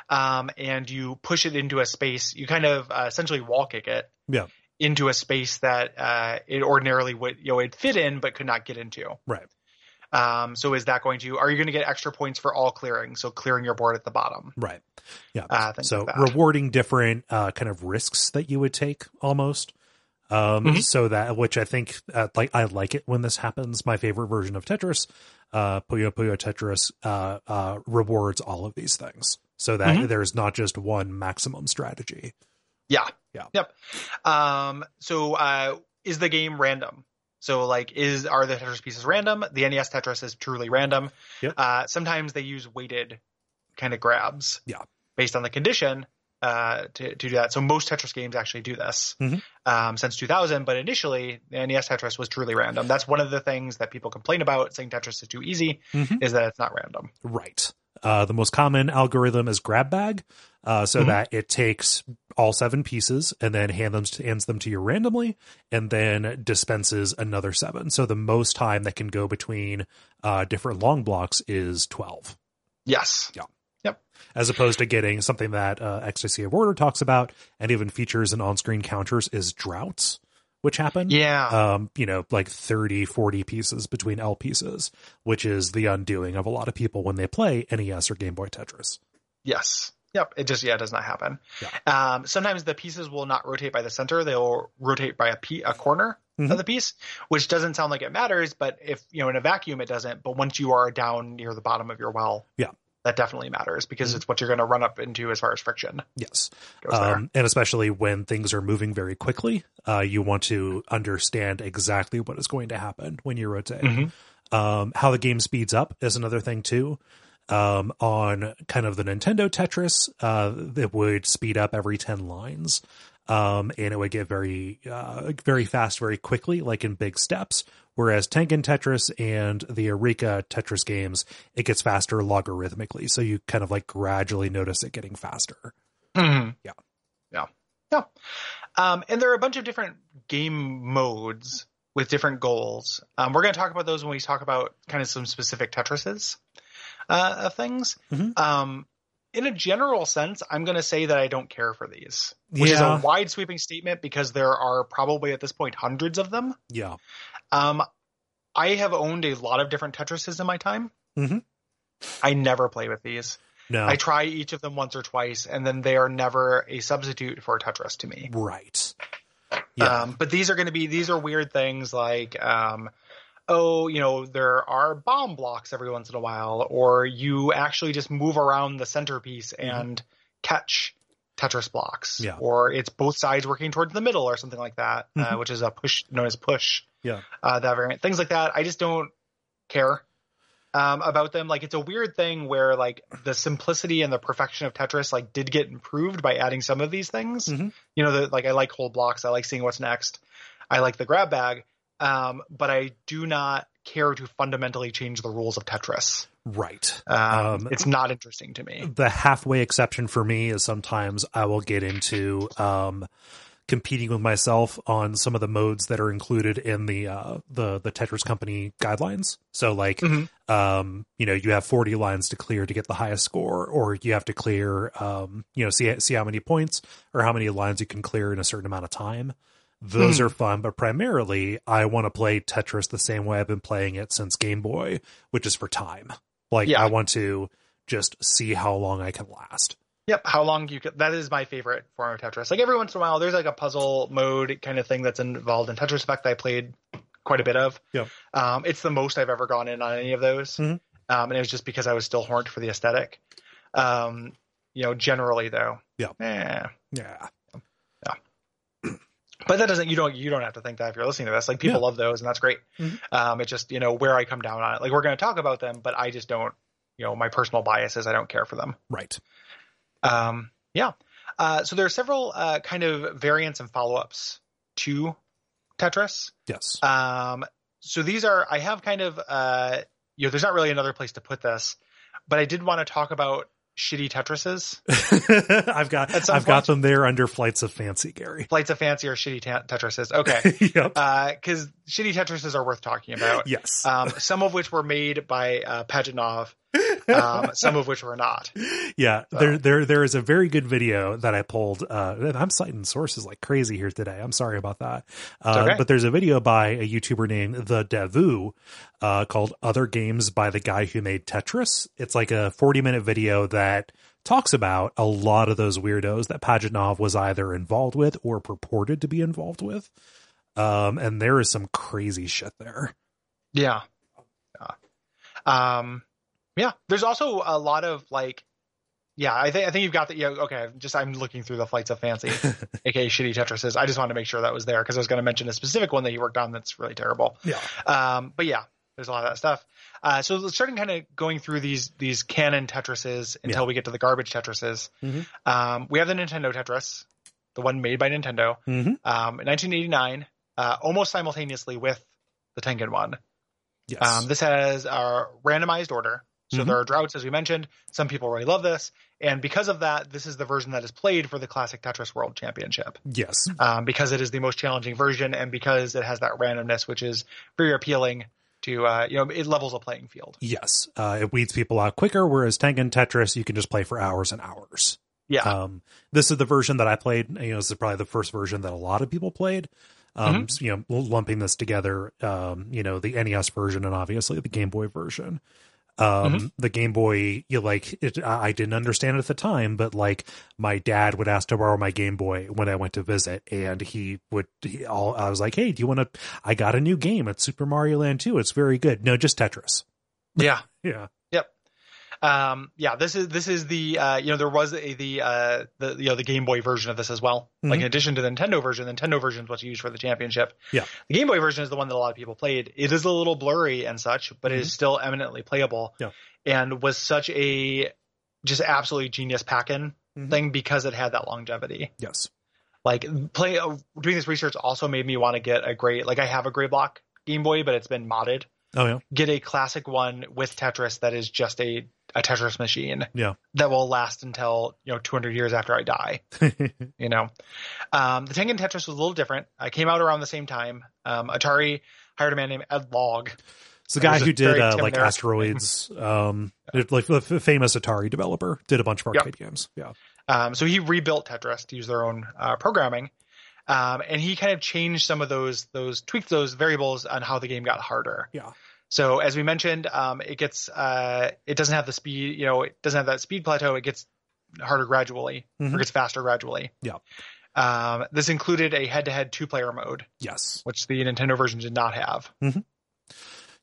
um, and you push it into a space. You kind of uh, essentially wall kick it. Yeah. Into a space that uh, it ordinarily would you know it'd fit in but could not get into. Right. Um, so is that going to? Are you going to get extra points for all clearing? So clearing your board at the bottom. Right. Yeah. Uh, so like rewarding different uh, kind of risks that you would take almost. Um, Mhm. so that, which I think, uh, like, I like it when this happens. My favorite version of Tetris, uh, Puyo Puyo Tetris, uh, uh, rewards all of these things so that Mhm. there's not just one maximum strategy. Yeah. Yeah. Yep. Um, so uh, is the game random? So like is are the Tetris pieces random? The NES Tetris is truly random. Yep. Uh, sometimes they use weighted kind of grabs. Yeah. Based on the condition uh, to, to do that. So most Tetris games actually do this Mhm. um, since 2000. But initially, the NES Tetris was truly random. That's one of the things that people complain about saying Tetris is too easy Mhm. is that it's not random. Right. Uh, the most common algorithm is grab bag, uh, so Mhm. that it takes all seven pieces and then hand them hands them to you randomly, and then dispenses another seven. So the most time that can go between uh, different long blocks is twelve, Yes. Yeah. Yep. As opposed to getting something that uh, Ecstasy of Order talks about and even features in on-screen counters is droughts, which happen Yeah. um, you know, like 30, 40 pieces between L pieces, which is the undoing of a lot of people when they play NES or Game Boy Tetris. Yes. Yep. It just yeah, it does not happen. Yeah. Um, sometimes the pieces will not rotate by the center; they'll rotate by a pe- a corner Mhm. of the piece, which doesn't sound like it matters. But if you know in a vacuum, it doesn't. But once you are down near the bottom of your well, Yeah. That definitely matters because it's what you're going to run up into as far as friction Yes. Um, and especially when things are moving very quickly, uh, you want to understand exactly what is going to happen when you rotate. Mhm. Um, how the game speeds up is another thing too. Um, on kind of the Nintendo Tetris, uh, it would speed up every 10 lines. Um, and it would get very, uh, very fast, very quickly, like in big steps. Whereas Tengen Tetris and the Arika Tetris games, it gets faster logarithmically. So you kind of like gradually notice it getting faster. Mhm. Yeah. Yeah. Yeah. Um, and there are a bunch of different game modes with different goals. Um, we're going to talk about those when we talk about kind of some specific Tetrises uh, of things. Mhm. Um, in a general sense, I'm going to say that I don't care for these, which Yeah. is a wide sweeping statement because there are probably at this point hundreds of them. Yeah. Um, I have owned a lot of different Tetrises in my time. Mm-hmm. I never play with these. No. I try each of them once or twice, and then they are never a substitute for Tetris to me. right. Yeah. Um, but these are going to be these are weird things like, um, oh, you know, there are bomb blocks every once in a while, or you actually just move around the centerpiece and catch Tetris blocks, Yeah. or it's both sides working towards the middle, or something like that, uh, Mhm. which is a push known as push. Yeah. uh, that variant, things like that. I just don't care um, about them. Like it's a weird thing where like the simplicity and the perfection of Tetris like did get improved by adding some of these things. Mhm. You know, the, like I like whole blocks. I like seeing what's next. I like the grab bag. Um, but I do not care to fundamentally change the rules of Tetris. right. Um, Um, it's not interesting to me. the halfway exception for me is sometimes I will get into um, competing with myself on some of the modes that are included in the uh, the the Tetris Company guidelines. So like, Mhm. um, you know, you have forty lines to clear to get the highest score, or you have to clear, um, you know, see see how many points or how many lines you can clear in a certain amount of time. Those Mhm. are fun, but primarily I want to play Tetris the same way I've been playing it since Game Boy, which is for time. Like Yeah. I want to just see how long I can last. Yep. How long you could, that is my favorite form of Tetris. Like every once in a while, there's like a puzzle mode kind of thing that's involved in Tetris Effect that I played quite a bit of. Yeah, Um, it's the most I've ever gone in on any of those. Mhm. Um, and it was just because I was still horned for the aesthetic. Um, you know, generally though. Yeah. Eh. Yeah. But that doesn't, you don't, you don't have to think that if you're listening to this, like people Yeah. love those and that's great. Mhm. Um, it's just, you know, where I come down on it. Like we're going to talk about them, but I just don't, you know, my personal bias is I don't care for them. Right. Um, yeah. Uh, so there are several uh, kind of variants and follow-ups to Tetris. Yes. Um, so these are I have kind of uh, you know there's not really another place to put this, but I did want to talk about shitty Tetrises, I've got I've got them there under flights of fancy, Gary. flights of fancy or shitty ta- Tetrises. Okay, yep. because shitty Tetrises are worth talking about. yes. Um, some of which were made by uh, Pajitnov, um, some of which were not. yeah. so- There there there is a very good video that I pulled. Uh, and I'm citing sources like crazy here today. I'm sorry about that. Uh, okay. But there's a video by a YouTuber named The Devu uh, called "Other Games" by the guy who made Tetris. It's like a 40 minute video that talks about a lot of those weirdos that Pajitnov was either involved with or purported to be involved with. Um, and there is some crazy shit there. Yeah. Yeah. Um, yeah. There's also a lot of like, yeah, I think I think you've got the yeah. Okay, just I'm looking through the flights of fancy, aka shitty Tetrises. I just wanted to make sure that was there because I was going to mention a specific one that he worked on that's really terrible. Yeah. Um, but yeah, there's a lot of that stuff. Uh, so starting kind of going through these these canon Tetrises until we get to the garbage Tetrises. Mhm. Um, we have the Nintendo Tetris, the one made by Nintendo, Mm-hmm. um, in 1989, uh, almost simultaneously with the Tengen one. Yes. Um, this has a randomized order. So Mhm. there are droughts, as we mentioned. Some people really love this. And because of that, this is the version that is played for the Classic Tetris World Championship. yes. Um, because it is the most challenging version and because it has that randomness, which is very appealing to, uh, you know, it levels a playing field. Yes. Uh, it weeds people out quicker, whereas Tengen Tetris, you can just play for hours and hours. Yeah. Um, this is the version that I played. You know, this is probably the first version that a lot of people played. Um, Mm-hmm. you know, lumping this together, um, you know, the NES version and obviously the Game Boy version. Um, Mm-hmm. the Game Boy, you like it. I didn't understand it at the time, but like my dad would ask to borrow my Game Boy when I went to visit, and he would. He, all I was like, "Hey, do you want to? I got a new game. It's Super Mario Land 2. It's very good. No, just Tetris. yeah. Yeah. Um, yeah, this is this is the uh, you know there was a, the uh, the you know the Game Boy version of this as well. Like Mhm. in addition to the Nintendo version, the Nintendo version is what's used for the championship. Yeah. the Game Boy version is the one that a lot of people played. It is a little blurry and such, but it is still eminently playable. Mm-hmm. Yeah. and was such a just absolutely genius pack-in Mhm. thing because it had that longevity. Yes. Like play uh, doing this research also made me want to get a gray like I have a gray block Game Boy, but it's been modded. Oh yeah. Get a classic one with Tetris that is just a a Tetris machine Yeah. that will last until you know 200 years after I die. You know, um, the Tengen Tetris was a little different. I came out around the same time. Um, Atari hired a man named Ed Logg. It's the guy who did uh, like asteroids. Um, like the famous Atari developer did a bunch of Yep. arcade games. Yeah. Um, so he rebuilt Tetris to use their own uh, programming, um, and he kind of changed some of those those tweaked those variables on how the game got harder. Yeah. So as we mentioned, um, it gets uh, it doesn't have the speed, you know, it doesn't have that speed plateau. It gets harder gradually, Mhm. or gets faster gradually. Yeah. Um, this included a head-to-head two-player mode, Yes. which the Nintendo version did not have.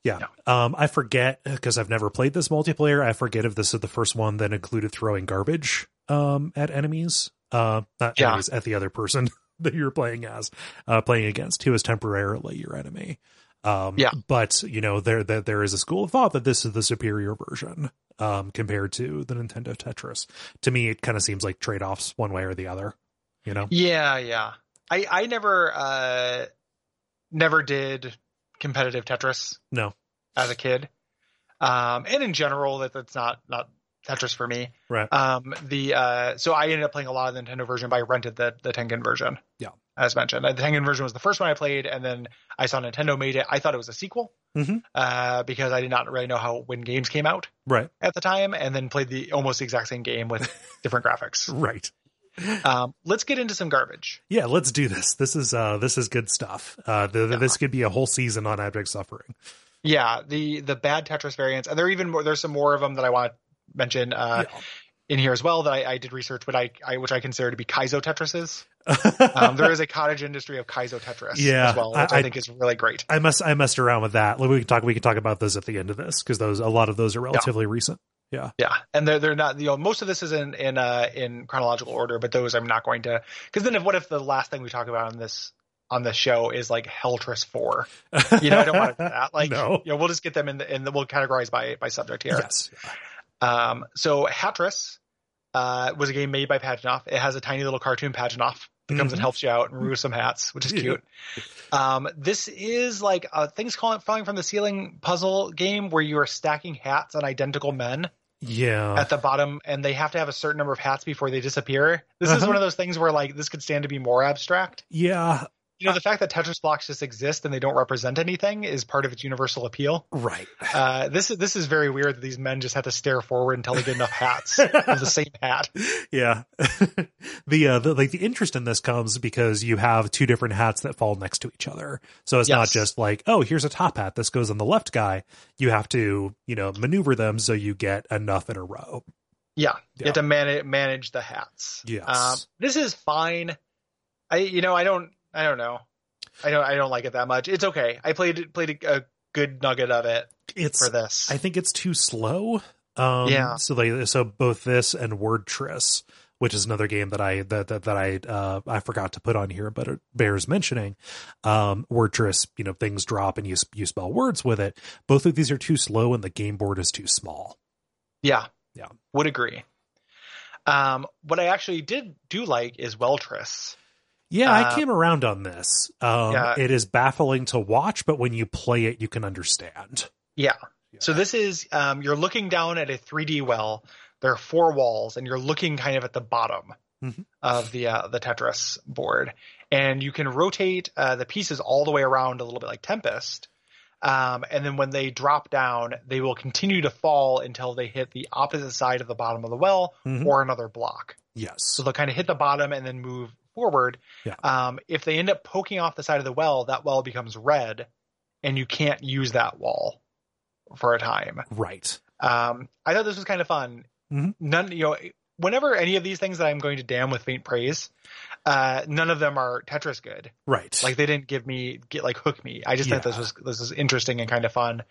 Yeah. Um, I forget because I've never played this multiplayer. I forget if this is the first one that included throwing garbage um, at enemies. Uh, not Yeah. enemies, at the other person that you're playing as, uh, playing against, who is temporarily your enemy. Um, Yeah. But you know there that there is a school of thought that this is the superior version um, compared to the Nintendo Tetris. To me, it kind of seems like trade offs one way or the other. You know. Yeah, yeah. I I never uh, never did competitive Tetris. No. as a kid. Um, and in general, that that's not not Tetris for me. Right. Um, the uh, so I ended up playing a lot of the Nintendo version, but I rented the the Tengen version. Yeah. as mentioned, the Tengen version was the first one I played, and then I saw Nintendo made it. I thought it was a sequel Mhm. uh, because I did not really know how when games came out Right. at the time, and then played the almost the exact same game with different graphics. Right. Um, let's get into some garbage. Yeah, let's do this. This is uh this is good stuff. Uh the, the- this could be a whole season on abject suffering. Yeah, the the bad Tetris variants, and there are even more. There's some more of them that I want to mention. Uh, Yeah. in here as well that I, I did research, but I, I which I consider to be Kaizo Tetrises. Um, there is a cottage industry of Kaizo Tetris Yeah, as well, which I, I- think is really great. I must I messed around with that. Like, We can talk we can talk about those at the end of this because those a lot of those are relatively recent. Yeah. Yeah, and they're they're not you know most of this is in in uh, in chronological order, but those I'm not going to because then if what if the last thing we talk about on this on this show is like Heltris Four? You know, I don't want to do that. Like, No. you know, we'll just get them in the in the we'll categorize by by subject here. Yes. Um, so Hatris uh, was a game made by Pajitnov. It has a tiny little cartoon Pajitnov that comes and Mhm. helps you out and removes some hats, which is cute. Um, this is like uh, things falling from the ceiling puzzle game where you are stacking hats on identical men Yeah. at the bottom, and they have to have a certain number of hats before they disappear. This is Uh-huh. one of those things where like this could stand to be more abstract. yeah. You know, the fact that Tetris blocks just exist and they don't represent anything is part of its universal appeal. Right. Uh, this is this is very weird that these men just have to stare forward until they get enough hats of the same hat. Yeah. the uh the, like the interest in this comes because you have two different hats that fall next to each other. So it's not just like, oh, here's a top hat. This goes on the left guy. You have to, you know, maneuver them so you get enough in a row. Yeah, Yeah. you have to manage manage the hats. Yes. Um, this is fine. I you know I don't I don't know. I don't I don't like it that much. It's okay. I played played a, a good nugget of it It's for this. I think it's too slow. Um, Yeah. So they so both this and Wordtris, which is another game that I that that, that I uh I forgot to put on here, but it bears mentioning. Um, Wordtris, you know, things drop and you you spell words with it. Both of these are too slow, and the game board is too small. yeah. Yeah. Would agree. Um, what I actually did do like is Welltris. Yeah, I Uh, came around on this. Um, Yeah. it is baffling to watch, but when you play it, you can understand. Yeah. Yeah. So this is um, you're looking down at a 3D well. There are four walls, and you're looking kind of at the bottom Mhm. of the uh, the Tetris board, and you can rotate uh, the pieces all the way around a little bit like Tempest. Um, and then when they drop down, they will continue to fall until they hit the opposite side of the bottom of the well Mhm. or another block. Yes. So they'll kind of hit the bottom and then move forward. Yeah. Um, if they end up poking off the side of the well, that well becomes red, and you can't use that wall for a time. Right. Um, I thought this was kind of fun. Mhm. None, you know, whenever any of these things that I'm going to damn with faint praise, uh, none of them are Tetris good. Right. Like they didn't give me get like hook me. I just thought this was this was interesting and kind of fun,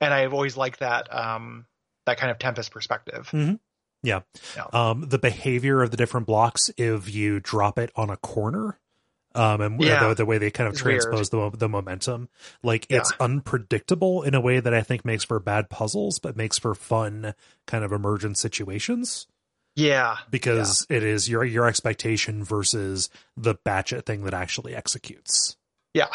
and I've always liked that. Um, that kind of Tempest perspective. Mhm. Yeah. Yeah. Um, the behavior of the different blocks if you drop it on a corner, um, and Yeah. the, the way they kind of It's weird. transpose the the momentum, like Yeah. it's unpredictable in a way that I think makes for bad puzzles, but makes for fun kind of emergent situations Yeah, because it is your your expectation versus the batchet thing that actually executes. yeah,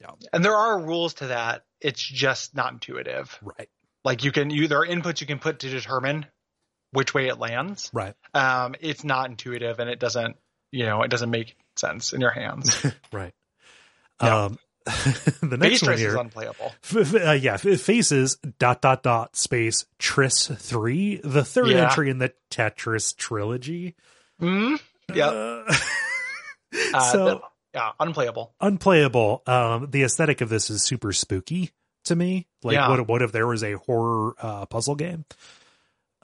Yeah. And there are rules to that. It's just not intuitive. Right. Like you can, you there are inputs you can put to determine which way it lands. Right. Um, it's not intuitive, and it doesn't, you know, it doesn't make sense in your hands. Right. Yeah. Um, the next one stress here. is unplayable. F- uh, yeah, faces dot dot dot space Tris three, the third Yeah. entry in the Tetris trilogy. Mm? Yeah. Uh, Uh, so the- yeah, unplayable. unplayable. Um, the aesthetic of this is super spooky to me. Like, Yeah. what what if there was a horror uh, puzzle game?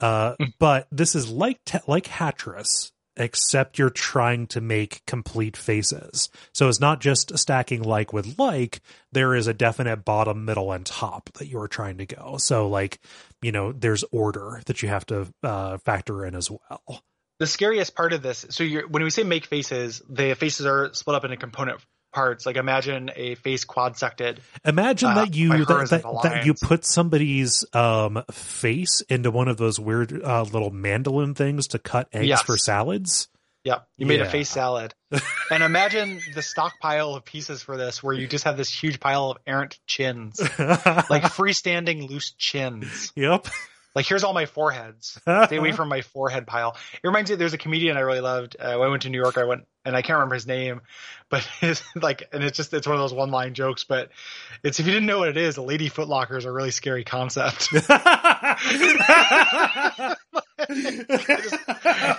Uh, Hmm. but this is like te- like Hatris, except you're trying to make complete faces. So it's not just stacking like with like. There is a definite bottom, middle, and top that you are trying to go. So like, you know, there's order that you have to uh, factor in as well. The scariest part of this, so you're, when we say make faces, the faces are split up into component parts. Like imagine a face quad sected. Imagine Uh, that you that, that, that you put somebody's um face into one of those weird uh, little mandolin things to cut eggs Yes. for salads. Yeah, you made Yeah. a face salad. and imagine the stockpile of pieces for this, where you just have this huge pile of errant chins, like freestanding loose chins. yep. Like here's all my foreheads. Stay away from my forehead pile. It reminds me. There's a comedian I really loved. Uh, when I went to New York. I went and I can't remember his name, but his like, and it's just it's one of those one line jokes. But it's if you didn't know what it is, a lady footlocker is a really scary concept. and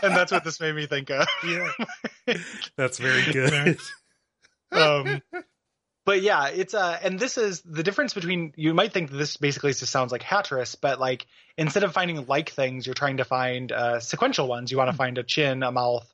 that's what this made me think of. yeah. That's very good. um but yeah it's uh and this is the difference between you might think this basically just sounds like hatris but like instead of finding like things you're trying to find uh sequential ones you want to find a chin a mouth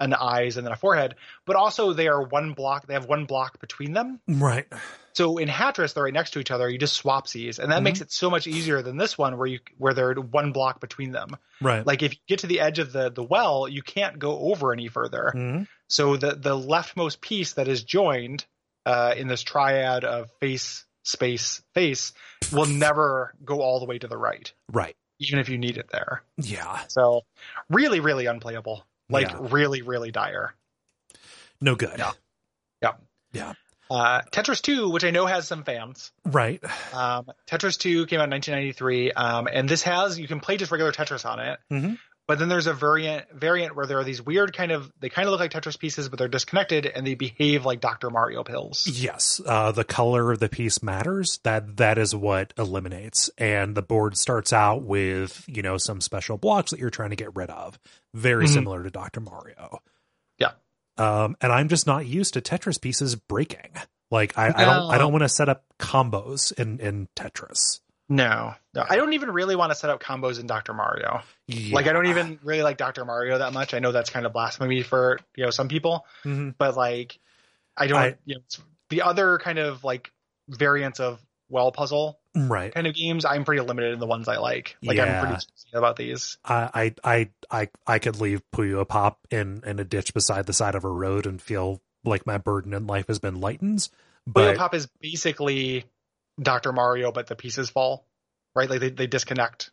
an eyes and then a forehead but also they are one block they have one block between them right. so in hatris they're right next to each other you just swap these and that Mhm. makes it so much easier than this one where you where they're one block between them Right. like if you get to the edge of the the well you can't go over any further Mhm. so the the leftmost piece that is joined uh, in this triad of face, space, face will never go all the way to the right, Right. even if you need it there. Yeah. So really, really unplayable. Like Yeah. really, really dire. No good. Yeah. Yeah. Yeah. Uh, Tetris 2, which I know has some fans. Right. Um, Tetris 2 came out in 1993, um, and this has you can play just regular Tetris on it. Mhm. But then there's a variant variant where there are these weird kind of they kind of look like Tetris pieces, but they're disconnected and they behave like Dr. Mario pills. Yes, uh, the color of the piece matters. That that is what eliminates, and the board starts out with you know some special blocks that you're trying to get rid of, very Mhm. similar to Doctor Mario. Yeah. um, and I'm just not used to Tetris pieces breaking. Like I, I don't I don't want to set up combos in in Tetris. No, no, I don't even really want to set up combos in Dr. Mario. Like, I don't even really like Dr. Mario that much. I know that's kind of blasphemy for you know some people, Mhm. but like, I don't. I- you know, it's- the other kind of like variants of well puzzle right. kind of games, I'm pretty limited in the ones I like. Like, I'm pretty about these. I I I I could leave Puyo Pop in in a ditch beside the side of a road and feel like my burden in life has been lightened. But But Pop is basically Dr. Mario, but the pieces fall. Right, like they, they disconnect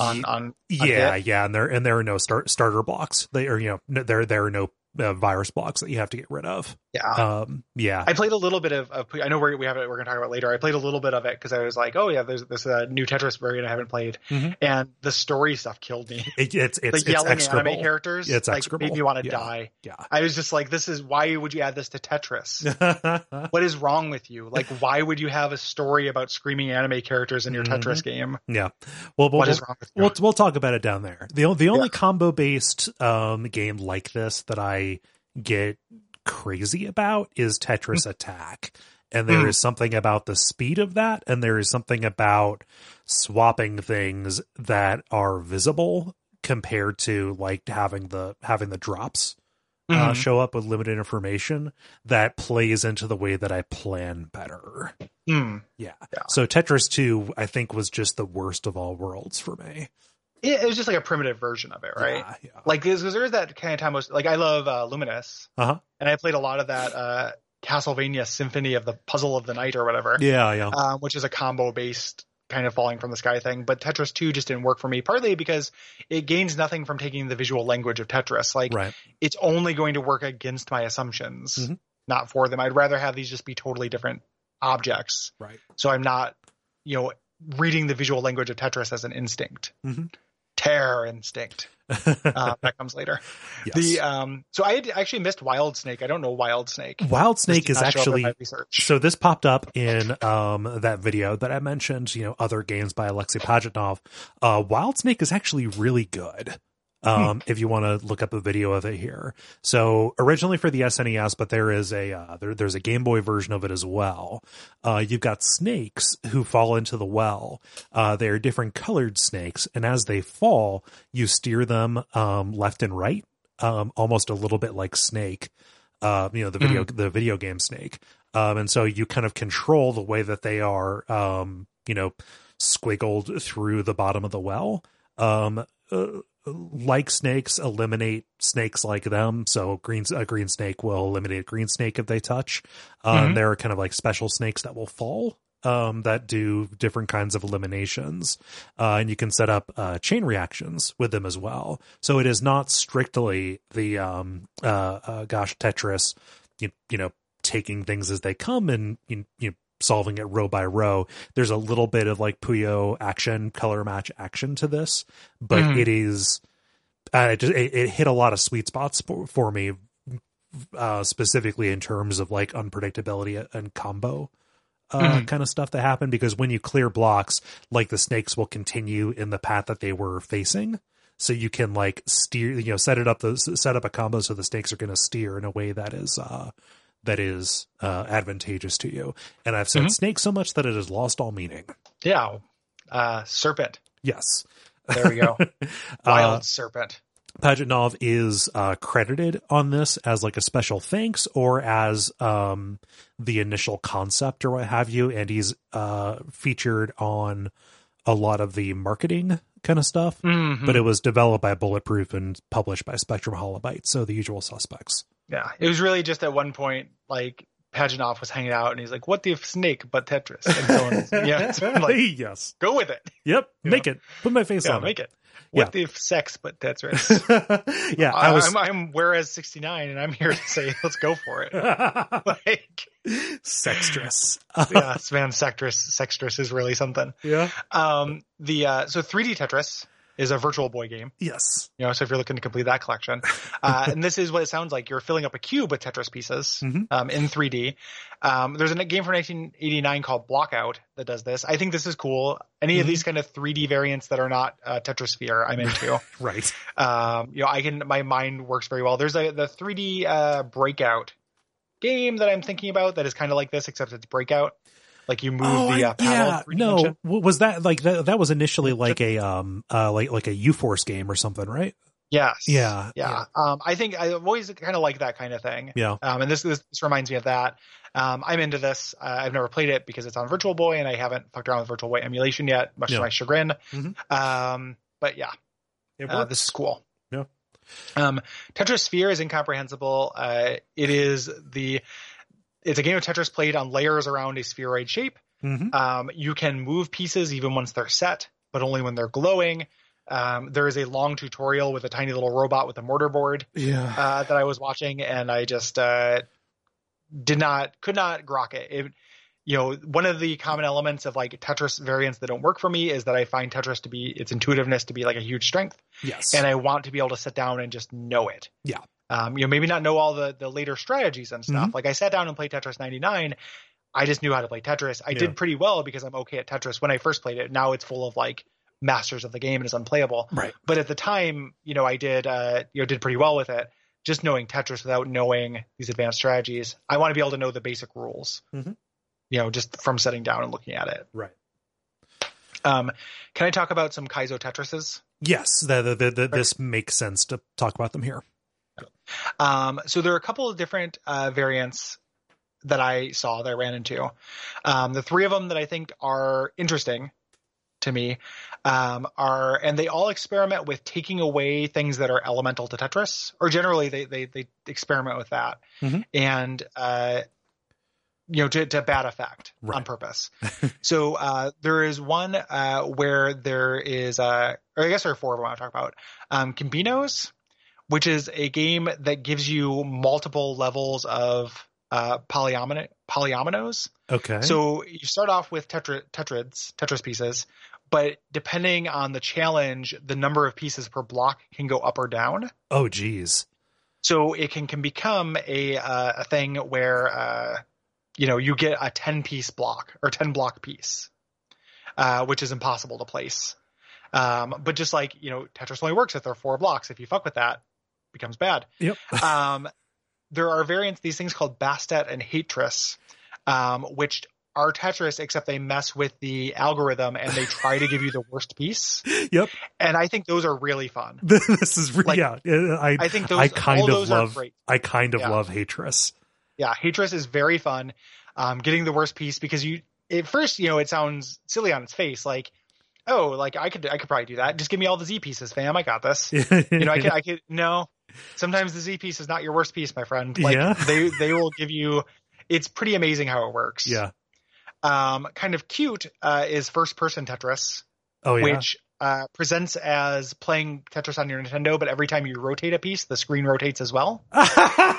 on on Yeah, hit. yeah, and there and there are no start, starter blocks. They are you know there there are no uh, virus blocks that you have to get rid of. Yeah. Um, yeah, I played a little bit of, of I know we're, we have it. We're going to talk about it later. I played a little bit of it because I was like, oh yeah, there's this uh, new Tetris variant I haven't played, Mhm. and the story stuff killed me. it, it's it's the yelling execrable. anime characters, It's like execrable. made me want to Yeah. die. Yeah, I was just like, this is why would you add this to Tetris? what is wrong with you? Like, why would you have a story about screaming anime characters in your Mhm. Tetris game? yeah. Well, we'll, What is we'll, wrong with you? we'll we'll talk about it down there. the The only Yeah. combo based um game like this that I get crazy about is Tetris Attack. And there Mm. is something about the speed of that, and there is something about swapping things that are visible compared to like having the having the drops uh, Mhm. show up with limited information that plays into the way that I plan better. Hmm. Yeah. Yeah. So Tetris 2, I think, was just the worst of all worlds for me. It, it was just like a primitive version of it, right? Yeah. yeah. Like because there's that kind of time was like I love uh, Lumines, Uh-huh. and I played a lot of that uh, Castlevania Symphony of the Puzzle of the Night or whatever, Yeah. Yeah. um, which is a combo based kind of falling from the sky thing. But Tetris 2 just didn't work for me, partly because it gains nothing from taking the visual language of Tetris. Like right. it's only going to work against my assumptions, Mhm. not for them. I'd rather have these just be totally different objects. Right. So I'm not, you know, reading the visual language of Tetris as an instinct. Mhm. Terror instinct. Uh, that comes later. yes. The um, so I actually missed Wild Snake. I don't know Wild Snake. Wild Snake is not show up in actually research. So this popped up in um, that video that I mentioned, you know, other games by Alexei Pajitnov. Uh, Wild Snake is actually really good. Um, if you want to look up a video of it here. So originally for the SNES, but there is a, uh, there, there's a Game Boy version of it as well. Uh, you've got snakes who fall into the well. Uh, they're different colored snakes. And as they fall, you steer them, um, left and right, um, almost a little bit like Snake. Uh, you know, the video, the video game Snake. Um, and so you kind of control the way that they are, um, you know, squiggled through the bottom of the well. Um, uh, like snakes, eliminate snakes like them. So green, a green snake will eliminate a green snake if they touch. Um, Mhm. there are kind of like special snakes that will fall. Um, that do different kinds of eliminations, uh, and you can set up uh, chain reactions with them as well. So it is not strictly the um, uh, uh, gosh Tetris, you, you know, taking things as they come and you, you know, solving it row by row. There's a little bit of like Puyo action, color match action to this, but Mhm. it is uh, it, just, it, it hit a lot of sweet spots for, for me, uh, specifically in terms of like unpredictability and combo. Uh, Mhm. kind of stuff that happen because when you clear blocks, like the snakes will continue in the path that they were facing, so you can like steer, you know, set it up the set up a combo so the snakes are going to steer in a way that is uh that is uh advantageous to you. And I've said Mhm. snake so much that it has lost all meaning. Yeah. Uh, serpent. Yes, There we go. Wild serpent. Pajitnov is uh, credited on this as like a special thanks or as um, the initial concept or what have you, and he's uh, featured on a lot of the marketing kind of stuff. Mhm. But it was developed by Bulletproof and published by Spectrum Holobyte, so the usual suspects. Yeah, it was really just at one point like Pajitnov was hanging out and he's like, "What the snake but Tetris?" And yeah, so like, yes, go with it. yep, You make it. Put my face Yeah, on make it. it. What the sex but Tetris? yeah, I was. I'm, I'm whereas 69 and I'm here to say let's go for it. like, Sextress. yeah, man, Sextress, Sextress is really something. yeah. Um, the uh, so 3D Tetris is a Virtual Boy game. Yes. You know, so if you're looking to complete that collection, uh, and this is what it sounds like. You're filling up a cube with Tetris pieces Mhm. um, in 3D. Um, there's a game from 1989 called Blockout that does this. I think this is cool. Any of Mhm. these kind of 3D variants that are not uh, Tetrisphere, I'm into. Right. um, you know, I can. My mind works very well. There's a the 3D uh, Breakout game that I'm thinking about that is kind of like this, except it's Breakout. Like you move the I- uh, paddle. 3D no. Was that like that? That was initially like a um uh like like a U Force game or something, right? Yes. Yeah, Yeah. Um, I think I've always kind of like that kind of thing. Yeah. Um, and this, this this reminds me of that. Um, I'm into this. Uh, I've never played it because it's on Virtual Boy, and I haven't fucked around with Virtual Boy emulation yet, much Yeah. to my chagrin. Mhm. Um, but yeah, It uh, this is cool. Yeah. Um, Tetris Sphere is incomprehensible. Uh, it is the it's a game of Tetris played on layers around a spheroid shape. Mhm. Um, you can move pieces even once they're set, but only when they're glowing. Um, there is a long tutorial with a tiny little robot with a mortar board Yeah. uh, that I was watching, and I just uh, did not, could not grok it. it. You know, one of the common elements of like Tetris variants that don't work for me is that I find Tetris to be its intuitiveness to be like a huge strength, yes. and I want to be able to sit down and just know it. Yeah. Um, you know, maybe not know all the the later strategies and stuff. Like I sat down and played Tetris 99. I just knew how to play Tetris. I Yeah. did pretty well because I'm okay at Tetris when I first played it. Now it's full of like masters of the game and is unplayable. right. But at the time, you know, I did uh, you know did pretty well with it. Just knowing Tetris without knowing these advanced strategies, I want to be able to know the basic rules. Mhm. You know, just from sitting down and looking at it. Right. Um, can I talk about some Kaizo Tetrises? Yes. The, the, the, the, this makes sense to talk about them here. Um, so there are a couple of different uh, variants that I saw that I ran into. Um, the three of them that I think are interesting to me um, are, and they all experiment with taking away things that are elemental to Tetris, or generally they they, they experiment with that, Mhm. and uh, you know to, to bad effect on purpose. so uh, there is one uh, where there is, uh, or I guess there are four of them I want to talk about. Um, Cambinos, which is a game that gives you multiple levels of uh, polyomino- polyominoes. Okay. So you start off with tetra- tetrids, Tetris pieces, but depending on the challenge, the number of pieces per block can go up or down. oh, geez. So it can, can become a uh, a thing where uh, you know you get a ten piece block or ten block piece, uh, which is impossible to place. Um, but just like you know, Tetris only works if there are four blocks. If you fuck with that, becomes bad. Yep. um, there are variants, these things called Bastet and Hatetris, um, which are Tetris, except they mess with the algorithm and they try to give you the worst piece. Yep. And I think those are really fun. this is really, Like, yeah. I I think those, I kind of those are love great. I kind of Yeah. love Hatetris. Yeah, Hatetris is very fun. Um, getting the worst piece because you at first, you know, it sounds silly on its face, like, oh, like I could I could probably do that. Just give me all the Z pieces, fam. I got this. You know, I could I could no. Sometimes the Z piece is not your worst piece, my friend. Like Yeah. they they will give you. It's pretty amazing how it works. yeah. Um, kind of cute uh, is first person Tetris, Oh yeah. which uh, presents as playing Tetris on your Nintendo, but every time you rotate a piece, the screen rotates as well.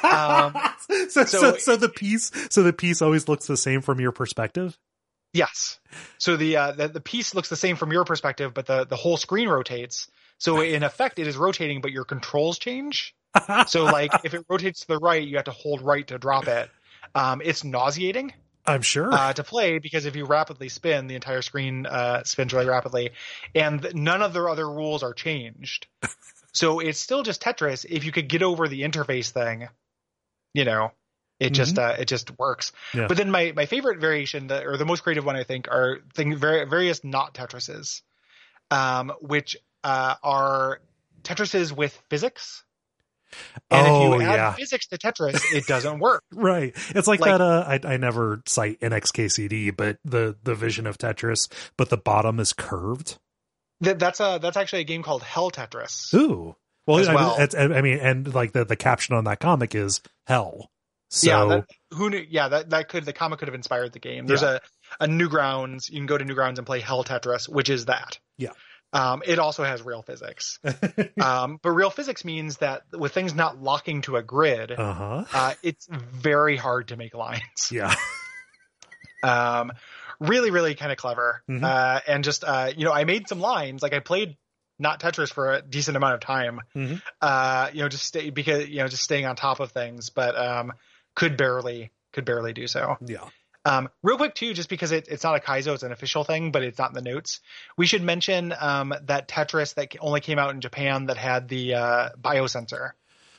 Um, so, so, so- so the piece so the piece always looks the same from your perspective. Yes. So the, uh, the the piece looks the same from your perspective, but the the whole screen rotates. So in effect, it is rotating, but your controls change. So like if it rotates to the right, you have to hold right to drop it. Um, it's nauseating I'm sure. uh, to play because if you rapidly spin, the entire screen uh, spins really rapidly, and none of their other rules are changed. so it's still just Tetris. If you could get over the interface thing, you know, it just uh, it just works. Yeah. But then my my favorite variation, that, or the most creative one, I think, are thing vari- various not Tetrises, um, which uh, are Tetrises with physics. And Oh, if you add yeah. physics to Tetris, it doesn't work. Right. It's like, Like- that uh I I never cite NXKCD, but the the vision of Tetris, but the bottom is curved. That, that's a that's actually a game called Hell Tetris. Ooh. Well, As I. It's, I mean, and like the, the caption on that comic is hell. So yeah, that, who knew? Yeah, that that could the comic could have inspired the game. There's a a Newgrounds. You can go to Newgrounds and play Hell Tetris, which is that. Yeah. Um, it also has real physics. um, but real physics means that with things not locking to a grid, uh huh. uh, it's very hard to make lines. Yeah. Um, really, really kind of clever. Mhm. Uh, and just uh, you know, I made some lines. Like I played not Tetris for a decent amount of time. Mhm. Uh, you know, just stay because you know, just staying on top of things, but um, could barely could barely do so. Yeah. Um, real quick too, just because it, it's not a Kaizo, it's an official thing, but it's not in the notes. We should mention um, that Tetris that only came out in Japan that had the uh, biosensor.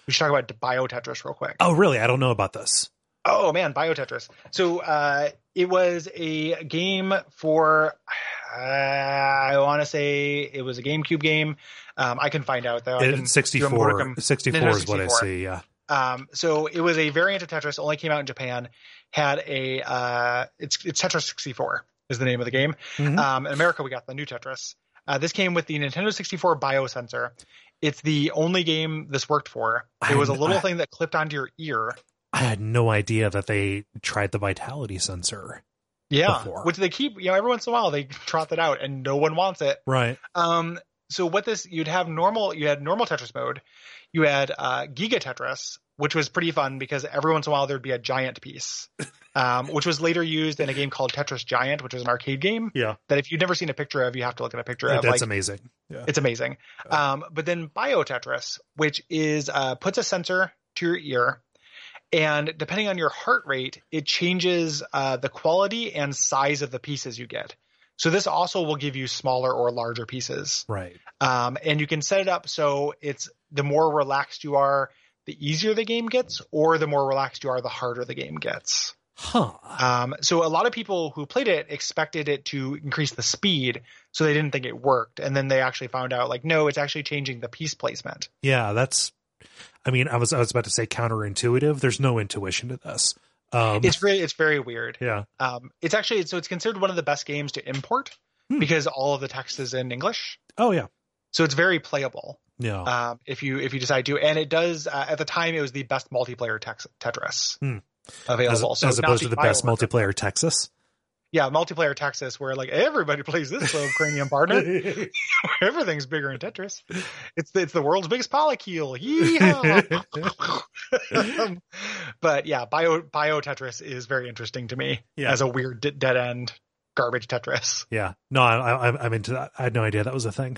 We should talk about Bio Tetris real quick. Oh, really? I don't know about this. Oh man, Bio Tetris. So uh, it was a game for uh, I want to say it was a GameCube game. Um, I can find out though. I can It, do a 64, 64 is what I see. Yeah. Um, so it was a variant of Tetris, only came out in Japan. Had a uh, it's it's Tetris 64 is the name of the game. Mhm. Um, in America, we got the new Tetris. Uh, this came with the Nintendo 64 biosensor. It's the only game this worked for. It was a little I- thing that clipped onto your ear. I had no idea that they tried the vitality sensor. Yeah, Before. which they keep. You know, every once in a while they trot that out, and no one wants it. Right. Um, so what this you'd have normal you had normal Tetris mode, you had uh, Giga Tetris, which was pretty fun because every once in a while there'd be a giant piece, um, which was later used in a game called Tetris Giant, which was an arcade game Yeah. that if you've never seen a picture of, you have to look at a picture of. That's Like amazing. Yeah. it's amazing. Um, but then Bio Tetris, which is uh, puts a sensor to your ear. And depending on your heart rate, it changes uh, the quality and size of the pieces you get. So this also will give you smaller or larger pieces. Right. Um, and you can set it up so it's the more relaxed you are, the easier the game gets, or the more relaxed you are, the harder the game gets. Huh. Um, so a lot of people who played it expected it to increase the speed, so they didn't think it worked. And then they actually found out like, no, it's actually changing the piece placement. Yeah, that's I mean, I was I was about to say counterintuitive. There's no intuition to this. Um, It's very it's very weird. yeah, Um, it's actually so it's considered one of the best games to import Hmm. because all of the text is in English. oh yeah, So it's very playable yeah, um, if you if you decide to. And it does uh, at the time it was the best multiplayer tex- Tetris Hmm. available. as, so as opposed to the best multiplayer Texas. Yeah, multiplayer Texas where like everybody plays this little cranium partner. Everything's bigger in Tetris. It's the, it's the world's biggest polycule. Yeehaw! Um, but yeah, bio bio Tetris is very interesting to me Yeah. as a weird d- dead end garbage Tetris. yeah, no, I, I, I'm into that. I had no idea that was a thing.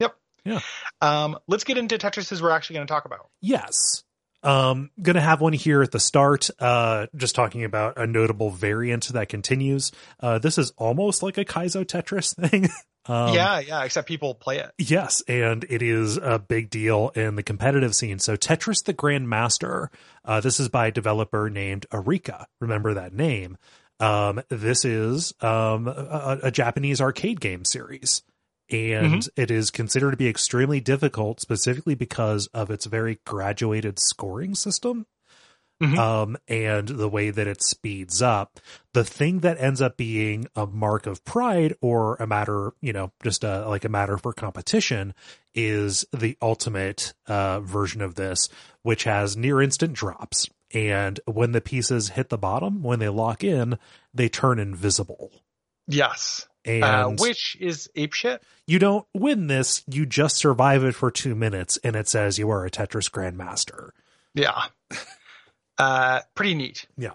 Yep. Yeah. Um, let's get into Tetrises we're actually going to talk about. Yes. Um, gonna have one here at the start, uh, just talking about a notable variant that continues. Uh, this is almost like a Kaizo Tetris thing. um, yeah, yeah. Except people play it. Yes, and it is a big deal in the competitive scene. So Tetris the Grandmaster, uh, this is by a developer named Arika. Remember that name. Um, this is um, a, a Japanese arcade game series. And it is considered to be extremely difficult, specifically because of its very graduated scoring system Mhm. um, and the way that it speeds up. The thing that ends up being a mark of pride or a matter, you know, just a, like a matter for competition is the ultimate uh, version of this, which has near instant drops. And when the pieces hit the bottom, when they lock in, they turn invisible. Yes. And Uh, which is apeshit. you don't win this, you just survive it for two minutes, and it says you are a Tetris Grandmaster. Yeah. Uh, pretty neat. Yeah.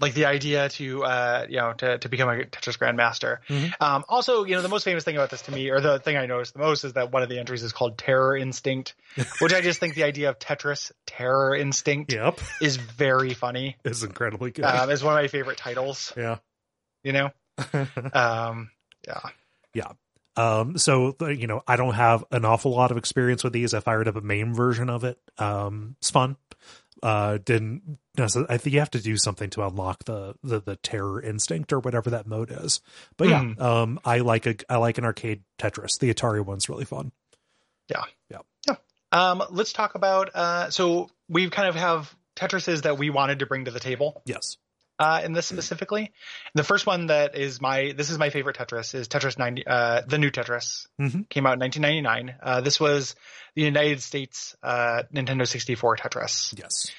Like the idea to, uh, you know, to, to become a Tetris Grandmaster. Mhm. Um, also, you know, the most famous thing about this to me, or the thing I noticed the most is that one of the entries is called Terror Instinct, which I just think the idea of Tetris Terror Instinct Yep. is very funny. It's incredibly good. Um, it's one of my favorite titles, yeah. you know? Um, yeah. Um, so you know, I don't have an awful lot of experience with these. I fired up a MAME version of it. Um, it's fun. Uh, didn't necessarily, I think you have to do something to unlock the, the, the terror instinct or whatever that mode is. But yeah, Mhm. um, I like a, I like an arcade Tetris. The Atari one's really fun. Yeah. Yeah. Yeah. Um, let's talk about, uh, so we kind of have Tetrises that we wanted to bring to the table. Yes. Uh, in this specifically. The first one that is my this is my favorite Tetris is Tetris 90 uh, the new Tetris Mhm. came out in 1999. Uh, this was the United States uh, Nintendo 64 Tetris. Yes.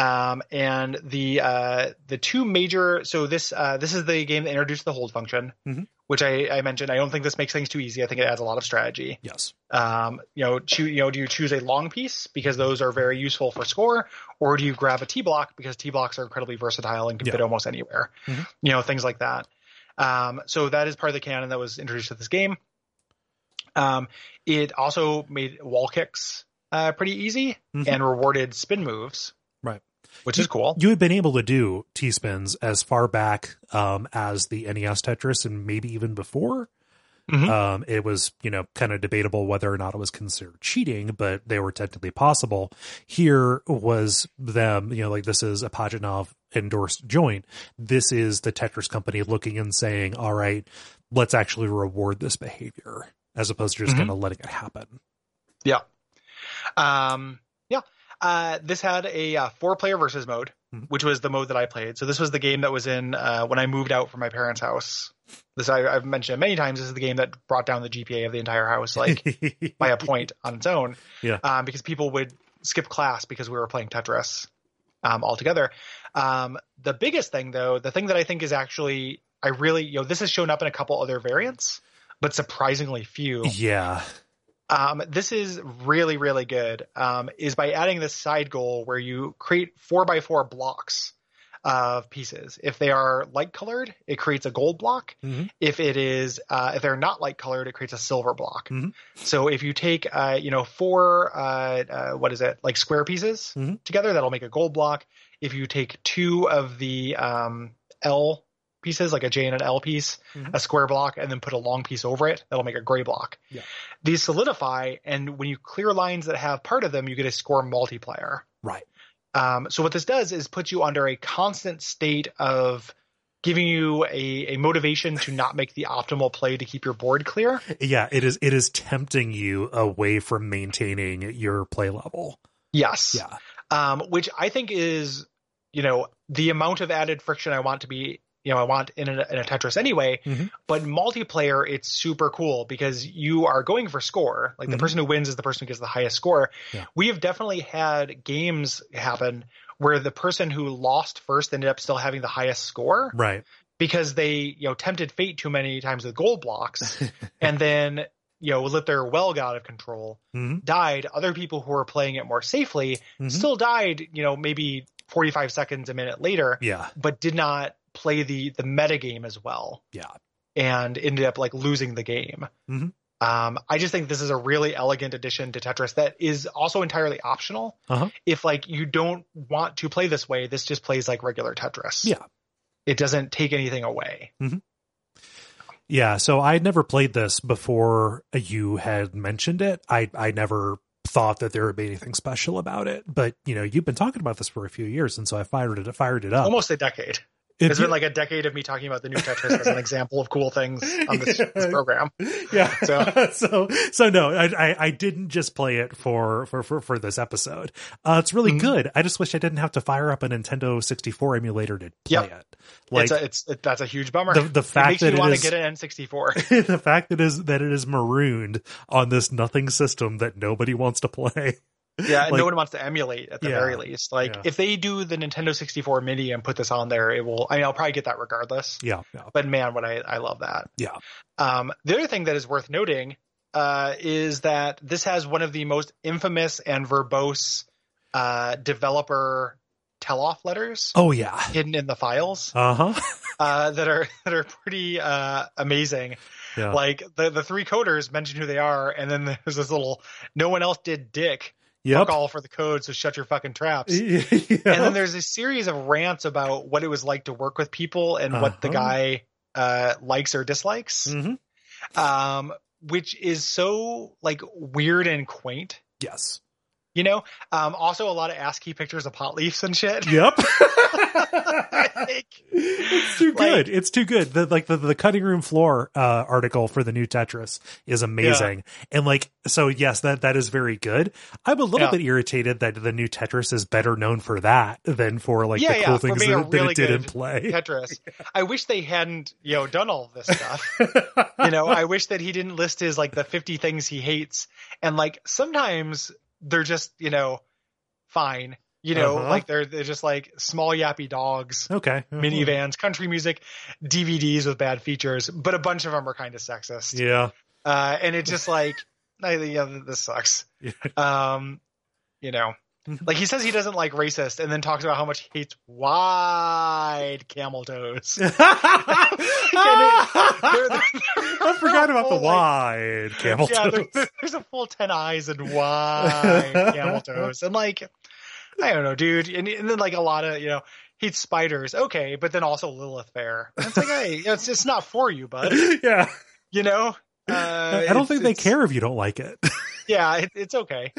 Um, and the uh, the two major so this uh, this is the game that introduced the hold function, Mhm. which I, I mentioned. I don't think this makes things too easy. I think it adds a lot of strategy. Yes. Um, you know, choo- you know, do you choose a long piece because those are very useful for score, or do you grab a T block because T blocks are incredibly versatile and can Yeah. fit almost anywhere? Mhm. You know, things like that. Um, so that is part of the canon that was introduced to this game. Um, it also made wall kicks uh, pretty easy Mhm. and rewarded spin moves, Which is cool. You had been able to do T spins as far back um, as the NES Tetris and maybe even before. Mhm. Um, it was, you know, kind of debatable whether or not it was considered cheating, but they were technically possible. Here was them, you know, like this is a Pajitnov endorsed joint. This is the Tetris company looking and saying, all right, let's actually reward this behavior as opposed to just Mhm. kind of letting it happen. Yeah. Um. Uh, this had a uh, four player versus mode, Mhm. which was the mode that I played. So this was the game that was in uh, when I moved out from my parents' house. This I, I've mentioned many times. This is the game that brought down the GPA of the entire house, like by a point on its own. Yeah. Um, because people would skip class because we were playing Tetris um, all together. Um, the biggest thing, though, the thing that I think is actually, I really, you know, this has shown up in a couple other variants, but surprisingly few yeah. Um, this is really really good um, is by adding this side goal where you create four by four blocks of pieces if they are light colored it creates a gold block Mhm. if it is uh, if they're not light colored it creates a silver block Mhm. so if you take uh, you know four uh, uh, what is it like square pieces Mhm. together that'll make a gold block if you take two of the um, l pieces like a j and an l piece Mhm. a square block and then put a long piece over it that'll make a gray block Yeah. these solidify and when you clear lines that have part of them you get a score multiplier Right. um, so what this does is put you under a constant state of giving you a, a motivation to not make the optimal play to keep your board clear Yeah, it is it is tempting you away from maintaining your play level. Yes. Yeah. Um, which I think is, you know, the amount of added friction I want to be, you know, I want in a, in a Tetris anyway. Mhm. But multiplayer, it's super cool because you are going for score. Like the Mhm. person who wins is the person who gets the highest score. Yeah. We have definitely had games happen where the person who lost first ended up still having the highest score Right. because they, you know, tempted fate too many times with gold blocks and then, you know, let their well got out of control hmm died. Other people who were playing it more safely Mhm. still died, you know, maybe 45 seconds, a minute later, Yeah. but did not play the, the meta game as well Yeah. and ended up like losing the game. Mhm. Um, I just think this is a really elegant addition to Tetris that is also entirely optional. Uh-huh. If like you don't want to play this way, this just plays like regular Tetris. Yeah. It doesn't take anything away. Yeah, so I had never played this before you had mentioned it. I I never thought that there would be anything special about it, but you know, you've been talking about this for a few years, and so I fired it fired it up. Almost a decade. It's been like a decade of me talking about the new Tetris as an example of cool things on this, this program. yeah. So- so so no, I, I I didn't just play it for for for, for this episode. Uh, it's really Mhm. good. I just wish I didn't have to fire up a Nintendo 64 emulator to play Yep. it. Like it's a, it's it, that's a huge bummer. the the fact makes that it want to get an N64. the fact that is that it is marooned on this nothing system that nobody wants to play. Yeah, Like- no one wants to emulate at the Yeah. very least. Like Yeah. if they do the Nintendo 64 Mini and put this on there, it will. I mean, I'll probably get that regardless. Yeah, yeah, But man, what I I love that. yeah. Um, the other thing that is worth noting uh, is that this has one of the most infamous and verbose uh, developer tell-off letters Oh yeah. hidden in the files Uh huh. uh, that are that are pretty uh, amazing. Yeah. Like the the three coders mention who they are, and then there's this little no one else did dick. Yep. Fuck all for the code, so shut your fucking traps. Yeah. And then there's a series of rants about what it was like to work with people and what the Uh-huh. guy uh, likes or dislikes, Mhm. um, which is so like weird and quaint. Yes. You know, um, also a lot of ASCII pictures of pot leaves and shit. Yep. Like, it's too Like- good. it's too good. The like the, the cutting room floor uh article for the new Tetris is amazing. And like so yes, that that is very good. I'm a little Yeah. bit irritated that the new Tetris is better known for that than for like Yeah, the cool things that, that it did in play. Tetris. I wish they hadn't, you know, done all this stuff. you know, I wish that he didn't list his like the 50 things he hates. And like sometimes they're just, you know, fine. You know, Uh-huh. like they're they're just like small yappy dogs, okay. minivans, country music, DVDs with bad features, but a bunch of them are kind of sexist. Yeah. Uh, and it's just like, I- yeah, this sucks. Yeah. Um, you know. like he says he doesn't like racist, and then talks about how much he hates wide camel toes. They're- they're- I forgot about the Like- wide camel yeah, toes. there- there's a full ten eyes and wide camel toes, and like, I don't know, dude. And, and then like a lot of you know, hates spiders. Okay, but then also Lilith Fair. It's like, hey, it's it's not for you, bud. yeah. You know. Uh, I don't think they care if you don't like it. Yeah, it, it's okay.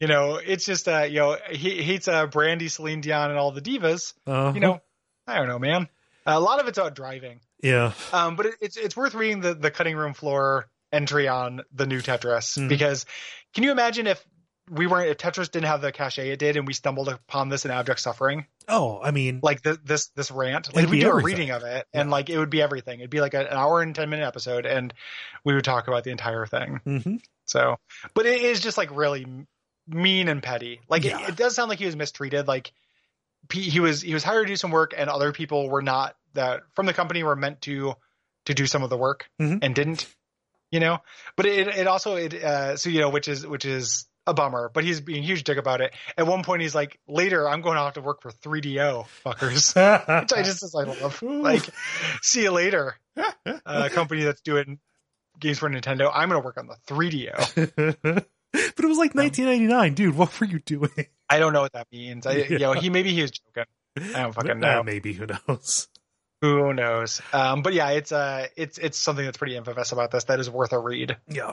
You know, it's just uh, you know, he hates uh, Brandy, Celine Dion, and all the divas. Uh-huh. You know, I don't know, man. a lot of it's about driving. Yeah. Um, but it, it's it's worth reading the the cutting room floor entry on the new Tetris Mhm. because can you imagine if we weren't if Tetris didn't have the cachet it did and we stumbled upon this in Abject Suffering Oh, I mean, like the, this this rant like we do everything. a reading of it and like it would be everything it'd be like an hour and ten minute episode and we would talk about the entire thing mhm. so but it is just like really mean and petty. Like Yeah. it, it does sound like he was mistreated. Like he was he was hired to do some work and other people were not that from the company were meant to to do some of the work Mhm. and didn't you know? But it it also it uh so you know which is which is a bummer but he's being huge dick about it. At one point he's like later i'm going to have to work for 3do fuckers. Which i just i love. Like see you later. Uh, a company that's doing games for nintendo. I'm going to work on the 3do but it was like 1999, dude. What were you doing? i don't know what that means i you know Yeah. he maybe he was joking i don't fucking Uh, know maybe who knows? who knows um but yeah it's uh it's it's something that's pretty infamous about this that is worth a read Yeah.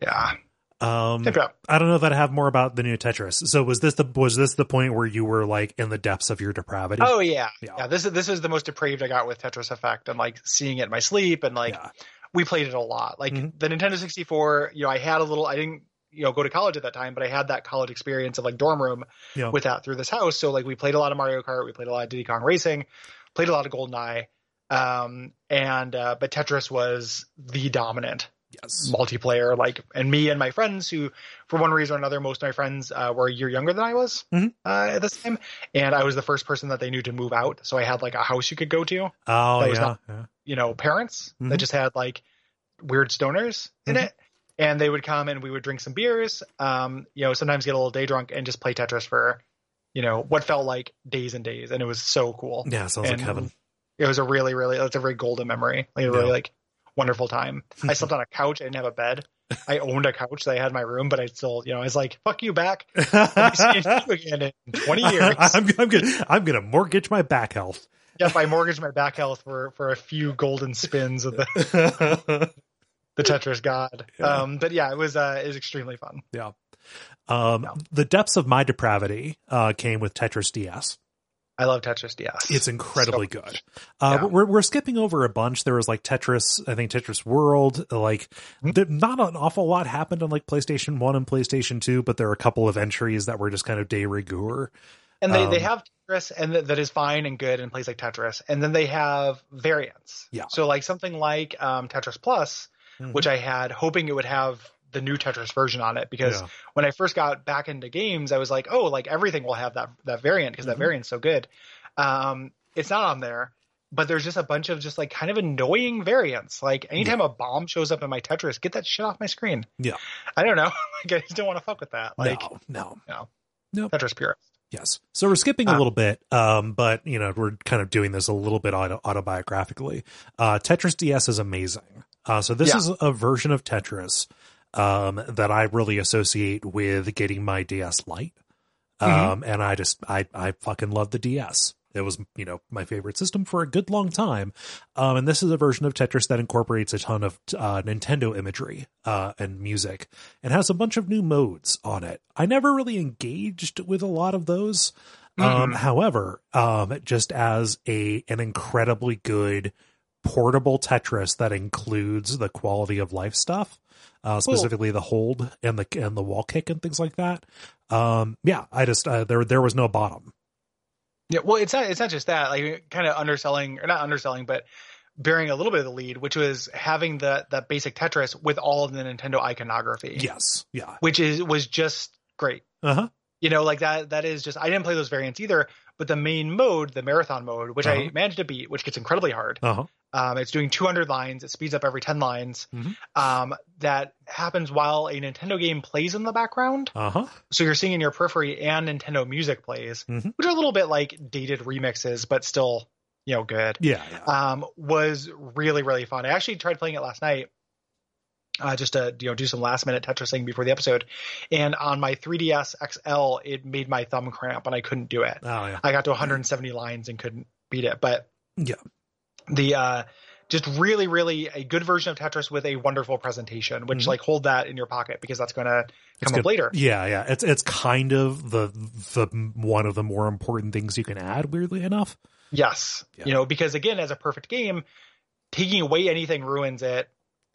yeah Um, Tip it up. I don't know that I have more about the new Tetris. So was this the was this the point where you were like in the depths of your depravity? Oh yeah. Yeah. yeah, This is this is the most depraved I got with Tetris Effect, and like seeing it in my sleep, and like yeah. We played it a lot. Like Mhm. the Nintendo 64, you know, I had a little. I didn't you know go to college at that time, but I had that college experience of like dorm room Yeah. with that through this house. So like we played a lot of Mario Kart, we played a lot of Diddy Kong Racing, played a lot of GoldenEye, um, and uh, but Tetris was the dominant yes. multiplayer. Like, and me and my friends, who for one reason or another, most of my friends uh, were a year younger than I was Mhm. uh, at this time, and I was the first person that they knew to move out. So I had like a house you could go to. Oh yeah. not- yeah. You know, parents Mhm. that just had like weird stoners in Mhm. it. And they would come and we would drink some beers, um, you know, sometimes get a little day drunk and just play Tetris for, you know, what felt like days and days. And it was so cool. Yeah, sounds like heaven. It was a really, really, it's a very golden memory. Like a really Yeah. like wonderful time. I slept on a couch. I didn't have a bed. I owned a couch that I had in my room, but I still, you know, I was like, fuck you back. I'll be you again in 20 years. I'm, I'm gonna I'm gonna mortgage my back health. Yep, I mortgaged my back health for, for a few golden spins of the, the Tetris god. Yeah. Um, but yeah, it was, uh, it was extremely fun. yeah. Um, Yeah. the depths of my depravity uh, came with Tetris DS. I love Tetris DS. It's incredibly So- good. Uh, Yeah. we're we're skipping over a bunch. There was like Tetris, I think Tetris World. Like, Hmm. not an awful lot happened on like PlayStation One and PlayStation Two, but there are a couple of entries that were just kind of de rigueur. And they, they Um, have Tetris and that, that is fine and good and plays like Tetris. And then they have variants. Yeah. So like something like um, Tetris Plus, Mhm. which I had hoping it would have the new Tetris version on it because Yeah. when I first got back into games, I was like, oh, like everything will have that that variant because Mhm. that variant's so good. Um, it's not on there, but there's just a bunch of just like kind of annoying variants. Like anytime a bomb shows up in my Tetris, get that shit off my screen. Yeah. I don't know. like I just don't want to fuck with that. Like no, no. No Tetris purist. Yes. So we're skipping a Uh, little bit, um, but you know, we're kind of doing this a little bit auto- autobiographically. Uh, Tetris DS is amazing. Uh, so this Yeah. is a version of Tetris, um, that I really associate with getting my DS Lite. Um, Mm-hmm. and I just, I, I fucking love the DS. It was, you know, my favorite system for a good long time. Um, and this is a version of Tetris that incorporates a ton of uh, Nintendo imagery uh, and music and has a bunch of new modes on it. I never really engaged with a lot of those. Um, however, um, just as a an incredibly good portable Tetris that includes the quality of life stuff, uh, specifically the hold and the and the wall kick and things like that. Um, yeah, I just uh, there there was no bottom. Yeah, well, it's not. It's not just that. Like, kind of underselling, or not underselling, but bearing a little bit of the lead, which was having the that basic Tetris with all of the Nintendo iconography. Yes, yeah, which is was just great. uh huh, You know, like that. That is just. I didn't play those variants either, but the main mode, the marathon mode, which I Uh-huh. managed to beat, which gets incredibly hard. uh huh, Um, it's doing 200 lines. It speeds up every 10 lines. Mhm. Um, that happens while a Nintendo game plays in the background. uh huh. So you're seeing in your periphery and Nintendo music plays, Mhm. which are a little bit like dated remixes, but still, you know, good. Yeah, yeah. Um, was really, really fun. I actually tried playing it last night. Uh, just to you know do some last minute Tetrising before the episode, and on my 3ds XL, it made my thumb cramp and I couldn't do it. oh yeah. I got to 170 lines and couldn't beat it. But Yeah. The uh, just really, really a good version of Tetris with a wonderful presentation. Which Mhm. like hold that in your pocket because that's going to come up later. Yeah, yeah. It's it's kind of the the one of the more important things you can add. Weirdly enough. Yes. Yeah. You know, because again, as a perfect game, taking away anything ruins it.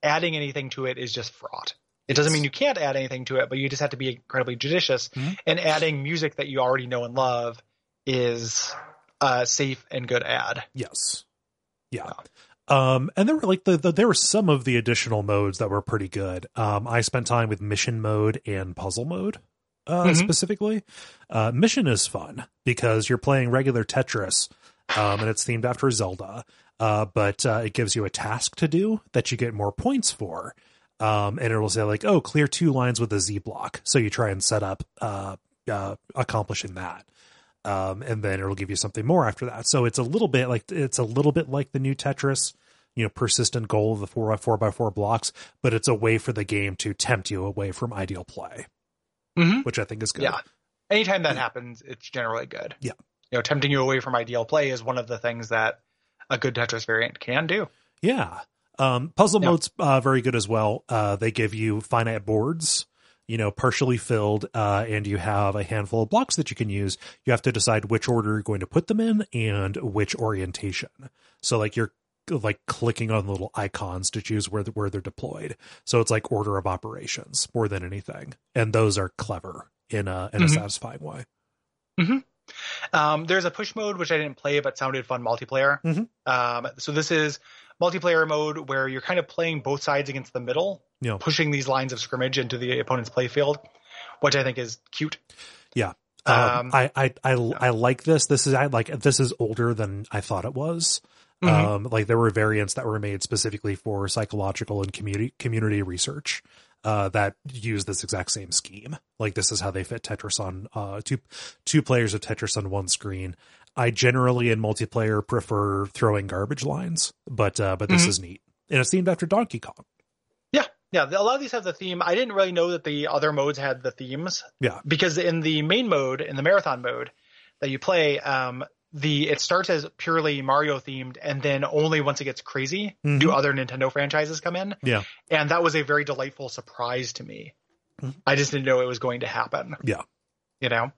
Adding anything to it is just fraught. It doesn't mean you can't add anything to it, but you just have to be incredibly judicious. Mhm. And adding music that you already know and love is a safe and good add. Yes. Yeah. Um, and there were like the, the there were some of the additional modes that were pretty good. Um, I spent time with mission mode and puzzle mode, uh, Mhm. specifically. Uh, mission is fun because you're playing regular Tetris, um, and it's themed after Zelda. Uh, but uh, it gives you a task to do that you get more points for. Um, and it will say like, oh, clear two lines with a Z block. So you try and set up uh, uh, accomplishing that um, and then it'll give you something more after that. So it's a little bit like it's a little bit like the new Tetris, you know, persistent goal of the four by four by four blocks, but it's a way for the game to tempt you away from ideal play, Mm-hmm. which I think is good. Yeah. Anytime that happens, it's generally good. Yeah. You know, tempting you away from ideal play is one of the things that a good Tetris variant can do. Yeah. Um, puzzle Yeah. mode's uh, very good as well. Uh, they give you finite boards, you know, partially filled, uh, and you have a handful of blocks that you can use. You have to decide which order you're going to put them in and which orientation. So, like, you're like clicking on little icons to choose where the, where they're deployed. So it's like order of operations more than anything, and those are clever in a in a Mhm. satisfying way. Um, there's a push mode which I didn't play but sounded fun multiplayer. Mhm. Um, so this is multiplayer mode where you're kind of playing both sides against the middle, Yeah. pushing these lines of scrimmage into the opponent's playfield, which I think is cute. Yeah. Um, Um, I, I, I, I like this. This is, I like, this is older than I thought it was. Mhm. Um, like there were variants that were made specifically for psychological and community, community research, uh, that use this exact same scheme. Like this is how they fit Tetris on, uh, two, two players of Tetris on one screen. I generally in multiplayer prefer throwing garbage lines, but, uh, but this Mhm. is neat. And it's themed after Donkey Kong. Yeah, yeah. A lot of these have the theme. I didn't really know that the other modes had the themes. Yeah. because in the main mode, in the marathon mode that you play, um, the it starts as purely Mario themed, and then only once it gets crazy do Mhm. other Nintendo franchises come in. Yeah. and that was a very delightful surprise to me. Mhm. I just didn't know it was going to happen. Yeah. you know.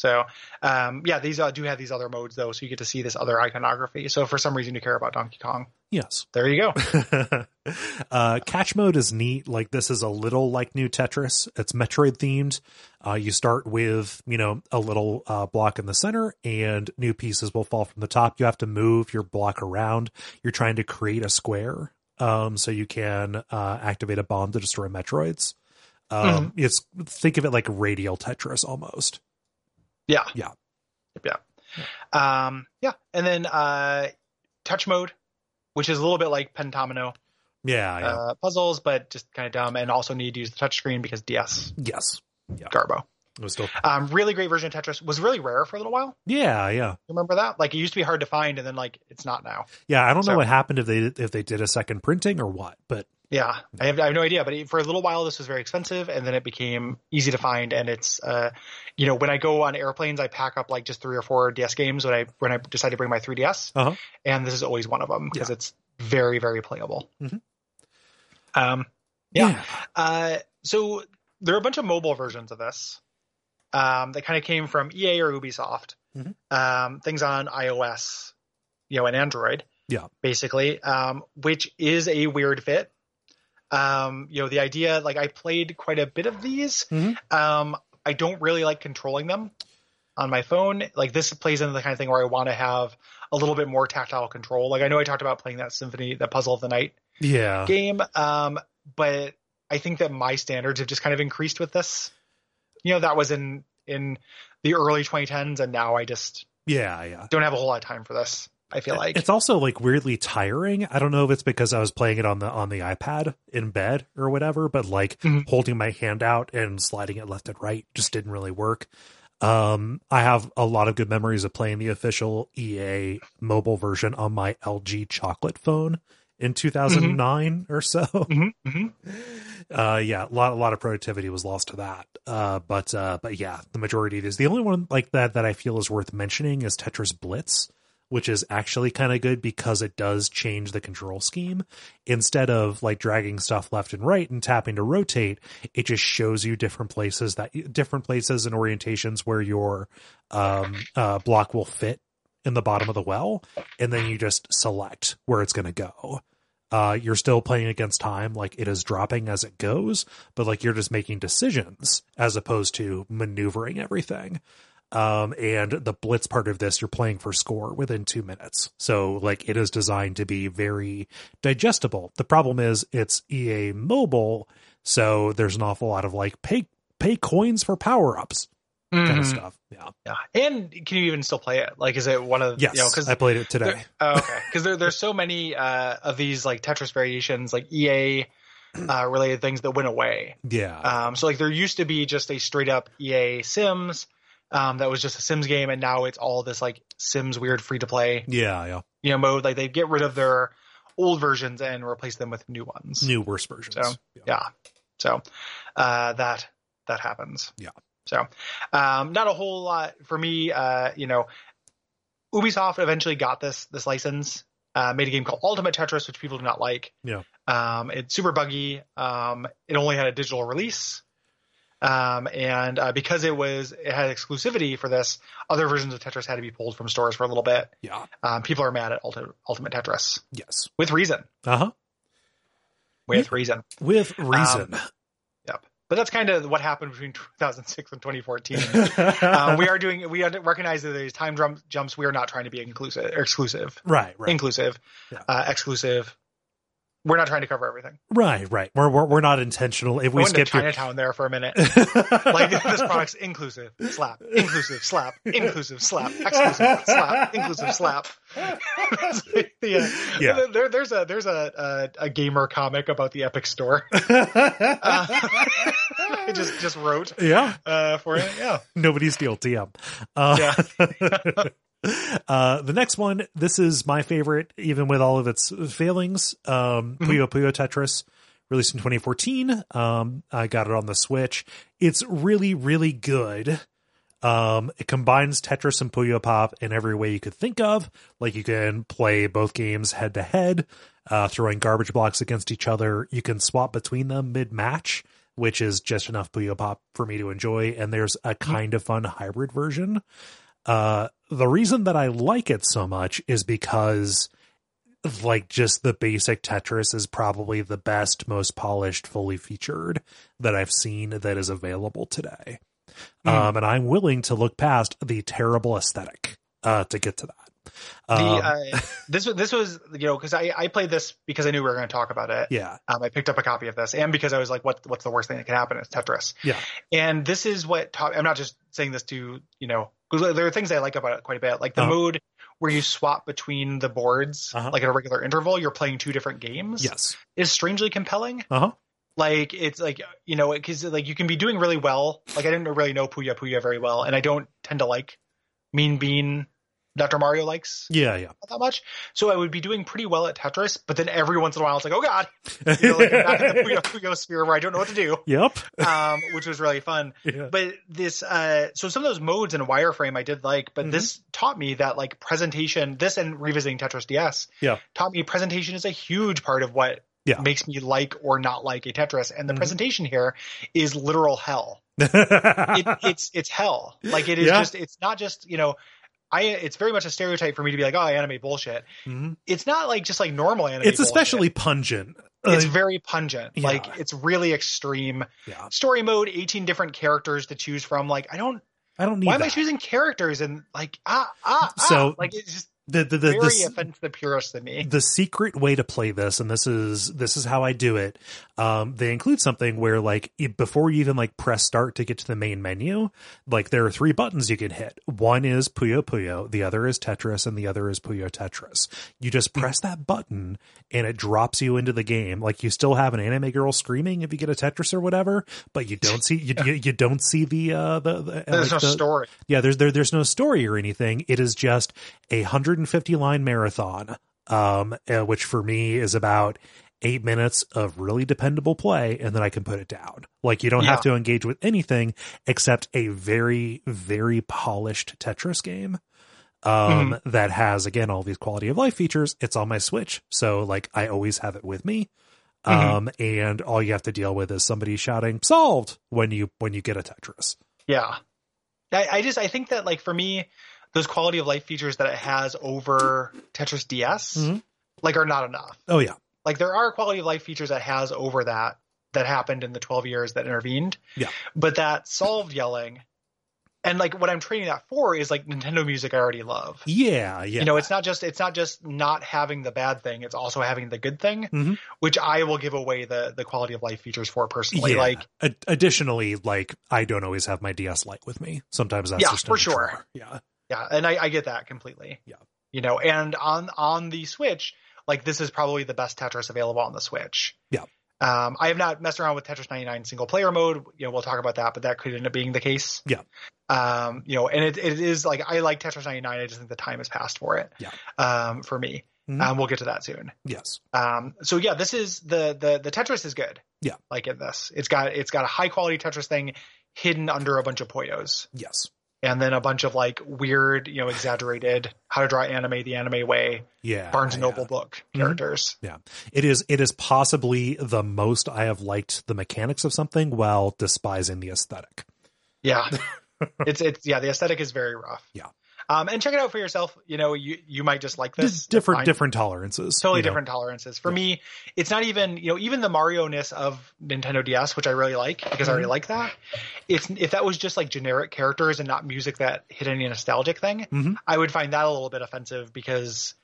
So, um, yeah, these uh, do have these other modes though, so you get to see this other iconography. So, for some reason, you care about Donkey Kong. Yes. There you go. uh, catch mode is neat. Like this is a little like new Tetris. It's Metroid themed. Uh, you start with, you know, a little uh, block in the center and new pieces will fall from the top. You have to move your block around. You're trying to create a square. Um, so you can, uh, activate a bomb to destroy Metroids. Um, it's, think of it like radial Tetris almost. Yeah. Yeah. Yeah. Um, yeah. And then uh, touch mode, which is a little bit like Pentomino Yeah. yeah. uh, puzzles, but just kind of dumb and also need to use the touchscreen because DS yes. Garbo. It was still, Um, really great version of Tetris was really rare for a little while. yeah. Yeah. Remember that? Like it used to be hard to find, and then like it's not now. Yeah. I don't know what happened if they, if they did a second printing or what, but Yeah, I have, I have no idea. But for a little while, this was very expensive, and then it became easy to find. And it's, uh, you know, when I go on airplanes, I pack up like just three or four DS games when I when I decide to bring my 3DS, Uh-huh. and this is always one of them because Yeah. it's very very playable. Mhm. Um, yeah. Uh, so there are a bunch of mobile versions of this um, that kind of came from EA or Ubisoft. Mhm. Um, things on iOS, you know, and Android. Yeah. Basically, um, which is a weird fit. Um, you know, the idea, like I played quite a bit of these. Mhm. Um, I don't really like controlling them on my phone. Like this plays into the kind of thing where I want to have a little bit more tactile control. Like I know I talked about playing that symphony, that puzzle of the night Yeah. game. Um, but I think that my standards have just kind of increased with this. You know, that was in in the early 2010s, and now I just Yeah. Yeah. don't have a whole lot of time for this. I feel like it's also like weirdly tiring. I don't know if it's because I was playing it on the on the iPad in bed or whatever, but like Mhm. holding my hand out and sliding it left and right just didn't really work. Um, I have a lot of good memories of playing the official EA mobile version on my LG chocolate phone in 2009 or so. Mhm, mhm. uh yeah a lot a lot of productivity was lost to that uh but uh but yeah the majority of these the only one like that that i feel is worth mentioning is tetris blitz which is actually kind of good because it does change the control scheme instead of like dragging stuff left and right and tapping to rotate it just shows you different places that different places and orientations where your um uh block will fit in the bottom of the well and then you just select where it's going to go uh, you're still playing against time, like it is dropping as it goes, but like you're just making decisions as opposed to maneuvering everything. Um, and the blitz part of this, you're playing for score within two minutes. So like it is designed to be very digestible. The problem is it's EA mobile. So there's an awful lot of like pay, pay coins for power ups kind of stuff. Yeah. Yeah, and can you even still play it? Like, is it one of Yes. you know because I played it today. Oh, okay. Because there, there's so many uh, of these like Tetris variations, like EA uh, related things that went away. Yeah. Um, so like there used to be just a straight up EA Sims um, that was just a Sims game, and now it's all this like Sims weird free to play yeah. Yeah. you know mode. Like they get rid of their old versions and replace them with new ones. New worse versions. So, yeah. So uh, that that happens. Yeah. So um, not a whole lot for me. Uh, you know, Ubisoft eventually got this this license. Uh, made a game called Ultimate Tetris, which people do not like. Yeah. Um, it's super buggy. Um, it only had a digital release. Um, and uh, because it was it had exclusivity for this, other versions of Tetris had to be pulled from stores for a little bit. Yeah. Um, people are mad at Ultimate, Ultimate Tetris Yes. with reason. Uh huh. With reason. With reason. Yep. But that's kind of what happened between 2006 and 2014. uh, we are doing we recognize that these time jumps. We are not trying to be inclusive, or exclusive, right. Right. inclusive, Yeah. uh, exclusive. We're not trying to cover everything. right. Right. We're, we're we're not intentional. If We we skip Chinatown there for a minute. like this product's inclusive, slap, inclusive, slap, inclusive, slap, exclusive, slap, inclusive, slap. yeah, Yeah. There, there's a there's a, a a gamer comic about the Epic Store. Uh, I just just wrote yeah. uh, for it. Yeah, Nobody's steal TM. Uh, yeah. Uh, the next one, this is my favorite, even with all of its failings. Um, Mm-hmm. Puyo Puyo Tetris, released in 2014. Um, I got it on the Switch. It's really, really good. Um, it combines Tetris and Puyo Pop in every way you could think of. Like you can play both games head to head, uh, throwing garbage blocks against each other. You can swap between them mid match, which is just enough Puyo Pop for me to enjoy. And there's a kind of fun hybrid version. Uh, the reason that I like it so much is because like just the basic Tetris is probably the best, most polished, fully featured that I've seen that is available today. Mm. Um, and I'm willing to look past the terrible aesthetic uh, to get to that. The, Um, uh, this was this was you know because I I played this because I knew we were going to talk about it. yeah, Um, I picked up a copy of this, and because I was like, "What? What's the worst thing that can happen?" It's Tetris. yeah, And this is what taught. I'm not just saying this to you know. There are things I like about it quite a bit, like the Uh-huh. mode where you swap between the boards, Uh-huh. like at a regular interval. You're playing two different games. yes, is strangely compelling. uh huh, Like it's like you know because like you can be doing really well. Like I didn't really know Puyo Puyo very well, and I don't tend to like Mean Bean. Dr. Mario likes yeah, yeah, not that much. So I would be doing pretty well at Tetris, but then every once in a while it's like, oh god, you know, like I'm back in the Puyo Puyo sphere where I don't know what to do, yep, um, which was really fun. yeah, But this, uh, so some of those modes in wireframe I did like, but Mhm. this taught me that like presentation, this and revisiting Tetris DS, Yeah. taught me presentation is a huge part of what Yeah. makes me like or not like a Tetris. And the Mhm. presentation here is literal hell. It, it's it's hell. Like it is Yeah. just. It's not just you know. I, it's very much a stereotype for me to be like, oh, I animate bullshit. Mhm. It's not like just like normal anime. It's bullshit. especially pungent. It's Uh, very pungent. yeah. Like it's really extreme. yeah, Story mode, 18 different characters to choose from. Like I don't I don't need why am. I choosing characters and like ah ah, ah So, like it's just the the the, very the, offensive the purist in me. the secret way to play this and this is this is how i do it um they include something where like before you even like press start to get to the main menu like there are three buttons you can hit one is puyo puyo the other is tetris and the other is puyo tetris you just Hmm. press that button and it drops you into the game like you still have an anime girl screaming if you get a tetris or whatever but you don't see you you, you don't see the uh the, the There's like no the- story. yeah, there's there, there's no story or anything. It is just a 150 line marathon, um, uh, which for me is about eight minutes of really dependable play, and then I can put it down. Like you don't have to engage with anything except a very very polished Tetris game. Um, that has again all these quality of life features. It's on my Switch, so like I always have it with me. Mhm. Um, and all you have to deal with is somebody shouting "solved" when you when you get a Tetris. Yeah. I, I just I think that like for me, those quality of life features that it has over Tetris DS Mhm. like are not enough. Oh yeah, Like there are quality of life features that has over that that happened in the 12 years that intervened. Yeah. But that solved yelling and like what I'm trading that for is like Nintendo music I already love. yeah, yeah. You know, it's not just it's not just not having the bad thing, it's also having the good thing, Mhm. which I will give away the the quality of life features for personally. yeah. Like Ad- additionally, like I don't always have my DS Lite with me. Sometimes that's Yeah, for sure. drawer. Yeah, Yeah, and I, I get that completely. Yeah. You know, and on on the Switch, like this is probably the best Tetris available on the Switch. Yeah. Um, I have not messed around with Tetris 99 single player mode. You know, we'll talk about that, but that could end up being the case. Yeah. Um, you know, and it, it is like I like Tetris 99. I just think the time has passed for it. Yeah. Um, for me, Mhm. um, we'll get to that soon. yes, Um, so yeah, this is the the the Tetris is good. Yeah. Like in this, it's got it's got a high quality Tetris thing hidden under a bunch of Puyos. yes. And then a bunch of like weird, you know, exaggerated how to draw anime the anime way Yeah. Barnes and yeah. Noble book Mhm. characters. Yeah. It is it is possibly the most I have liked the mechanics of something while despising the aesthetic. Yeah. it's it's yeah, the aesthetic is very rough. Yeah. Um and check it out for yourself. You know, you you might just like Just this. different Fine. different tolerances. totally you know? different tolerances. For Yeah. me, it's not even you know even the Mario ness of Nintendo DS, which I really like because I already Mm-hmm. like that. If if that was just like generic characters and not music that hit any nostalgic thing, Mhm. I would find that a little bit offensive because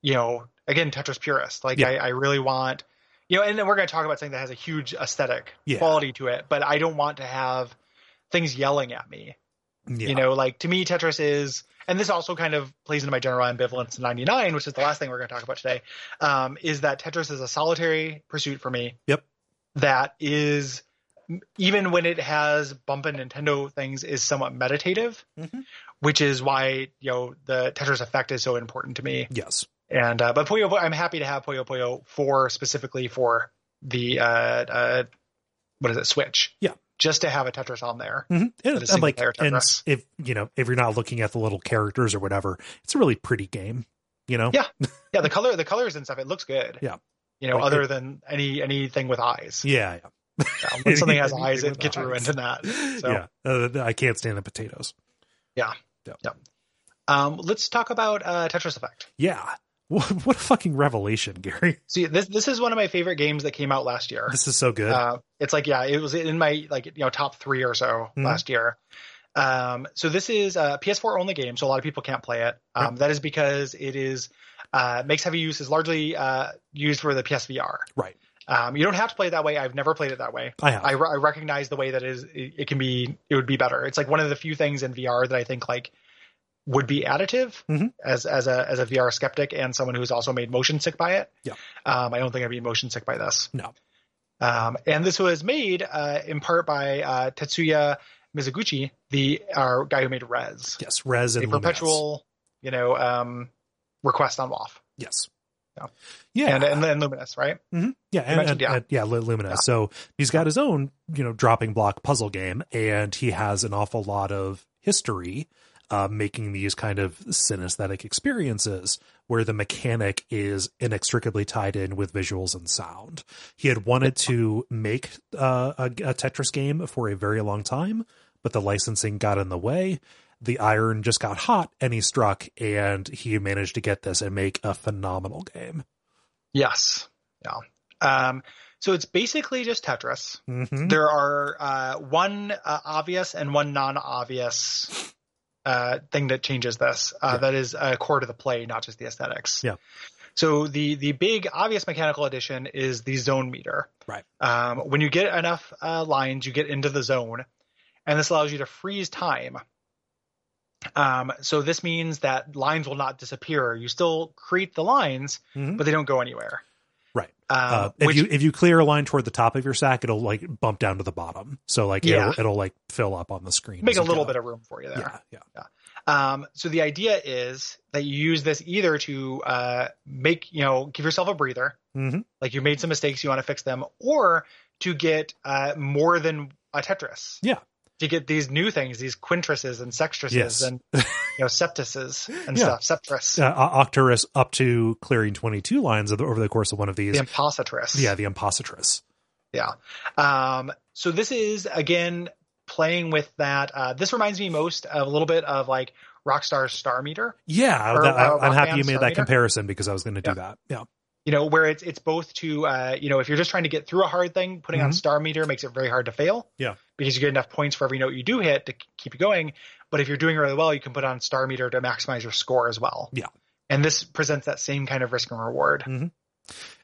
you know again Tetris purist. Like Yeah. I, I really want you know, and then we're going to talk about something that has a huge aesthetic Yeah. quality to it, but I don't want to have things yelling at me. Yeah. You know, like to me, Tetris is, and this also kind of plays into my general ambivalence in 99, which is the last thing we're going to talk about today, um, is that Tetris is a solitary pursuit for me. Yep. That is, even when it has bumping Nintendo things, is somewhat meditative, Mhm. which is why, you know, the Tetris effect is so important to me. Yes. And, uh, but Puyo, Puyo, I'm happy to have Puyo Puyo for specifically for the, uh, uh, what is it, Switch. Yeah. Just to have a Tetris on there. Mm-hmm. And, and like, and if you know, if you're not looking at the little characters or whatever, it's a really pretty game. You know. Yeah. yeah, the color, the colors and stuff, it looks good. Yeah. You know, Like other it- than any anything with eyes. Yeah. Yeah. Yeah, when something has eyes, it gets eyes. ruined in that. So, Yeah. Uh, I can't stand the potatoes. Yeah. Um, let's talk about uh, Tetris Effect. Yeah. What, what a fucking revelation, Gary. See, this this is one of my favorite games that came out last year. This is so good. Uh, it's like yeah, it was in my like you know top three or so Mhm. last year. Um, so this is a PS4 only game, so a lot of people can't play it. Um, That is because it is uh, makes heavy use is largely uh, used for the PSVR. right. Um, you don't have to play it that way. I've never played it that way. I have. I, re- I recognize the way that is it, it can be it would be better. It's like one of the few things in VR that I think like would be additive Mhm. as as a as a VR skeptic and someone who's also made motion sick by it. Yeah. Um, I don't think I'd be motion sick by this. No. Um, and this was made uh, in part by uh, Tetsuya Mizuguchi, the uh, guy who made Rez, yes. Rez a and Lumines. perpetual, you know, um, request on WAF, Yes. Yeah. Yeah. and, and then Lumines, right? Mhm. Yeah, and, and- yeah. and- yeah, Lu- Lumines. Yeah. So he's got his own, you know, dropping block puzzle game, and he has an awful lot of history uh, making these kind of synesthetic experiences where the mechanic is inextricably tied in with visuals and sound. He had wanted to make uh, a, a Tetris game for a very long time, but the licensing got in the way. The iron just got hot, and he struck, and he managed to get this and make a phenomenal game. Yes. Yeah. Um, so it's basically just Tetris. Mm-hmm. There are uh, one uh, obvious and one non-obvious uh, thing that changes this. Uh, Yeah. That is a core to the play, not just the aesthetics. Yeah. So the the big obvious mechanical addition is the zone meter. Right. Um, when you get enough uh, lines, you get into the zone, and this allows you to freeze time. Um, so this means that lines will not disappear. You still create the lines, Mhm. but they don't go anywhere. Um, uh, if which, you if you clear a line toward the top of your sack, it'll like bump down to the bottom. So like Yeah. it'll, it'll like fill up on the screen. make a little go. bit of room for you there. yeah yeah Um, so the idea is that you use this either to uh, make, you know, give yourself a breather, Mhm. like you made some mistakes, you want to fix them, or to get uh, more than a Tetris. Yeah. To get these new things, these quintresses and sextresses Yes. and you know septuses and Yeah. stuff, septris, uh, up to clearing twenty two lines of the, over the course of one of these. the impositress. yeah, the impositress. Yeah. Um, so this is again playing with that. Uh, this reminds me most of a little bit of like Rockstar's Star Meter. Yeah, Or, that- I, uh, I'm happy you made Star that Meter? comparison because I was going to do Yeah. that. Yeah, you know where it's it's both to uh you know if you're just trying to get through a hard thing putting on Mhm. star meter makes it very hard to fail Yeah. because you get enough points for every note you do hit to keep you going but if you're doing really well you can put on star meter to maximize your score as well Yeah. and this presents that same kind of risk and reward Mhm.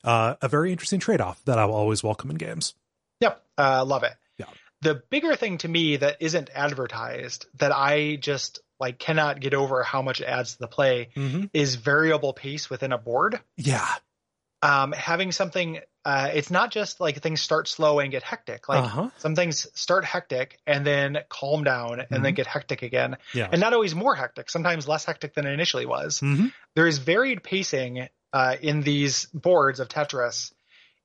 uh, a very interesting trade off that I will always welcome in games. yep uh love it Yeah. the bigger thing to me that isn't advertised that i just like cannot get over how much it adds to the play Mm-hmm. is variable pace within a board Yeah, um, having something uh, it's not just like things start slow and get hectic like uh-huh. some things start hectic and then calm down and then get hectic again Yeah. and not always more hectic sometimes less hectic than it initially was Mhm. there is varied pacing uh, in these boards of tetris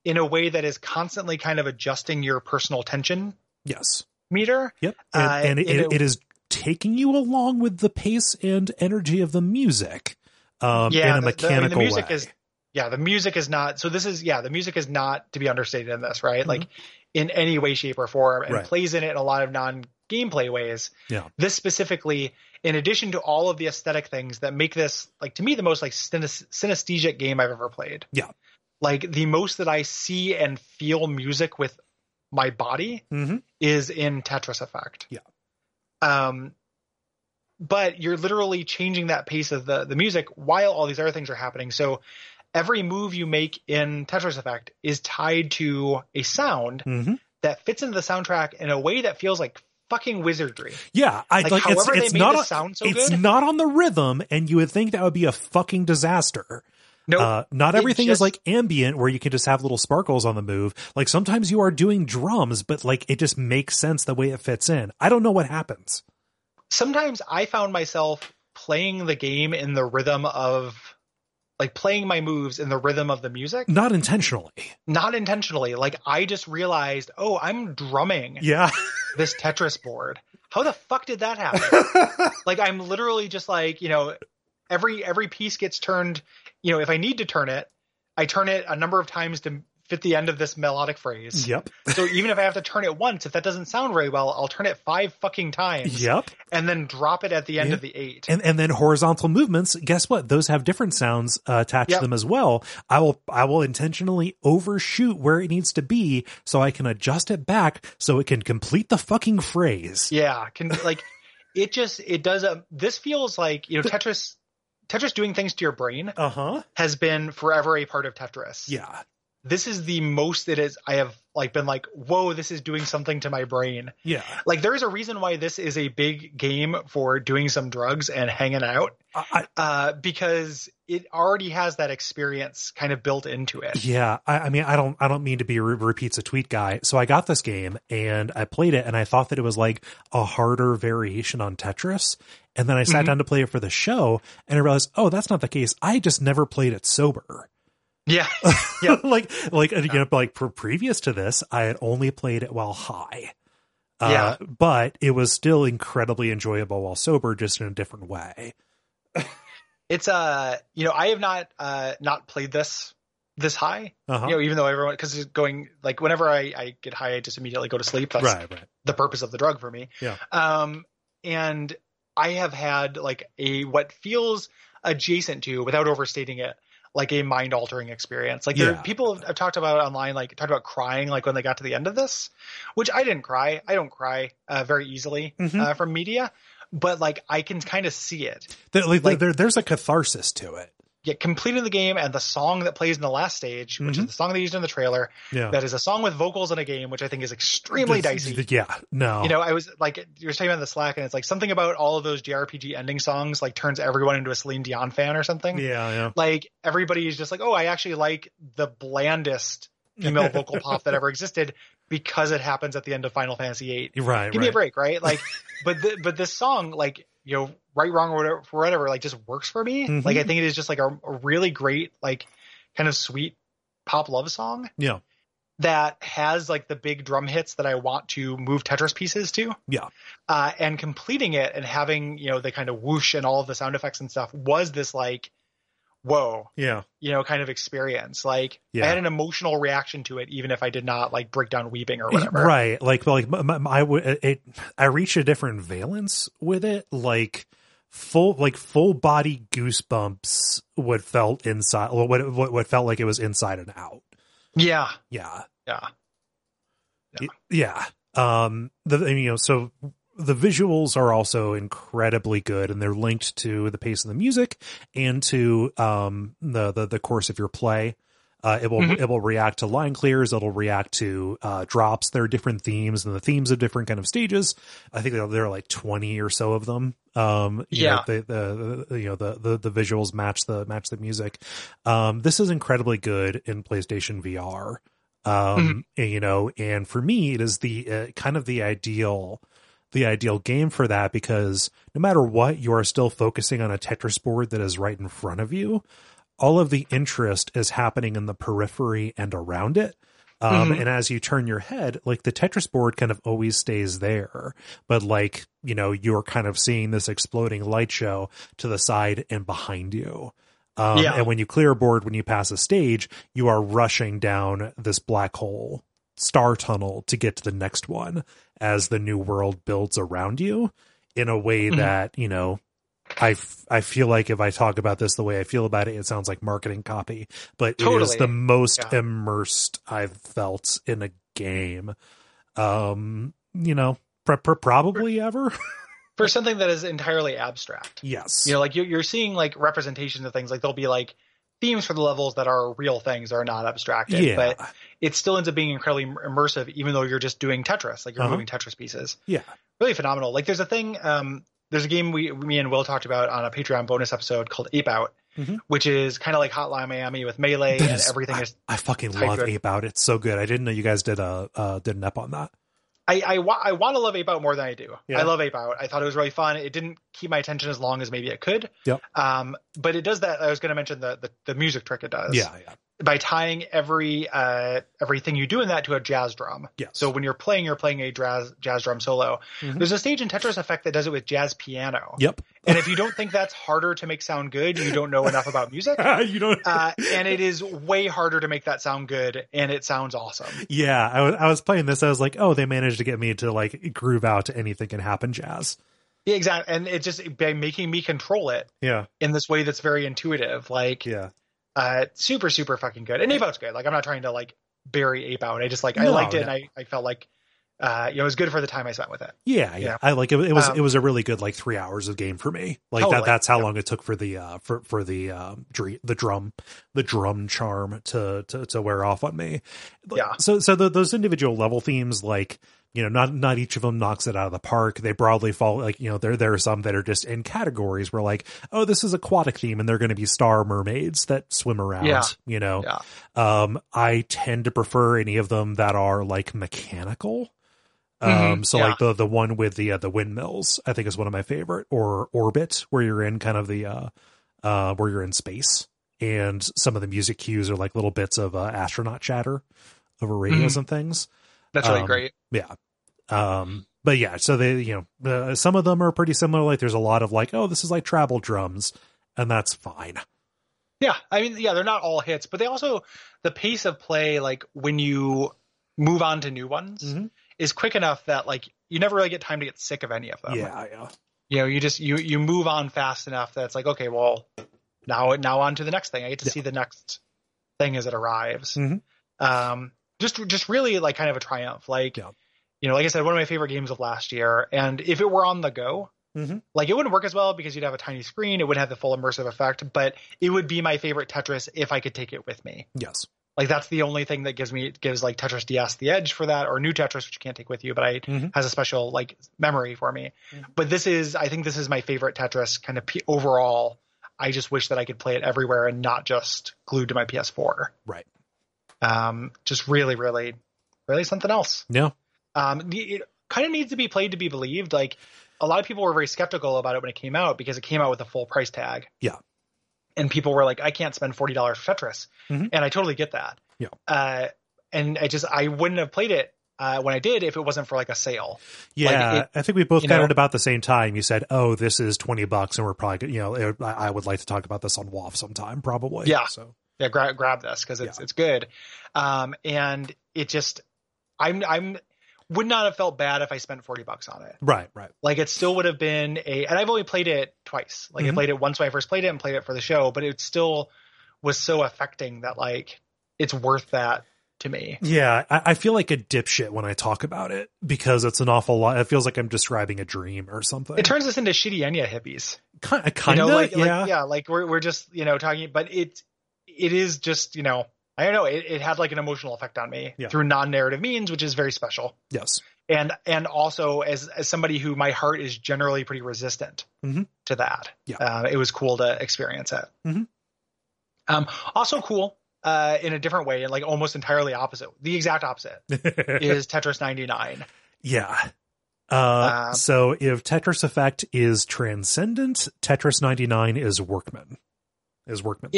in a way that is constantly kind of adjusting your personal tension Yes. meter Yep. And, Uh, and it, it, it- it is taking you along with the pace and energy of the music um, yeah, in a the- the- I mean, mechanical the, music way. is yeah, the music is not. So this is yeah, the music is not to be understated in this, right? Like in any way, shape, or form, and Mm-hmm. Right. plays in it in a lot of non gameplay ways. Yeah. This specifically, in addition to all of the aesthetic things that make this like to me the most like synes- synesthetic game I've ever played. Yeah. Like the most that I see and feel music with my body hmm is in Tetris Effect. Yeah. Um, but you're literally changing that pace of the the music while all these other things are happening. So every move you make in Tetris Effect is tied to a sound hmm that fits into the soundtrack in a way that feels like fucking wizardry. Yeah, I Like, like, it's however they it's made not on- sound so it's good. not on the rhythm, and you would think that would be a fucking disaster. No, Uh, not everything is like ambient where you can just have little sparkles on the move. Like sometimes you are doing drums, but like it just makes sense the way it fits in. I don't know what happens. sometimes I found myself playing the game in the rhythm of like playing my moves in the rhythm of the music, Not intentionally. not intentionally. Like I just realized, oh, I'm drumming Yeah. this Tetris board. How the fuck did that happen? like I'm literally just like, you know, every every piece gets turned, you know, if I need to turn it, I turn it a number of times to fit the end of this melodic phrase. yep. So even if I have to turn it once, if that doesn't sound very well, I'll turn it five fucking times Yep. and then drop it at the end Yeah. of the eight. And and then horizontal movements, guess what? Those have different sounds uh, attached Yep. to them as well. I will I will intentionally overshoot where it needs to be so I can adjust it back so it can complete the fucking phrase. Yeah, can like it just it does a this feels like, you know, Tetris Tetris doing things to your brain Uh-huh. has been forever a part of Tetris. Yeah. This is the most it is I have like been like, whoa, this is doing something to my brain. Yeah. Like there is a reason why this is a big game for doing some drugs and hanging out. I, Uh, because it already has that experience kind of built into it. Yeah, I, I mean, I don't, I don't mean to be re- repeats a tweet guy. So I got this game and I played it, and I thought that it was like a harder variation on Tetris. And then I sat Mhm. down to play it for the show, and I realized, oh, that's not the case. I just never played it sober. Yeah. Like, like you know, like for previous to this, I had only played it while high. Uh, Yeah. but it was still incredibly enjoyable while sober, just in a different way. It's uh, you know, I have not uh not played this this high. Uh-huh. You know, even though everyone because it's going like whenever I I get high, I just immediately go to sleep. That's right, right. the purpose of the drug for me. Yeah. Um, and I have had like a what feels adjacent to, without overstating it, like a mind altering experience. Like there, Yeah. people have, have talked about online, like talked about crying, like when they got to the end of this, which I didn't cry. I don't cry uh, very easily Mhm. uh, from media, but like I can kind of see it. There, like, Like- there, there's a catharsis to it. Yet completing the game and the song that plays in the last stage, which Mhm. is the song they used in the trailer, Yeah. that is a song with vocals in a game, which I think is extremely This- dicey. Yeah, no. You know, I was like, you were talking about the Slack, and it's like something about all of those JRPG ending songs like turns everyone into a Celine Dion fan or something. yeah, yeah. Like everybody is just like, oh, I actually like the blandest female vocal pop that ever existed because it happens at the end of Final Fantasy VIII. Right. Give right. me a break, right? Like, but the, but this song, like, you know, right, wrong, or whatever, whatever, like, just works for me. Mhm. Like, I think it is just like a, a really great, like, kind of sweet pop love song Yeah, that has like the big drum hits that I want to move Tetris pieces to. Yeah. Uh, and completing it and having, you know, the kind of whoosh and all of the sound effects and stuff was this like, whoa, yeah, you know, kind of experience. Like Yeah. I had an emotional reaction to it, even if I did not like break down weeping or whatever. right. Like, like my, my, I would, it, I reached a different valence with it. Like full, like full body goosebumps. What felt inside, what what what felt like it was inside and out. Yeah. Yeah, Yeah. Y- yeah. Um, the you know, so the visuals are also incredibly good, and they're linked to the pace of the music and to um the the, the course of your play. Uh, it will Mhm. it will react to line clears. It'll react to uh, drops. There are different themes, and the themes of different kind of stages. I think there, are like twenty or so of them. Um, you Yeah. know, the, the, you know the, the the visuals match the match the music. Um, this is incredibly good in PlayStation VR. Um, and, you know, and for me, it is the uh, kind of the ideal the ideal game for that because no matter what, you are still focusing on a Tetris board that is right in front of you all of the interest is happening in the periphery and around it. Um, Mhm. and as you turn your head, like the Tetris board kind of always stays there, but like, you know, you're kind of seeing this exploding light show to the side and behind you. Um, Yeah. and when you clear a board, when you pass a stage, you are rushing down this black hole star tunnel to get to the next one as the new world builds around you in a way Mhm. that, you know, I, f- I feel like if I talk about this the way I feel about it, it sounds like marketing copy, but it is Totally. the most Yeah. immersed I've felt in a game. Um, you know, pr- pr- probably ever. For something that is entirely abstract. yes. You know, like you're, you're seeing like representations of things. Like they'll be like themes for the levels that are real things that are not abstracted. yeah. But it still ends up being incredibly immersive, even though you're just doing Tetris, like you're Uh-huh. moving Tetris pieces. Yeah. Really phenomenal. Like there's a thing, um, there's a game we, me and Will talked about on a Patreon bonus episode called Ape Out, Mhm. which is kind of like Hotline Miami with Melee That and is- everything is I fucking love. Ape Out. It's so good. I didn't know you guys did a uh, did an ep on that. I I, wa- I want to love Ape Out more than I do. Yeah. I love Ape Out. I thought it was really fun. It didn't keep my attention as long as maybe it could. Yep. Um, but it does that. I was going to mention the, the the music trick it does. Yeah, yeah. By tying every uh everything you do in that to a jazz drum. Yes. So when you're playing, you're playing a jazz jazz drum solo. Mhm. There's a stage in Tetris Effect that does it with jazz piano. Yep. And if you don't think that's harder to make sound good, you don't know enough about music. you don't. Uh, and it is way harder to make that sound good, and it sounds awesome. yeah, I was I was playing this. I was like, oh, they managed to get me to like groove out to anything can happen jazz. Yeah, exactly. And it just by making me control it Yeah, in this way that's very intuitive, like yeah. Uh, super, super fucking good. And Ape Out's good. Like I'm not trying to like bury Ape Out. I just like I No, liked it, no. and I, I felt like uh, you know it was good for the time I spent with it. Yeah, yeah. I like it. It was Um, it was a really good like three hours of game for me. Like that. That's how yeah. long it took for the uh for for the um dre- the drum the drum charm to to to wear off on me. Yeah. So so the, those individual level themes like. You know, not not each of them knocks it out of the park. They broadly fall like you know there there are some that are just in categories where like oh this is aquatic theme and they're going to be star mermaids that swim around. Yeah. You know, Yeah. um, I tend to prefer any of them that are like mechanical. Um, Mhm, so yeah. like the the one with the uh, the windmills, I think is one of my favorite, or Orbit, where you're in kind of the uh, uh, where you're in space, and some of the music cues are like little bits of uh, astronaut chatter over radios and things. That's really Um, great. Yeah. Um, but yeah, so they, you know, uh, some of them are pretty similar. Like there's a lot of like, oh, this is like travel drums, and that's fine. Yeah, I mean, yeah, they're not all hits, but they also the pace of play, like when you move on to new ones, Mhm. is quick enough that like you never really get time to get sick of any of them. yeah, yeah. you know, you just you you move on fast enough that it's like, okay, well, now now on to the next thing. I get to Yeah. see the next thing as it arrives. Mhm. Um, just just really like kind of a triumph. Like, Yeah. you know, like I said, one of my favorite games of last year. And if it were on the go, Mhm. like it wouldn't work as well because you'd have a tiny screen. It wouldn't have the full immersive effect, but it would be my favorite Tetris if I could take it with me. Yes. Like that's the only thing that gives me gives like Tetris DS the edge for that, or new Tetris which you can't take with you, but I Mhm. has a special like memory for me. Mhm. But this is I think this is my favorite Tetris kind of p- overall. I just wish that I could play it everywhere and not just glued to my PS4. Right. Um, just really, really, really something else. No. Um, it kind of needs to be played to be believed. Like a lot of people were very skeptical about it when it came out because it came out with a full price tag. Yeah. And people were like, I can't spend forty dollars for Tetris, Mhm. and I totally get that. Yeah. Uh, and I just I wouldn't have played it uh, when I did if it wasn't for like a sale. Yeah, it- I think we both got know- it about the same time. You said, "Oh, this is twenty bucks," and we're probably, you know, it, I I would like to talk about this on WAF sometime, probably. Yeah. So Yeah, grab grab this because it's Yeah. it's good. Um, and it just I'm I'm would not have felt bad if I spent forty bucks on it. right, right. Like it still would have been a, and I've only played it twice. Like I Mhm. played it once when I first played it and played it for the show, but it still was so affecting that like it's worth that to me. Yeah, I, I feel like a dipshit when I talk about it because it's an awful lot. It feels like I'm describing a dream or something. It turns us into shitty Enya hippies. kind, You kind of, know, like, yeah. like yeah, like we're we're just you know talking, but it it is just you know I don't know. It, it had like an emotional effect on me Yeah. through non-narrative means, which is very special. Yes. and and also as as somebody who my heart is generally pretty resistant Mhm. to that Yeah. uh, it was cool to experience it Mhm. um also cool uh in a different way and like almost entirely opposite the exact opposite is tetris 99 yeah. Uh, Um, so if Tetris Effect is transcendent, Tetris 99 is workman. Is workman.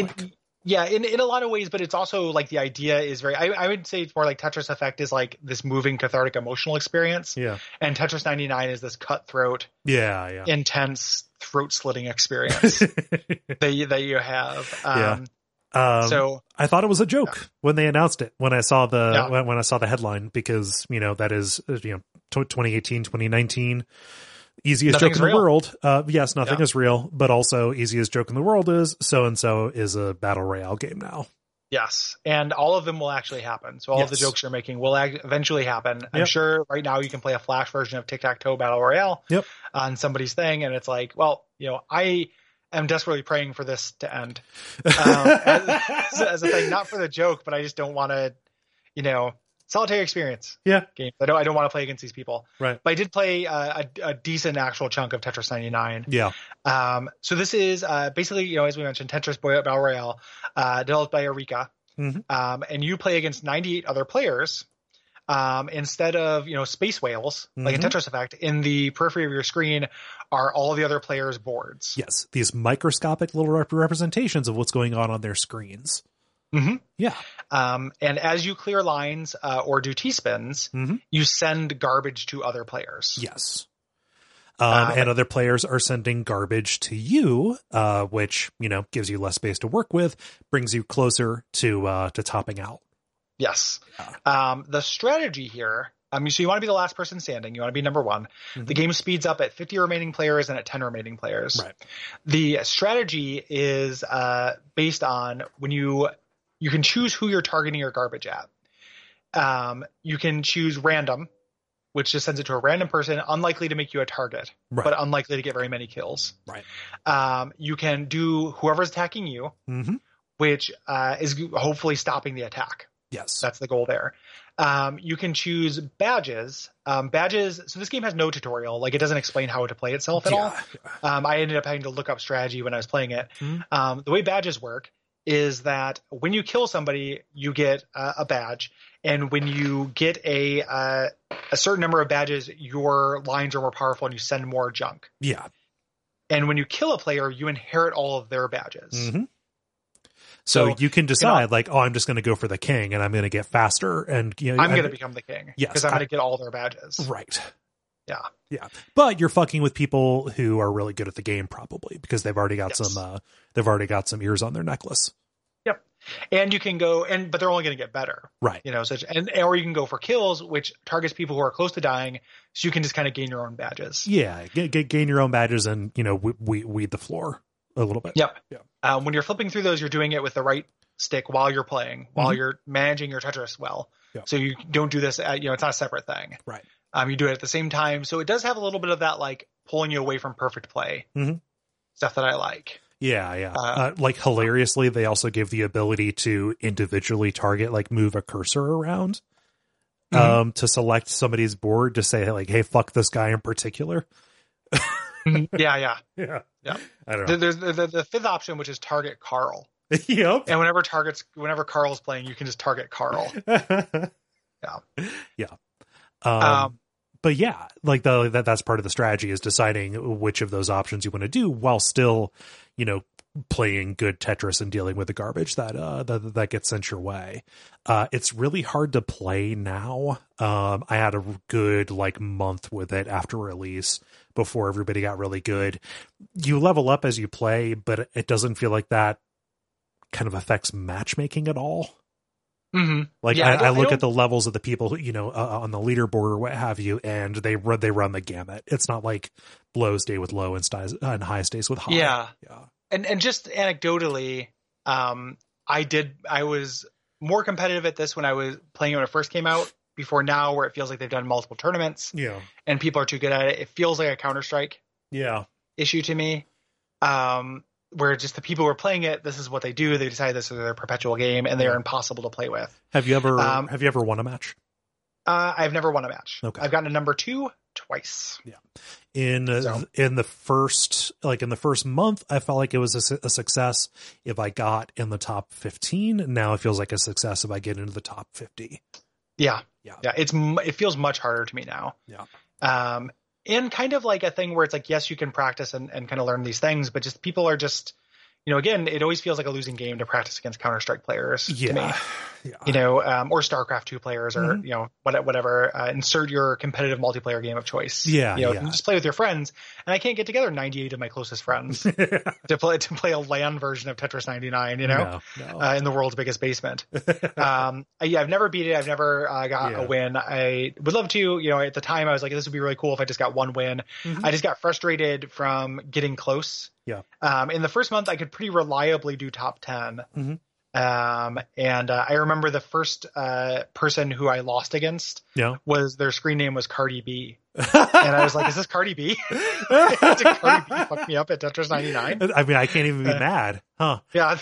Yeah, in, in a lot of ways, but it's also like the idea is very. I, I would say it's more like Tetris Effect is like this moving, cathartic, emotional experience, Yeah. and Tetris 99 is this cutthroat, Yeah. Yeah. intense, throat slitting experience that you, that you have. Um, Um, so I thought it was a joke when they announced it. When I saw the Yeah. when, when I saw the headline, because you know that is uh, you know tw- 2018, 2019, easiest joke in real. the world. Uh, yes, nothing Yeah. is real, but also easiest joke in the world is so and so is a battle royale game now. yes, and all of them will actually happen. So all of the jokes you're making will ag- eventually happen. I'm sure right now you can play a flash version of Tic Tac Toe Battle Royale Yep. on somebody's thing, and it's like, well, you know, I am desperately praying for this to end. um, as, as a thing, not for the joke, but I just don't want to, you know, solitary experience Yeah. game. I don't, I don't want to play against these people. Right. But I did play uh, a, a decent actual chunk of Tetris 99. Yeah. Um, so this is uh, basically, you know, as we mentioned, Tetris Boy Battle Royale, uh, developed by Arika, Mhm. um, and you play against 98 other players. Um, instead of you know space whales like in. Tetris Effect, in the periphery of your screen are all the other players' boards. Yes. These microscopic little rep- representations of what's going on on their screens. Mhm. Yeah. Um, and as you clear lines uh, or do T spins, Mhm. you send garbage to other players. Yes. Um, Um, and other players are sending garbage to you, uh, which you know gives you less space to work with, brings you closer to uh, to topping out. Yes. Um, the strategy here, um, so you want to be the last person standing. You want to be number one. Mhm. The game speeds up at 50 remaining players and at 10 remaining players. Right. The strategy is uh, based on when you you can choose who you're targeting your garbage at. Um, you can choose random, which just sends it to a random person, unlikely to make you a target, Right. but unlikely to get very many kills. Right. Um, you can do whoever's attacking you, hmm which uh, is hopefully stopping the attack. Yes. That's the goal there. Um, you can choose badges. Um, badges. So this game has no tutorial. Like it doesn't explain how to play itself at all. yeah. Um, I ended up having to look up strategy when I was playing it. Mhm. Um, the way badges work is that when you kill somebody, you get uh, a badge, and when you get a uh, a certain number of badges, your lines are more powerful, and you send more junk. Yeah. And when you kill a player, you inherit all of their badges. Mhm. So, So, you can decide, like, oh, I'm just going to go for the king, and I'm going to get faster, and you know, I'm going to become the king Yes, because I'm going to get all their badges. right. Yeah. Yeah, but you're fucking with people who are really good at the game, probably because they've already got Yes. some. Uh, they've already got some ears on their necklace. Yep, and you can go and but they're only going to get better Right. you know such and or you can go for kills which targets people who are close to dying so you can just kind of gain your own badges Yeah, get, get, gain your own badges and you know we, we, weed the floor a little bit. yep Yeah. um, when you're flipping through those you're doing it with the right stick while you're playing while Mhm. you're managing your tetris well Yeah. so you don't do this at, you know it's not a separate thing Right. Um, you do it at the same time so it does have a little bit of that like pulling you away from perfect play Mhm. stuff that i like Yeah, yeah. Uh, Uh, like hilariously, they also give the ability to individually target, like move a cursor around, Mhm. um, to select somebody's board to say like, "Hey, fuck this guy in particular." yeah yeah Yeah, Yeah. I don't know. there's the, the, the fifth option which is target carl yep. and whenever targets whenever carl's playing you can just target carl yeah. Yeah. Um, Um, but yeah, like the that that's part of the strategy is deciding which of those options you want to do while still, you know, playing good Tetris and dealing with the garbage that uh that that gets sent your way. Uh it's really hard to play now. Um I had a good like month with it after release before everybody got really good. You level up as you play, but it doesn't feel like that kind of affects matchmaking at all. Mhm. Like Yeah, I I, I I look don't- at the levels of the people who you know uh, on the leaderboard or what have you, and they run they run the gamut. It's not like low stay with low and stays and high stays with high. Yeah. yeah, and and just anecdotally, um, I did I was more competitive at this when I was playing it when it first came out. Before now, where it feels like they've done multiple tournaments yeah, and people are too good at it, it feels like a Counter Strike yeah. issue to me. Um, where just the people who are playing it, this is what they do. They decide this is their perpetual game, and they are impossible to play with. Have you ever Um, have you ever won a match Uh, I've never won a match. Okay. I've gotten a number two twice. Yeah. In So- in the first like in the first month? I felt like it was a, a success if I got in the top fifteen. Now it feels like a success if I get into the top fifty. Yeah. Yeah. Yeah. It's, it feels much harder to me now. Yeah. Um, and kind of like a thing where it's like, yes, you can practice and, and kind of learn these things, but just people are just, you know, again, it always feels like a losing game to practice against Counter Strike players. To me. Yeah. yeah. You know, um, or StarCraft two players, or Mhm. you know, what- whatever. Uh, insert your competitive multiplayer game of choice. Yeah, you know, yeah. just play with your friends. And I can't get together ninety eight of my closest friends to play to play a LAN version of Tetris ninety nine. You know, no, no. uh, in the world's biggest basement. um, I- yeah, I've never beat it. I've never uh, got Yeah. a win. I would love to. You know, at the time I was like, this would be really cool if I just got one win. Mhm. I just got frustrated from getting close. Yeah. Um, in the first month, I could pretty reliably do top 10 Mhm. Um, and uh, I remember the first uh, person who I lost against yeah. was their screen name was Cardi B, and I was like, "Is this Cardi B? Did Cardi B fuck me up at Tetris 99?" I mean, I can't even be Uh, mad, huh? Yeah,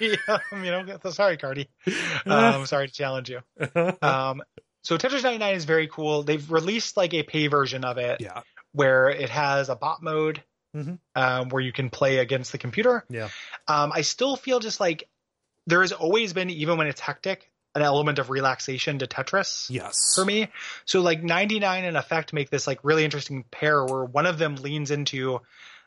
you know, sorry, Cardi. Um, sorry to challenge you. Um, so Tetris 99 is very cool. They've released like a pay version of it yeah, where it has a bot mode Mhm. um, where you can play against the computer. yeah, Um, I still feel just like there has always been, even when it's hectic, an element of relaxation to Tetris yes, for me. So like 99 and Effect make this like really interesting pair where one of them leans into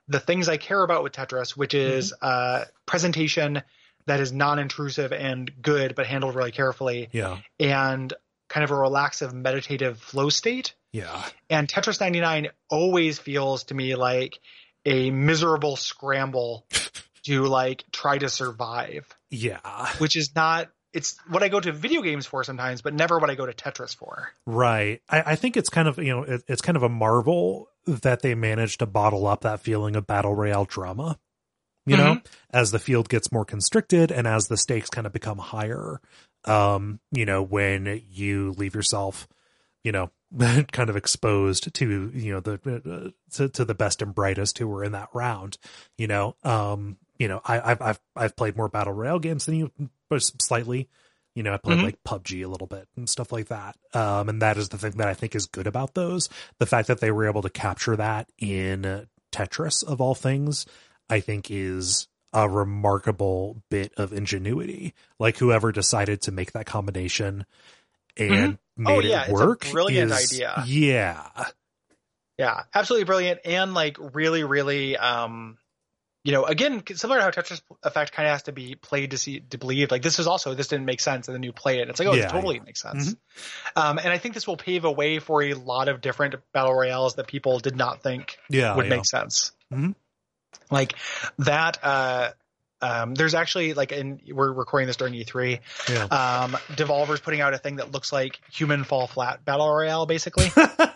the things I care about with Tetris, which is uh, presentation that is non-intrusive and good, but handled really carefully, yeah, and kind of a relaxive meditative flow state. yeah, And Tetris 99 always feels to me like a miserable scramble to like try to survive, yeah. which is not it's what I go to video games for sometimes, but never what I go to Tetris for. Right. I, I think it's kind of you know it, it's kind of a marvel that they managed to bottle up that feeling of battle royale drama. You know, as the field gets more constricted and as the stakes kind of become higher. Um, you know, when you leave yourself, you know, kind of exposed to you know the uh, to, to the best and brightest who were in that round. You know, um, you know, I, I've I've I've played more battle royale games than you, but slightly. You know, I played Mhm. like PUBG a little bit and stuff like that. Um, and that is the thing that I think is good about those. The fact that they were able to capture that in Tetris of all things, I think is a remarkable bit of ingenuity. Like whoever decided to make that combination and made Oh, yeah, it it's a work. brilliant is- idea. Yeah. Yeah, absolutely brilliant and like really, really, um, you know, again, similar to how Tetris Effect kind of has to be played to see to believe. Like this is also this didn't make sense, and then you play it, it's like, oh, Yeah, this totally yeah. makes sense. Um, and I think this will pave a way for a lot of different battle royales that people did not think Yeah. would yeah. make sense. Mhm. Like that. Uh, um, there's actually like, in we're recording this during E3. Yeah. Um, Devolver's putting out a thing that looks like Human Fall Flat Battle Royale, basically.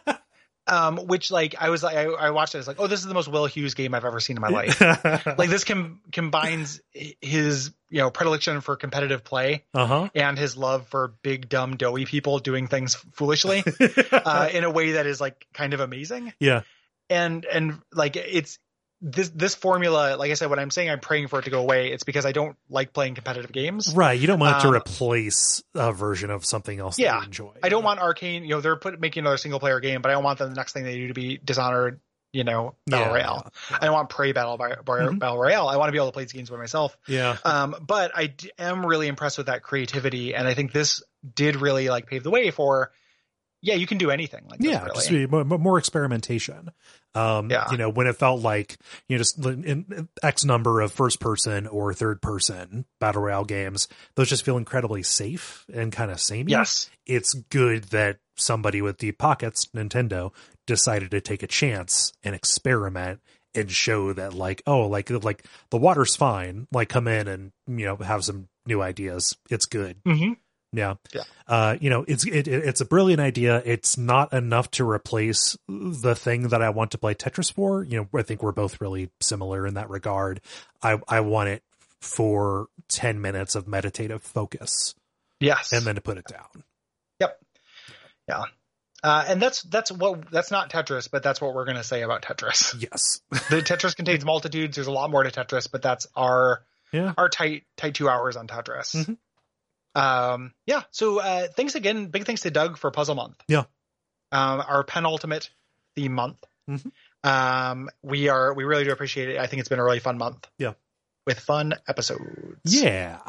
um, which like I was like, I, I watched it. It's like, oh, this is the most Will Hughes game I've ever seen in my life. like this com- combines his you know predilection for competitive play uh huh. and his love for big dumb doughy people doing things foolishly uh, in a way that is like kind of amazing. Yeah. And and like it's this this formula. Like I said, when I'm saying I'm praying for it to go away, it's because I don't like playing competitive games. Right. You don't want it to Um, replace a version of something else that Yeah. you enjoy. I don't want Arkane. You know, they're put, making another single player game, but I don't want them the next thing they do to be Dishonored. You know, battle Yeah, royale. yeah, I don't want Prey battle Mhm. battle royale. I want to be able to play these games by myself. Yeah. Um, but I d- am really impressed with that creativity, and I think this did really like pave the way for. Yeah, you can do anything like yeah, really. just be more, more experimentation. Um, Yeah. you know, when it felt like you know, just in, X number of first person or third person battle royale games, those just feel incredibly safe and kind of samey. Yes. It's good that somebody with deep pockets, Nintendo, decided to take a chance and experiment and show that like, oh, like like the water's fine. Like come in and you know have some new ideas. It's good. hmm Yeah. Yeah. Uh, you know, it's it, it- it's a brilliant idea. It's not enough to replace the thing that I want to play Tetris for. You know, I think we're both really similar in that regard. I I want it for 10 minutes of meditative focus Yes. and then to put it down. Yep. Yeah. Uh, and that's that's what that's not Tetris, but that's what we're going to say about Tetris. Yes. the Tetris contains multitudes. There's a lot more to Tetris, but that's our Yeah. our tight tight two hours on Tetris. Mhm. Um, yeah. So uh, thanks again. Big thanks to Doug for Puzzle Month. Yeah. Um, our penultimate theme month. Mhm. Um, we are we really do appreciate it. I think it's been a really fun month. Yeah. With fun episodes. Yeah.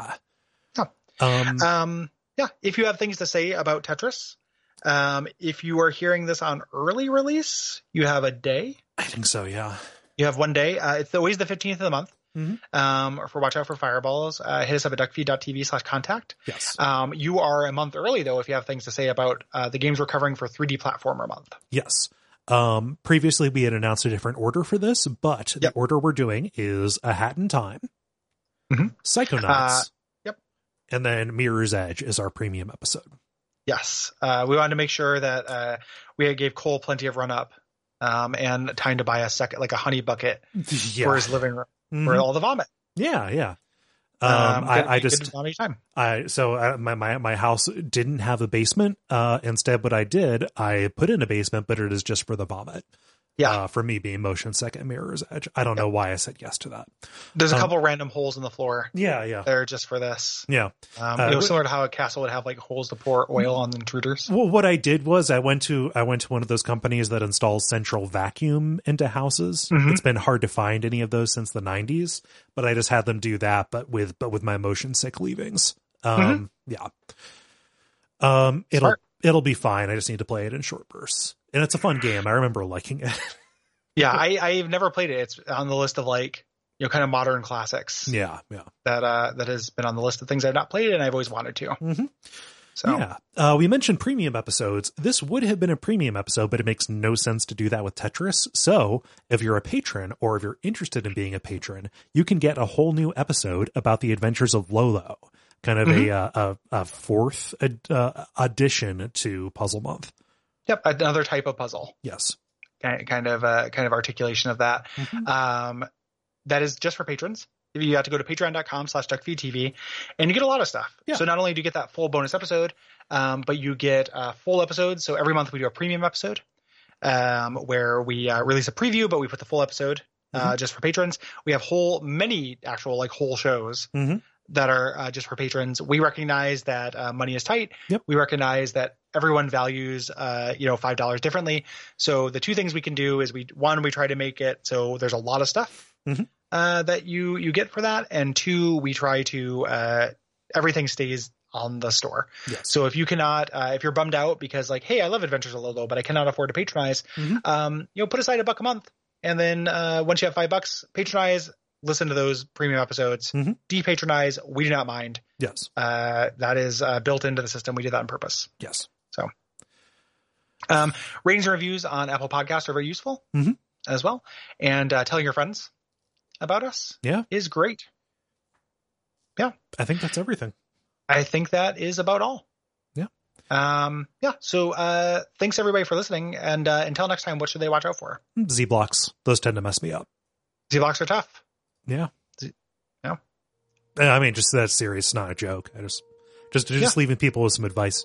Yeah. Um, Um, yeah. If you have things to say about Tetris, um, if you are hearing this on early release, you have a day. I think so. Yeah. You have one day. Uh, it's always the 15th of the month. Mhm. um, for Watch Out for Fireballs, uh, hit us up at duckfeed.tv slash contact. Yes. Um, you are a month early though if you have things to say about uh, the games we're covering for 3D platformer month. Yes. Um, previously we had announced a different order for this, but Yep. the order we're doing is A Hat in Time, Mhm. Psychonauts, Uh, yep. and then Mirror's Edge is our premium episode. Yes, uh, we wanted to make sure that uh, we gave Cole plenty of run up um, and time to buy a second, like a honey bucket Yeah. for his living room Mhm. for all the vomit. yeah, yeah. Um, Um, I, I just. I so I, my my my house didn't have a basement. Uh, instead, what I did, I put in a basement, but it is just for the vomit. Yeah. Uh, for me being motion second mirror's edge. I don't know why I said yes to that. There's a um, couple random holes in the floor. Yeah, yeah, They're just for this. yeah. Um, Uh, it was similar to how a castle would have like holes to pour oil on intruders. Well, what I did was I went to I went to one of those companies that installs central vacuum into houses. Mhm. It's been hard to find any of those since the '90s, but I just had them do that, but with but with my motion sick leavings. Um, yeah. Um, it'll Smart. it'll be fine. I just need to play it in short bursts, and it's a fun game. I remember liking it. Yeah, I, I've never played it. It's on the list of like you know kind of modern classics yeah, yeah, that uh that has been on the list of things I've not played and I've always wanted to. Mhm. So yeah. Uh, we mentioned premium episodes. This would have been a premium episode, but it makes no sense to do that with Tetris. So, if you're a patron or if you're interested in being a patron, you can get a whole new episode about the adventures of Lolo, kind of a, uh, a a fourth ad, uh, addition to Puzzle Month. Yep, another type of puzzle. Yes. kind of uh, kind of articulation of that. Mhm. Um, that is just for patrons. You have to go to patreon.com slash duckfeedtv and you get a lot of stuff. Yeah. So not only do you get that full bonus episode, um, but you get uh, full episodes. So every month we do a premium episode um, where we uh, release a preview, but we put the full episode uh, just for patrons. We have whole many actual like whole shows Mhm. That are uh, just for patrons. We recognize that uh, money is tight. Yep. We recognize that everyone values uh, you know five dollars differently. So the two things we can do is we one we try to make it so there's a lot of stuff Mhm. uh, that you you get for that, and two we try to uh, everything stays on the store. Yes. So if you cannot, uh, if you're bummed out because like, hey, I love Adventures of Lolo, but I cannot afford to patronize, Mhm. um, you know, put aside a buck a month, and then uh, once you have five bucks, patronize. Listen to those premium episodes. Mhm. Depatronize. We do not mind. Yes. Uh, that is uh, built into the system. We did that on purpose. Yes. So, um, ratings and reviews on Apple Podcasts are very useful Mhm. as well. And uh, telling your friends about us Yeah. is great. Yeah. I think that's everything. I think that is about all. Yeah. Um, yeah. So uh, thanks everybody for listening. And uh, until next time, what should they watch out for? Z blocks. Those tend to mess me up. Z blocks are tough. Yeah. Yeah. I mean, just that's serious, not a joke. I just, just, just leaving people with some advice.